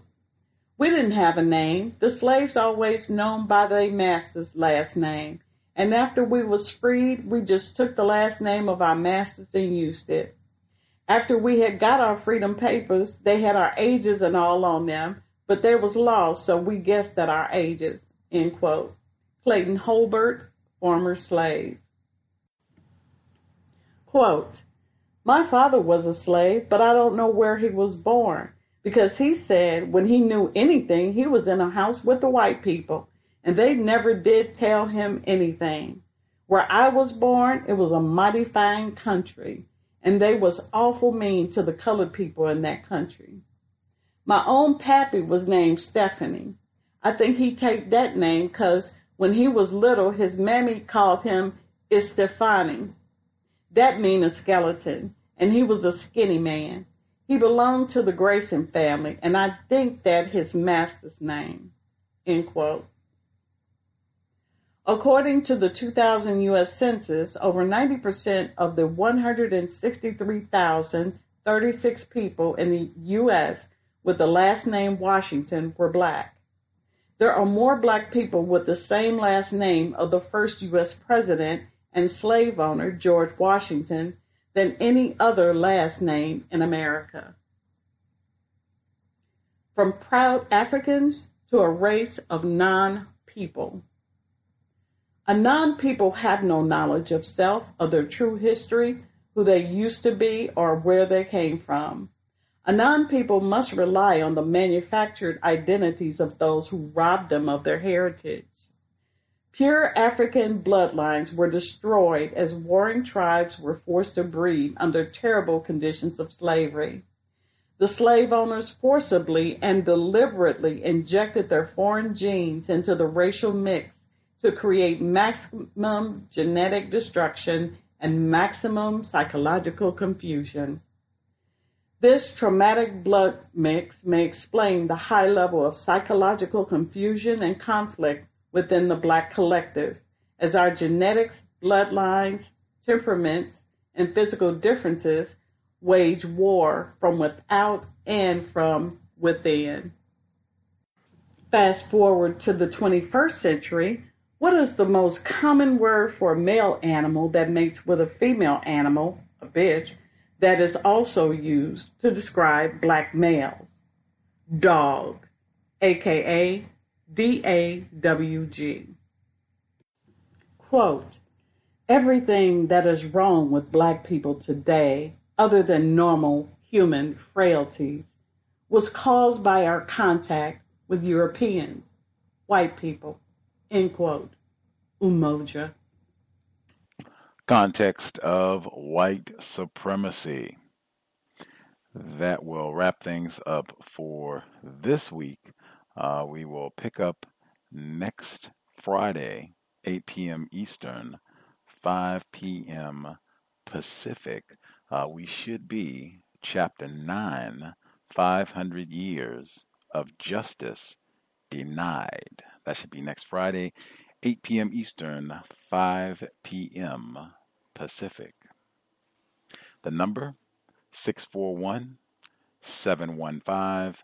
[SPEAKER 5] we didn't have a name. The slaves always known by their master's last name. And after we was freed, we just took the last name of our masters and used it. After we had got our freedom papers, they had our ages and all on them, but there was laws, so we guessed at our ages. End quote. Clayton Holbert, former slave. Quote, My father was a slave, but I don't know where he was born because he said when he knew anything, he was in a house with the white people and they never did tell him anything. Where I was born, it was a mighty fine country and they was awful mean to the colored people in that country. My own pappy was named Stephanie. I think he take that name because when he was little, his mammy called him Estefani. That mean a skeleton, and he was a skinny man. He belonged to the Grayson family, and I think that his master's name. End quote. According to the 2000 U.S. Census, over 90% of the 163,036 people in the U.S. with the last name Washington were black. There are more black people with the same last name of the first U.S. president and slave owner, George Washington, than any other last name in America. From proud Africans to a race of non people. A non people have no knowledge of self, of their true history, who they used to be, or where they came from. A non people must rely on the manufactured identities of those who robbed them of their heritage. Pure African bloodlines were destroyed as warring tribes were forced to breed under terrible conditions of slavery. The slave owners forcibly and deliberately injected their foreign genes into the racial mix to create maximum genetic destruction and maximum psychological confusion. This traumatic blood mix may explain the high level of psychological confusion and conflict within the Black collective, as our genetics, bloodlines, temperaments, and physical differences wage war from without and from within. Fast forward to the 21st century, what is the most common word for a male animal that mates with a female animal, a bitch, that is also used to describe black males? Dog, aka D-A-W-G. Quote, everything that is wrong with black people today, other than normal human frailties, was caused by our contact with Europeans, white people. End quote. Umoja.
[SPEAKER 4] Context of white supremacy. That will wrap things up for this week. Uh, we will pick up next Friday, 8 p.m. Eastern, 5 p.m. Pacific. Uh, we should be chapter 9 500 Years of Justice Denied. That should be next Friday, 8 p.m. Eastern, 5 p.m. Pacific. The number 641 715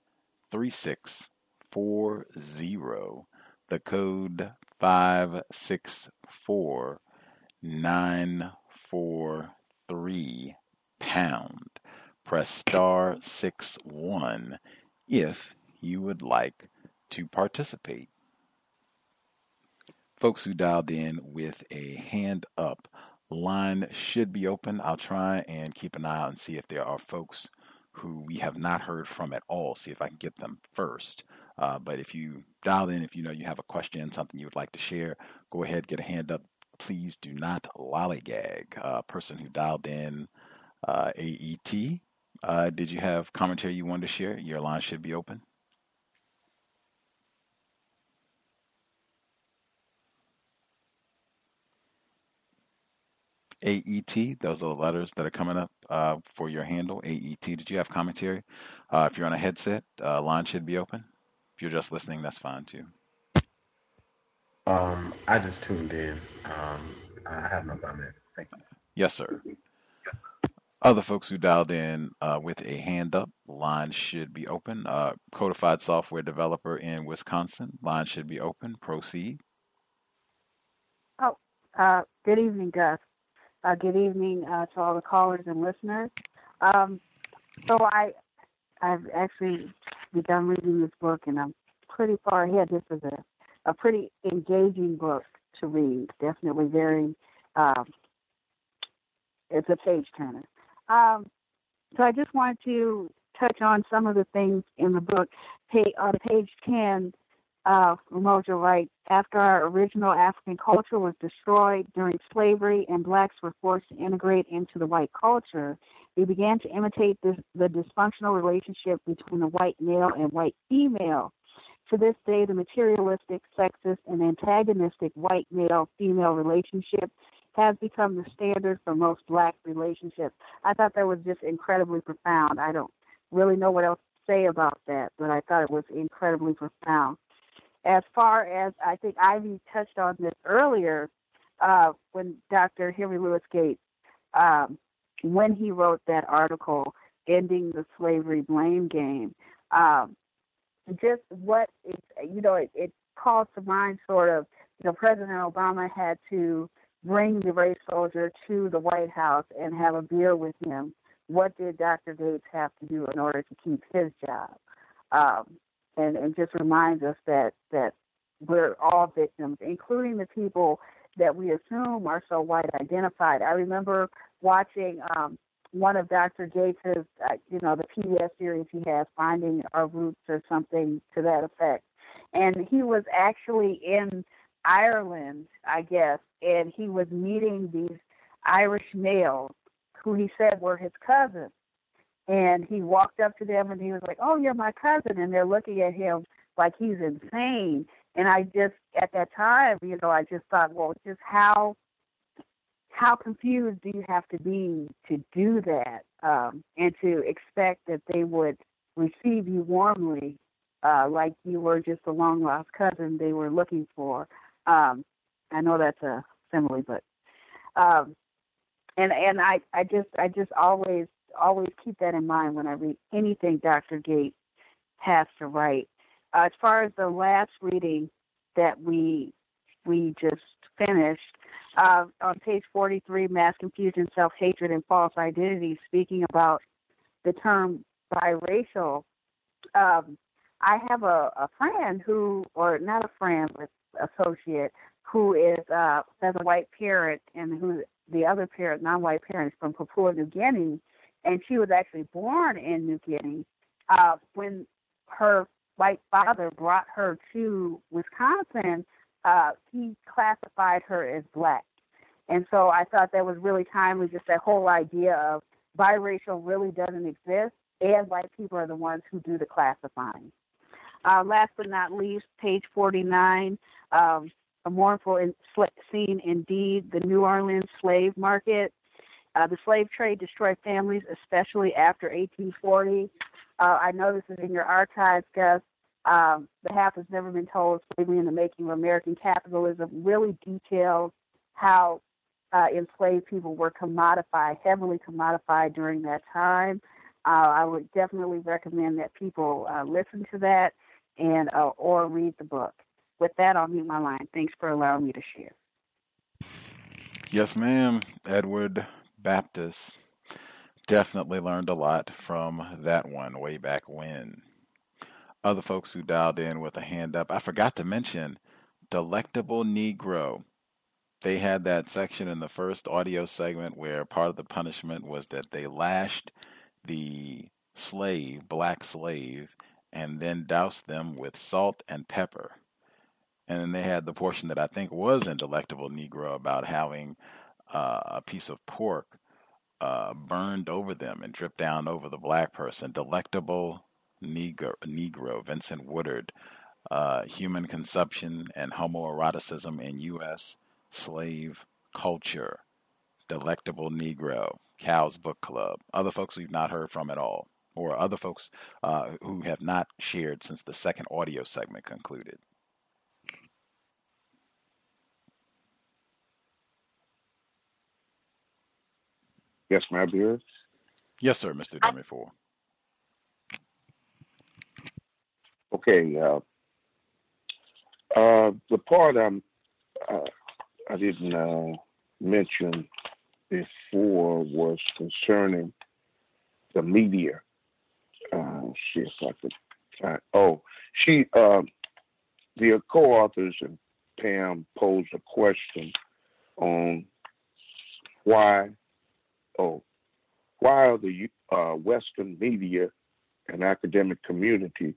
[SPEAKER 4] 3640. The code 564 943 pound. Press star 6 1 if you would like to participate. Folks who dialed in with a hand up, line should be open. I'll try and keep an eye out and see if there are folks who we have not heard from at all, see if I can get them first. Uh, but if you dial in, if you know you have a question, something you would like to share, go ahead, get a hand up. Please do not lollygag. Uh, person who dialed in, uh, AET, uh, did you have commentary you wanted to share? Your line should be open. AET, those are the letters that are coming up uh, for your handle, AET. Did you have commentary? Uh, if you're on a headset, uh, line should be open. If you're just listening, that's fine too.
[SPEAKER 16] Um, I just tuned in. Um, I have no comment. Thank you.
[SPEAKER 4] Yes, sir. Other folks who dialed in uh, with a hand up, line should be open. Uh, codified software developer in Wisconsin, line should be open. Proceed.
[SPEAKER 17] Oh, uh, good evening, Gus. Uh, good evening uh, to all the callers and listeners. Um, so I, I've actually begun reading this book, and I'm pretty far ahead. This is a, a pretty engaging book to read. Definitely very. Um, it's a page turner. Um, so I just wanted to touch on some of the things in the book. Pay, on page 10, uh, Umoja writes, after our original African culture was destroyed during slavery and blacks were forced to integrate into the white culture, we began to imitate this, the dysfunctional relationship between the white male and white female. To this day, the materialistic, sexist, and antagonistic white male female relationship has become the standard for most black relationships. I thought that was just incredibly profound. I don't really know what else to say about that, but I thought it was incredibly profound. As far as I think Ivy touched on this earlier, uh, when Dr. Henry Louis Gates, um, when he wrote that article, Ending the Slavery Blame Game, um, just what it, you know, it, it calls to mind sort of, you know, President Obama had to bring the race soldier to the White House and have a beer with him. What did Dr. Gates have to do in order to keep his job? Um, and, and just reminds us that, that we're all victims, including the people that we assume are so white identified. I remember watching um, one of Dr. Gates's, uh, you know, the PBS series he has, Finding Our Roots or something to that effect. And he was actually in Ireland, I guess, and he was meeting these Irish males who he said were his cousins. And he walked up to them and he was like, Oh, you're my cousin. And they're looking at him like he's insane. And I just, at that time, you know, I just thought, well, just how how confused do you have to be to do that um, and to expect that they would receive you warmly uh, like you were just a long lost cousin they were looking for um, i know that's a simile but um, and and i i just i just always always keep that in mind when i read anything dr gate has to write uh, as far as the last reading that we we just finished uh, on page 43, mass confusion, self hatred, and false identity, speaking about the term biracial. Um, I have a, a friend who, or not a friend, but associate, who is uh, has a white parent, and who the other parent, non-white parent, is from Papua New Guinea, and she was actually born in New Guinea. Uh, when her white father brought her to Wisconsin, uh, he classified her as black. And so I thought that was really timely, just that whole idea of biracial really doesn't exist, and white people are the ones who do the classifying. Uh, last but not least, page 49, um, a mournful in, scene indeed, the New Orleans slave market. Uh, the slave trade destroyed families, especially after 1840. Uh, I know this is in your archives, Gus. Um, the half has never been told, slavery in the making of American capitalism, really details how uh, enslaved people were commodified, heavily commodified during that time. Uh, I would definitely recommend that people uh, listen to that and uh, or read the book. With that, I'll mute my line. Thanks for allowing me to share.
[SPEAKER 4] Yes, ma'am. Edward Baptist definitely learned a lot from that one way back when other folks who dialed in with a hand up. I forgot to mention Delectable Negro. They had that section in the first audio segment where part of the punishment was that they lashed the slave, black slave, and then doused them with salt and pepper. And then they had the portion that I think was in Delectable Negro about having uh, a piece of pork uh, burned over them and dripped down over the black person. Delectable Negro, Negro Vincent Woodard, uh, Human Consumption and Homoeroticism in U.S. Slave Culture, Delectable Negro, Cow's Book Club, other folks we've not heard from at all, or other folks uh, who have not shared since the second audio segment concluded.
[SPEAKER 6] Yes, my dear.
[SPEAKER 4] Yes, sir, Mr. Demi Four.
[SPEAKER 6] Okay. Uh, uh, the part I'm, uh, I didn't uh, mention before was concerning the media. Uh, see if I could find. Oh, she, uh, the co-authors and Pam posed a question on why, oh, why are the uh, Western media and academic community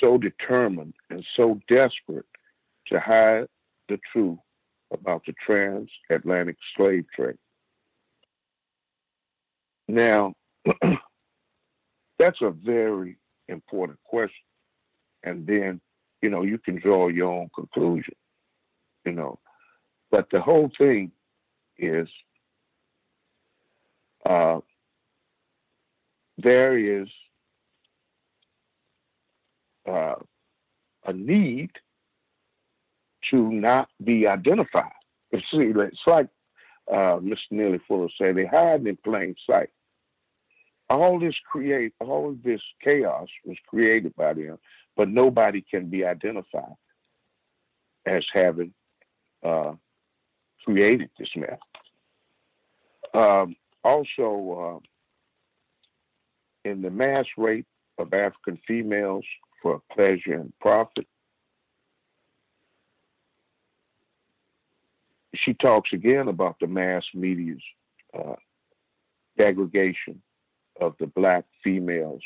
[SPEAKER 6] so determined and so desperate to hide the truth about the transatlantic slave trade. Now, that's a very important question. And then, you know, you can draw your own conclusion, you know. But the whole thing is uh, there is uh, a need to not be identified. It's like uh, Mr. Neely Fuller said, they hide in plain sight. All this create, all of this chaos was created by them, but nobody can be identified as having uh, created this mess. Um, also, uh, in the mass rape of African females for pleasure and profit. She talks again about the mass media's uh, degradation of the black females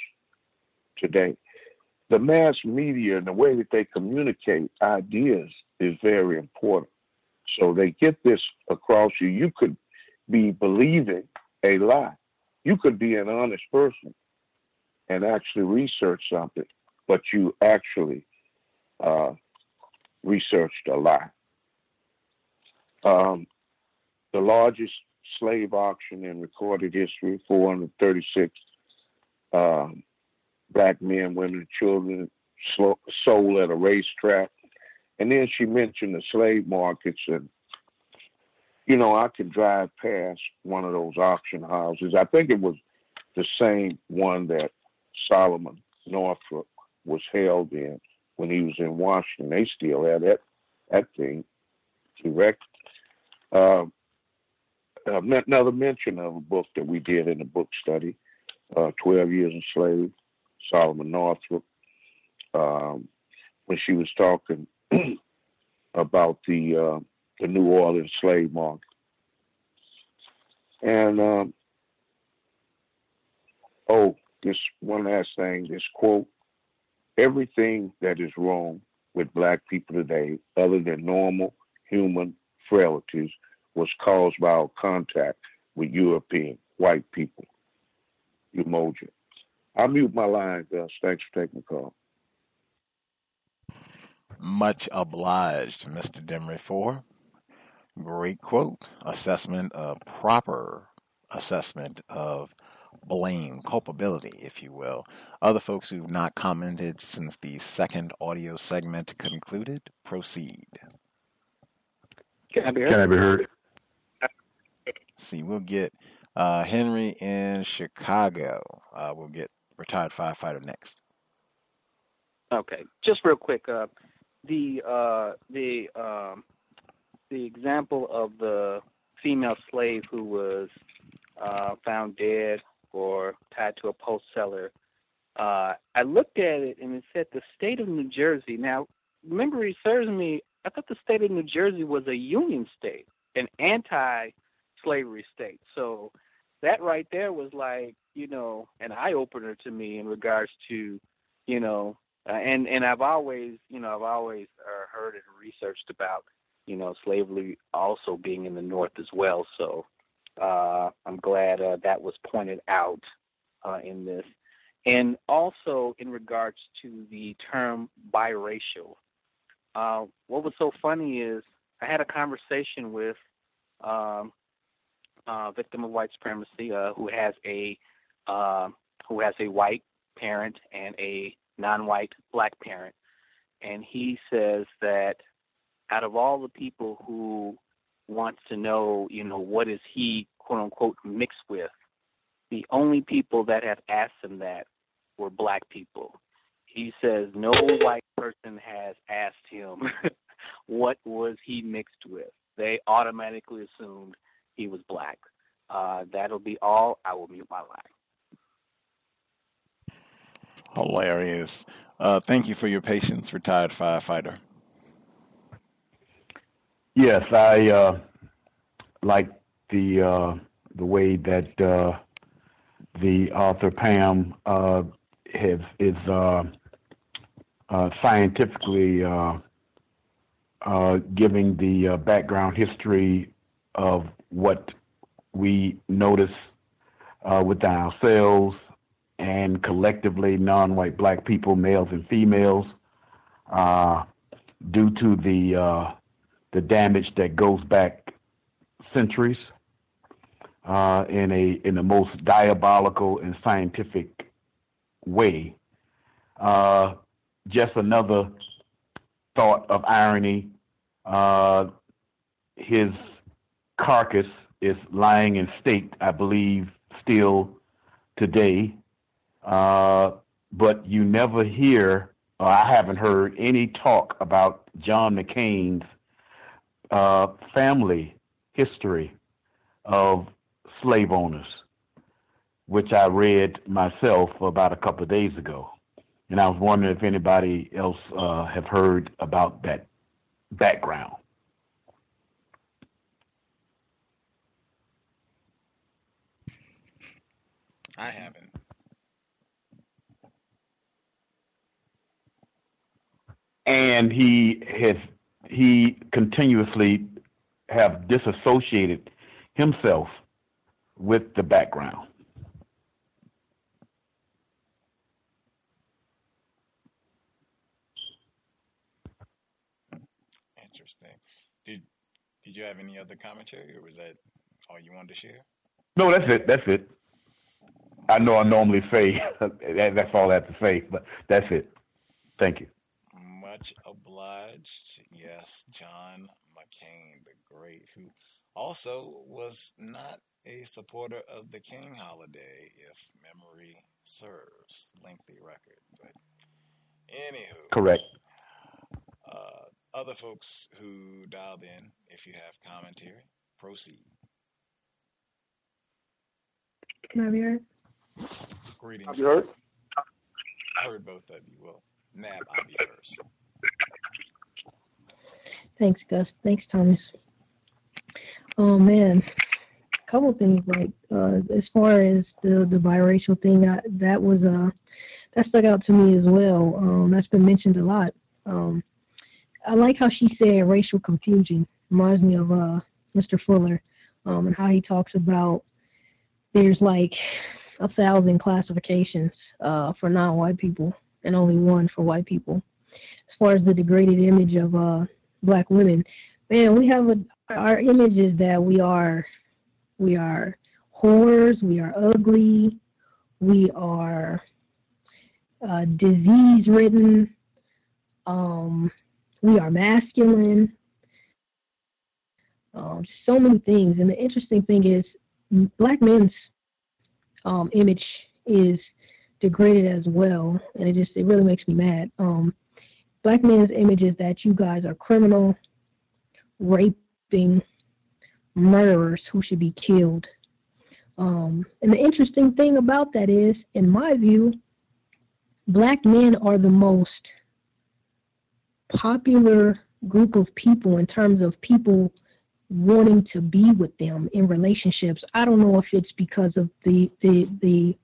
[SPEAKER 6] today. The mass media and the way that they communicate ideas is very important. So they get this across you. You could be believing a lie. You could be an honest person and actually research something but you actually uh, researched a lot. Um, the largest slave auction in recorded history, 436 um, black men, women, children sold at a racetrack. And then she mentioned the slave markets. And, you know, I could drive past one of those auction houses. I think it was the same one that Solomon Northup was held in when he was in Washington. They still had that, that thing erect. Uh, another mention of a book that we did in the book study, uh, 12 Years a Slave, Solomon Northup, um, when she was talking about the uh, the New Orleans slave market. And um, oh, just one last thing, this quote: "Everything that is wrong with black people today, other than normal human frailties, was caused by our contact with European white people." Umoja. I'll mute my line, Gus. Thanks for taking the call.
[SPEAKER 4] Much obliged, Mr. Demery, for great quote. Assessment of proper assessment of blame, culpability, if you will. Other folks who've not commented since the second audio segment concluded, proceed.
[SPEAKER 10] Can I be heard?
[SPEAKER 11] Can I be heard?
[SPEAKER 4] See, we'll get uh, Henry in Chicago. Uh, we'll get retired firefighter next.
[SPEAKER 10] Okay, just real quick. Uh, the uh, the um, the example of the female slave who was uh, found dead or tied to a post cellar. Uh, I looked at it and it said the state of New Jersey. Now, memory serves me. I thought the state of New Jersey was a union state, an anti-slavery state. So that right there was like, you know, an eye opener to me in regards to, you know, uh, and and I've always, you know, I've always uh, heard and researched about, you know, slavery also being in the North as well. So uh, I'm glad uh, that was pointed out uh, in this, and also in regards to the term biracial. Uh, what was so funny is I had a conversation with um, a victim of white supremacy who has a who has a white parent and a non-white black parent, and he says that out of all the people who wants to know, you know, what is he quote unquote mixed with, the only people that have asked him that were black people. He says no white person has asked him what was he mixed with. They automatically assumed he was black. Uh, that'll be all. I will mute my line.
[SPEAKER 4] Hilarious. Uh, thank you for your patience, retired firefighter.
[SPEAKER 11] Yes, I uh, like the uh, the way that uh, the author Pam uh, has is uh, scientifically giving the background history of what we notice within ourselves and collectively non-white black people, males and females, uh, due to the uh, the damage that goes back centuries uh, in a in the most diabolical and scientific way. Uh, just another thought of irony. Uh, his carcass is lying in state, I believe, still today uh, but you never hear, I haven't heard any talk about John McCain's uh, family history of slave owners, which I read myself about a couple of days ago. And I was wondering if anybody else uh, have heard about that background.
[SPEAKER 4] I haven't.
[SPEAKER 11] and he has he continuously have disassociated himself with the background.
[SPEAKER 4] Interesting. Did did you have any other commentary, or was that all you wanted to share?
[SPEAKER 11] No, that's it. That's it. I know I normally say that's all I have to say, but that's it. Thank you.
[SPEAKER 4] Much obliged. Yes, John McCain, the great, who also was not a supporter of the King holiday, if memory serves. Lengthy record, but anywho.
[SPEAKER 11] Correct.
[SPEAKER 4] Uh, other folks who dialed in, if you have commentary, proceed.
[SPEAKER 13] Can I be heard?
[SPEAKER 4] Greetings.
[SPEAKER 12] Have you heard?
[SPEAKER 4] I heard both of you. Well, Nab, I'll be first.
[SPEAKER 13] Thanks, Gus. Thanks, Thomas. Oh man, a couple things like uh, as far as the the biracial thing, that was uh that stuck out to me as well. Um, that's been mentioned a lot. Um, I like how she said racial confusion. Reminds me of uh, Mr. Fuller um, and how he talks about there's like a thousand classifications uh, for non-white people and only one for white people. As far as the degraded image of uh, black women, man, we have a, our image is that we are we are whores, we are ugly, we are uh, disease ridden, um, we are masculine. Um, so many things, and the interesting thing is, black men's um, image is degraded as well, and it just it really makes me mad. Um, black men's image is that you guys are criminal, raping, murderers who should be killed. Um, and the interesting thing about that is, in my view, black men are the most popular group of people in terms of people wanting to be with them in relationships. I don't know if it's because of the the the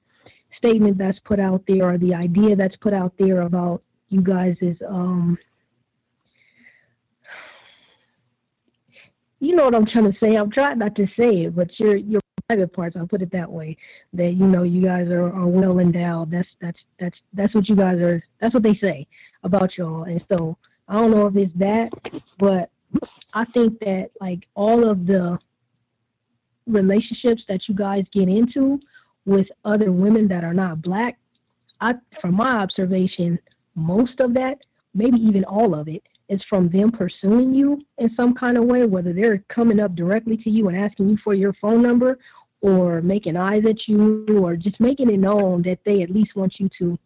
[SPEAKER 13] statement that's put out there or the idea that's put out there about you guys is um you know what I'm trying to say. I'm trying not to say it, but your your private parts, I'll put it that way. That you know you guys are, are well endowed. That's that's that's that's what you guys are. That's what they say about y'all. And so I don't know if it's that, but I think that like all of the relationships that you guys get into with other women that are not black, I from my observation, most of that, maybe even all of it, is from them pursuing you in some kind of way, whether they're coming up directly to you and asking you for your phone number or making eyes at you or just making it known that they at least want you to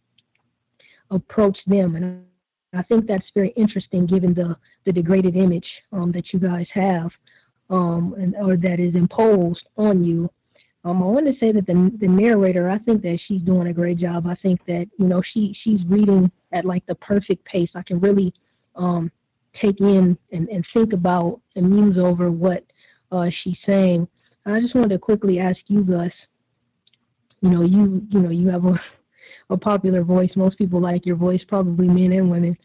[SPEAKER 13] approach them. And I think that's very interesting given the, the degraded image um, that you guys have um, and, or that is imposed on you. Um, I want to say that the, the narrator, I think that she's doing a great job. I think that, you know, she, she's reading at like the perfect pace. I can really um, take in and, and think about and muse over what uh, she's saying. I just wanted to quickly ask you, Gus. You know, you you know you have a a popular voice. Most people like your voice, probably men and women,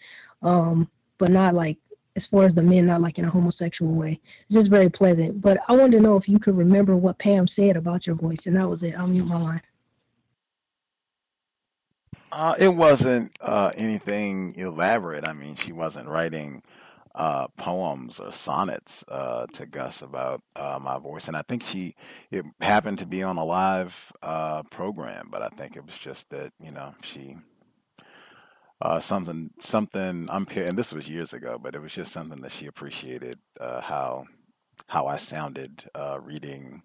[SPEAKER 13] um, but not like as far as the men, not like in a homosexual way. It's just very pleasant. But I wanted to know if you could remember what Pam said about your voice, and that was it. I'll mute my line.
[SPEAKER 4] Uh, it wasn't uh, anything elaborate. I mean, she wasn't writing uh, poems or sonnets uh, to Gus about uh, my voice, and I think she it happened to be on a live uh, program, but I think it was just that you know she uh, something something I'm and this was years ago, but it was just something that she appreciated uh, how how I sounded uh, reading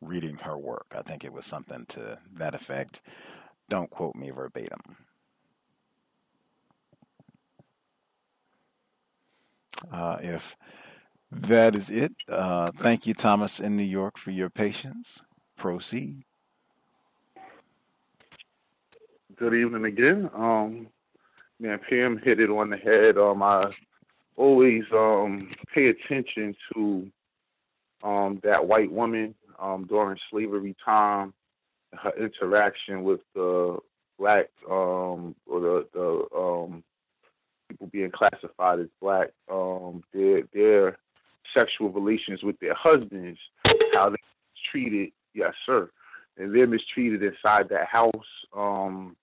[SPEAKER 4] reading her work. I think it was something to that effect. Don't quote me verbatim. Uh, if that is it, uh, thank you, Thomas in New York, for your patience. Proceed.
[SPEAKER 12] Good evening again. Um, man, Pam hit it on the head. Um, I always um pay attention to um that white woman um during slavery time, her interaction with the black um or the the um people being classified as black, um, their their sexual relations with their husbands, how they treated, yes, sir, and they're mistreated inside that house. Um,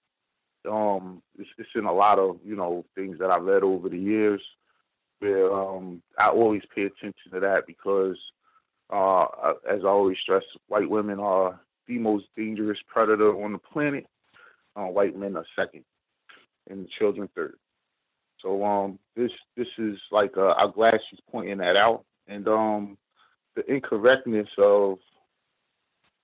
[SPEAKER 12] um, it's, it's in a lot of you know things that I've read over the years, where um, I always pay attention to that because Uh, as I always stress, white women are the most dangerous predator on the planet. Uh, white men are second, and children third. So um, this this is like uh, I'm glad she's pointing that out, and um, the incorrectness of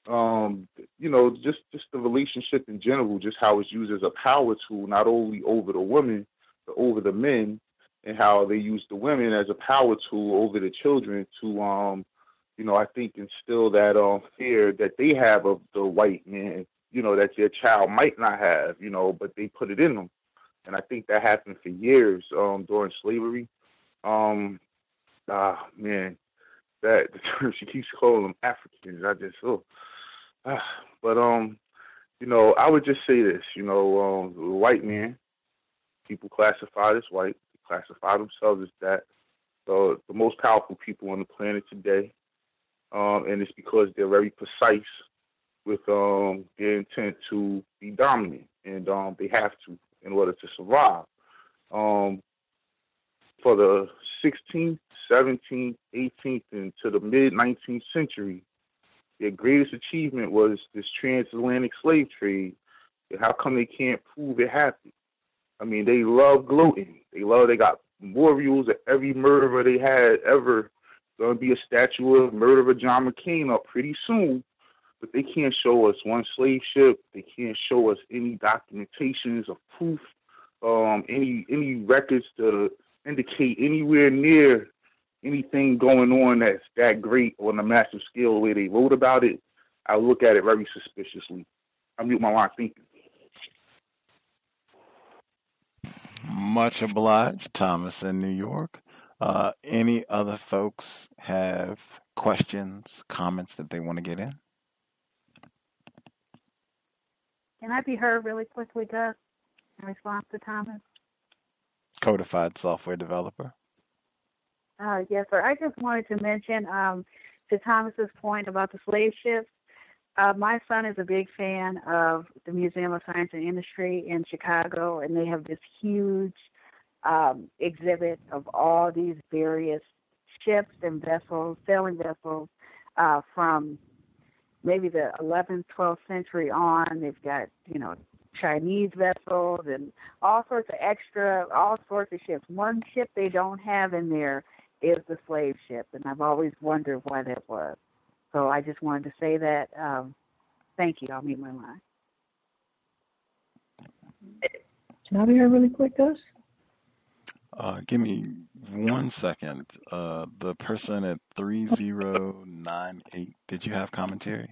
[SPEAKER 12] um, you know just just the relationship in general, just how it's used as a power tool, not only over the women but over the men, and how they use the women as a power tool over the children to um, you know I think instill that um fear that they have of the white man, you know that their child might not have, you know, but they put it in them and I think that happened for years um, during slavery. Um, ah, man, that the term she keeps calling them Africans. I just oh, ah, but um, you know, I would just say this. You know, um, the white man, people classified as white, classify themselves as that. So the most powerful people on the planet today, um, and it's because they're very precise with um, their intent to be dominant, and um, they have to in order to survive. Um, for the 16th, 17th, 18th, and to the mid 19th century, their greatest achievement was this transatlantic slave trade. How come they can't prove it happened? I mean, they love gloating. They love. They got memorials of every murderer they had ever. To be a statue of murderer John McCain up pretty soon but they can't show us one slave ship. They can't show us any documentations of proof, um, any any records to indicate anywhere near anything going on that's that great on a massive scale the way they wrote about it. I look at it very suspiciously. I mute my line. Thank you.
[SPEAKER 4] Much obliged, Thomas in New York. Uh, any other folks have questions, comments that they want to get in?
[SPEAKER 17] Can I be heard really quickly, Gus, in response to Thomas?
[SPEAKER 4] Codified software developer.
[SPEAKER 17] Uh, yes, sir. I just wanted to mention um, to Thomas's point about the slave ships. Uh, my son is a big fan of the Museum of Science and Industry in Chicago, and they have this huge um, exhibit of all these various ships and vessels, sailing vessels uh, from maybe the 11th, 12th century on. They've got, you know, Chinese vessels and all sorts of extra, all sorts of ships. One ship they don't have in there is the slave ship, and I've always wondered why that was. So I just wanted to say that. Um, thank you. I'll mute my line.
[SPEAKER 13] Can I be here really quick, Gus?
[SPEAKER 4] Uh, give me one second. Uh, the person at 3098, did you have commentary?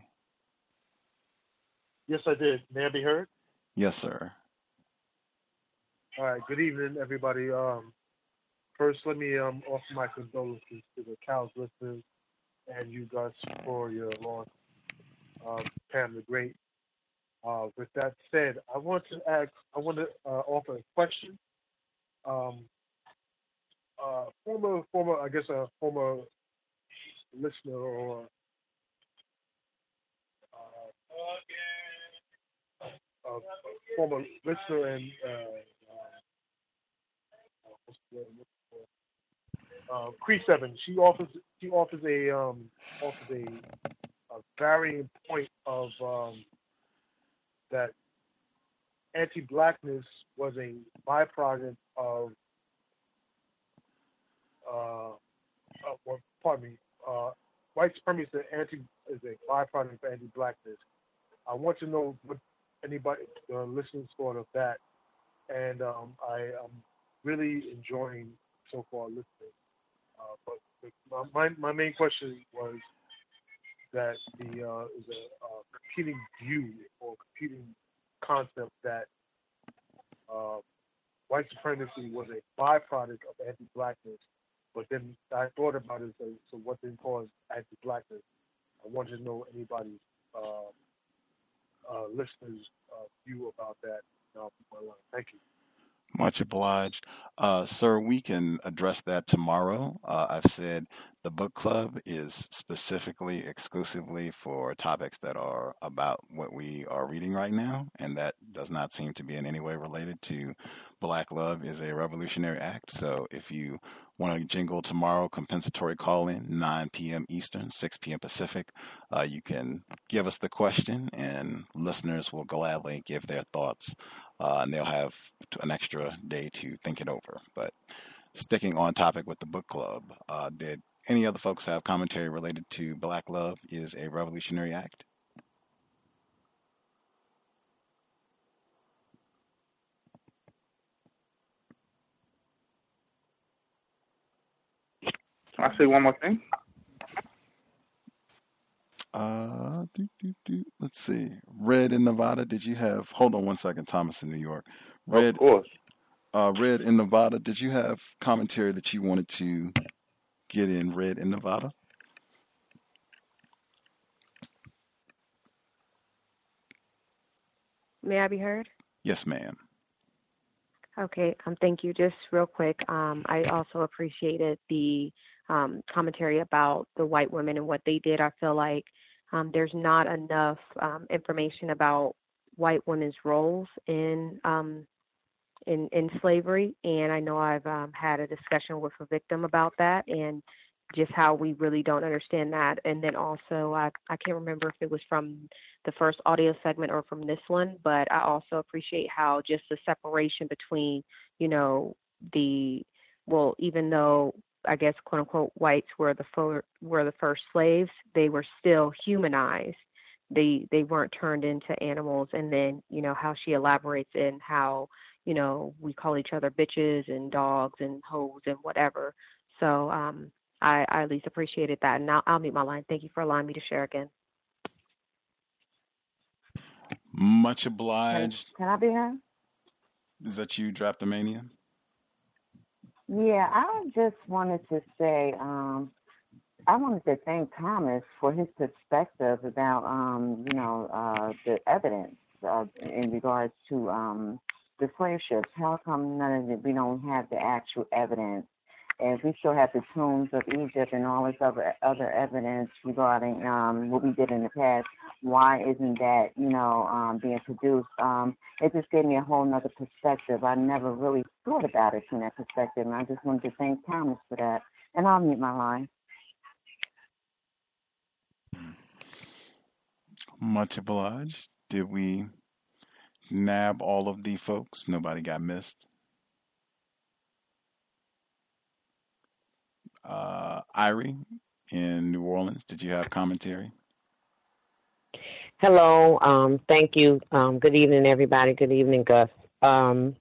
[SPEAKER 18] Yes, I did. May I be heard?
[SPEAKER 4] Yes, sir.
[SPEAKER 18] All right. Good evening, everybody. Um, first, let me um, offer my condolences to the Cows listeners and you guys for your loss, uh, Pam the Great. Uh, with that said, I want to ask, I want to uh, offer a question. Um, uh, former, former, I guess a former listener or uh, former listener and uh, uh, Cree Seven. She offers she offers a um, offers a, a varying point of um, that anti-blackness was a byproduct of uh, uh, pardon me, uh, white supremacy is, anti, is a byproduct of anti-blackness. I want to know what anybody uh, listening thought of that, and um, I am really enjoying so far listening. Uh, but my, my main question was that the uh, is a uh, competing view or competing concept that uh, white supremacy was a byproduct of anti-blackness but then I thought about it. So, so what then caused anti-blackness? I wanted to know anybody's uh, uh, listeners' uh, view about that. Thank you.
[SPEAKER 4] Much obliged. Uh, sir, we can address that tomorrow. Uh, I've said the book club is specifically, exclusively for topics that are about what we are reading right now, and that does not seem to be in any way related to Black Love is a Revolutionary Act. So if you Want to jingle tomorrow? Compensatory call in 9 p.m. Eastern, 6 p.m. Pacific. Uh, you can give us the question, and listeners will gladly give their thoughts, uh, and they'll have an extra day to think it over. But sticking on topic with the book club, uh, did any other folks have commentary related to Black Love is a Revolutionary Act?
[SPEAKER 12] Can I say one more thing?
[SPEAKER 4] Uh, do, do, do. let's see. Red in Nevada. Did you have? Hold on one second, Thomas in New York. Red,
[SPEAKER 12] of course.
[SPEAKER 4] Uh, Red in Nevada. Did you have commentary that you wanted to get in? Red in Nevada.
[SPEAKER 7] May I be heard?
[SPEAKER 4] Yes, ma'am.
[SPEAKER 7] Okay, um, thank you. Just real quick, um, I also appreciated the um, commentary about the white women and what they did. I feel like um, there's not enough um, information about white women's roles in um, in in slavery, and I know I've um, had a discussion with a victim about that, and just how we really don't understand that. And then also, I I can't remember if it was from the first audio segment or from this one, but I also appreciate how just the separation between, you know, the well, even though I guess quote unquote whites were the fir- were the first slaves, they were still humanized. They they weren't turned into animals. And then you know how she elaborates in how you know we call each other bitches and dogs and hoes and whatever. So um, I, I at least appreciated that, and I'll, I'll mute my line. Thank you for allowing me to share again.
[SPEAKER 4] Much obliged.
[SPEAKER 19] can I be heard?
[SPEAKER 4] Is that you, Drapetomania?
[SPEAKER 19] Yeah, I just wanted to say, um, I wanted to thank Thomas for his perspective about, um, you know, uh, the evidence uh, in regards to um, the slave ships. How come none of it, we don't have the actual evidence? And we still have the tombs of Egypt and all this other other evidence regarding um, what we did in the past. Why isn't that, you know, um, being produced? Um, it just gave me a whole nother perspective. I never really thought about it from that perspective, and I just wanted to thank Thomas for that. And I'll mute my line.
[SPEAKER 4] Much obliged. Did we nab all of the folks? Nobody got missed. Uh, Irie in New Orleans, did you have commentary?
[SPEAKER 14] Hello. Um, thank you. Um, good evening, everybody. Good evening, Gus. Um,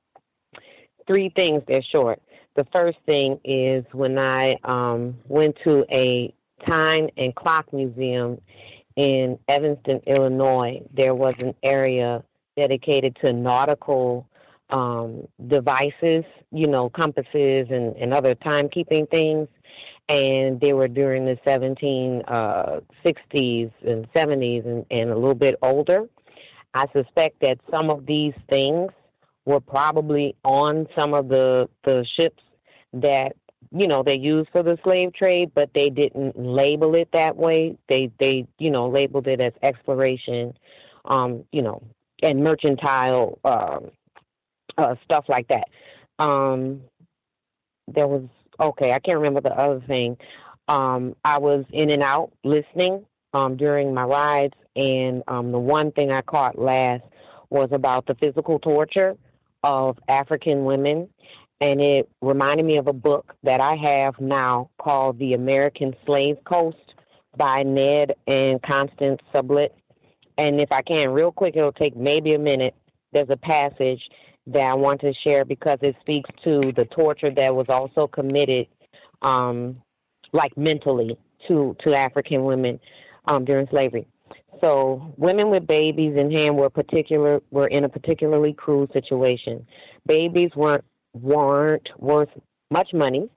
[SPEAKER 14] three things. They're short. The first thing is when I um, went to a time and clock museum in Evanston, Illinois, there was an area dedicated to nautical um, devices, you know, compasses and, and other timekeeping things. And they were during the 1760s uh, and 70s and, and a little bit older. I suspect that some of these things were probably on some of the, the ships that you know they used for the slave trade, but they didn't label it that way. They they you know labeled it as exploration, um, you know, and mercantile um, uh, stuff like that. Um, there was okay, I can't remember the other thing. Um, I was in and out listening um, during my rides, and um, the one thing I caught last was about the physical torture of African women, and it reminded me of a book that I have now called The American Slave Coast by Ned and Constance Sublette. And if I can, real quick, it'll take maybe a minute. There's a passage that I want to share because it speaks to the torture that was also committed, um, like mentally, to to African women um, during slavery. So women with babies in hand were particular were in a particularly cruel situation. Babies weren't weren't worth much money,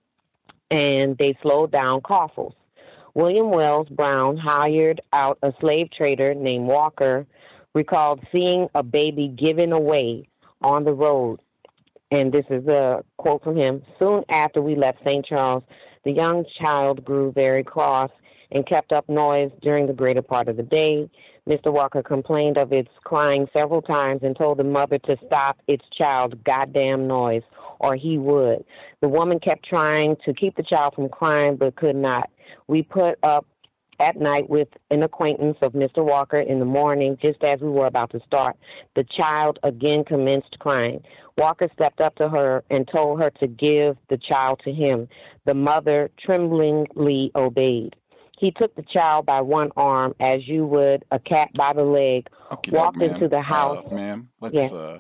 [SPEAKER 14] and they slowed down coffles. William Wells Brown hired out a slave trader named Walker. Recalled seeing a baby given away on the road. And this is a quote from him. Soon after we left St. Charles, the young child grew very cross and kept up noise during the greater part of the day. Mr. Walker complained of its crying several times and told the mother to stop its child's goddamn noise
[SPEAKER 20] or he would. The woman kept trying to keep the child from crying but could not. We put up at night with an acquaintance of Mr. Walker in the morning, just as we were about to start. The child again commenced crying. Walker stepped up to her and told her to give the child to him. The mother tremblingly obeyed. He took the child by one arm, as you would a cat by the leg, walked
[SPEAKER 4] ma'am.
[SPEAKER 20] into the house.
[SPEAKER 4] Uh, ma'am, let's.
[SPEAKER 20] Yes.
[SPEAKER 4] Uh,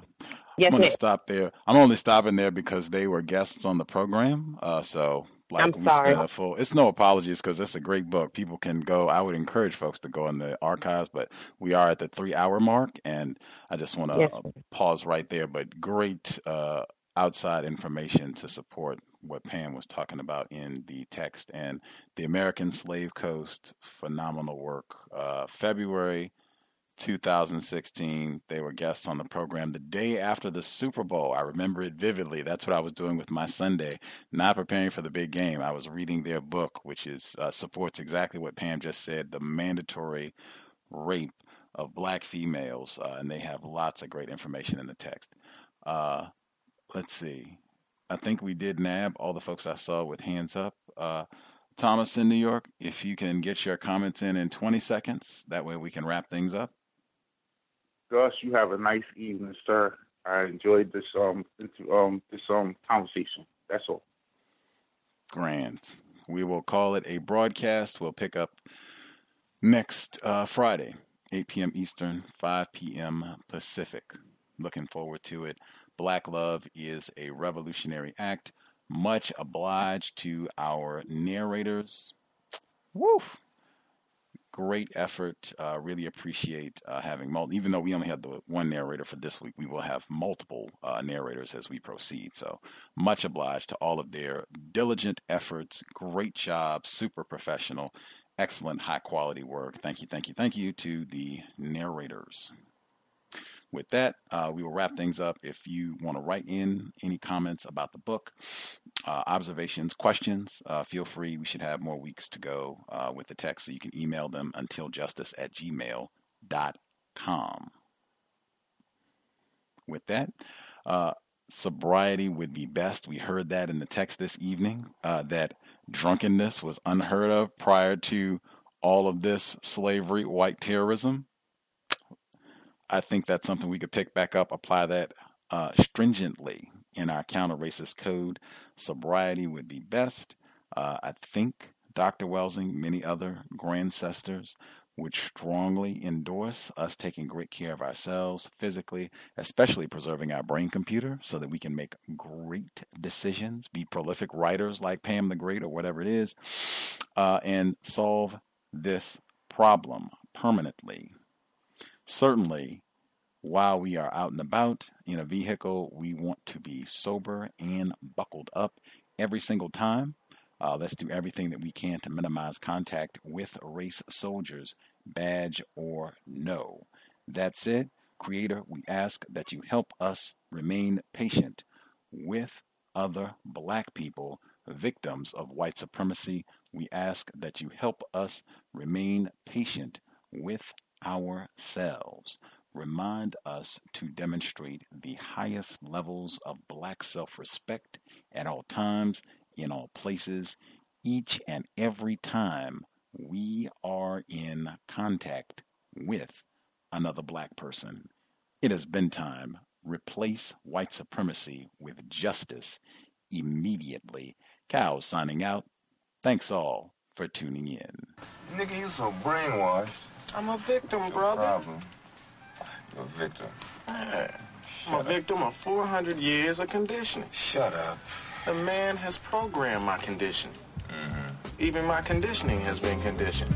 [SPEAKER 20] Yes,
[SPEAKER 4] I'm going to stop there. I'm only stopping there because they were guests on the program. Uh, so, like,
[SPEAKER 20] I'm
[SPEAKER 4] we
[SPEAKER 20] sorry.
[SPEAKER 4] spent a full. It's no apologies because it's a great book. People can go. I would encourage folks to go in the archives, but we are at the three hour mark, and I just want to
[SPEAKER 20] Yes.
[SPEAKER 4] uh, pause right there. But great uh, outside information to support what Pam was talking about in the text and the American Slave Coast. Phenomenal work. Uh, February 2016. They were guests on the program the day after the Super Bowl. I remember it vividly. That's what I was doing with my Sunday, not preparing for the big game. I was reading their book, which is uh, supports exactly what Pam just said: the mandatory rape of black females, uh, and they have lots of great information in the text. Uh, let's see. I think we did nab all the folks I saw with hands up. Uh, Thomas in New York, if you can get your comments in in 20 seconds, that way we can wrap things up.
[SPEAKER 6] Gus, you have a nice evening, sir. I enjoyed this um um this um conversation. That's all.
[SPEAKER 4] Grand. We will call it a broadcast. We'll pick up next uh, Friday, 8 p.m. Eastern, 5 p.m. Pacific. Looking forward to it. Black Love is a revolutionary act. Much obliged to our narrators. Woof. Great effort. Uh, really appreciate uh, having multiple. Even though we only had the one narrator for this week, we will have multiple uh, narrators as we proceed. So much obliged to all of their diligent efforts. Great job. Super professional. Excellent, high quality work. Thank you, thank you, thank you to the narrators. With that, uh, we will wrap things up. If you want to write in any comments about the book, uh, observations, questions, uh, feel free. We should have more weeks to go uh, with the text, so you can email them until justice at gmail.com. With that, uh, sobriety would be best. We heard that in the text this evening, uh, that drunkenness was unheard of prior to all of this slavery, white terrorism. I think that's something we could pick back up, apply that uh, stringently in our counter racist code. Sobriety would be best. Uh, I think Dr. Welsing, many other grandcestors would strongly endorse us taking great care of ourselves physically, especially preserving our brain computer so that we can make great decisions, be prolific writers like Pam the Great or whatever it is, uh, and solve this problem permanently. Certainly, while we are out and about in a vehicle, we want to be sober and buckled up every single time. Uh, let's do everything that we can to minimize contact with race soldiers, badge or no. That's it. Creator, we ask that you help us remain patient with other black people, victims of white supremacy. We ask that you help us remain patient with ourselves. Remind us to demonstrate the highest levels of black self respect at all times, in all places, each and every time we are in contact with another black person. It has been time. Replace white supremacy with justice immediately. Cow signing out. Thanks all for tuning in.
[SPEAKER 21] Nigga, you so brainwashed. I'm a victim, brother. Problem. You're a victim. Yeah. I'm a victim of 400 years of conditioning. Shut up. The man has programmed my conditioning. Mm-hmm. Even my conditioning has been conditioned.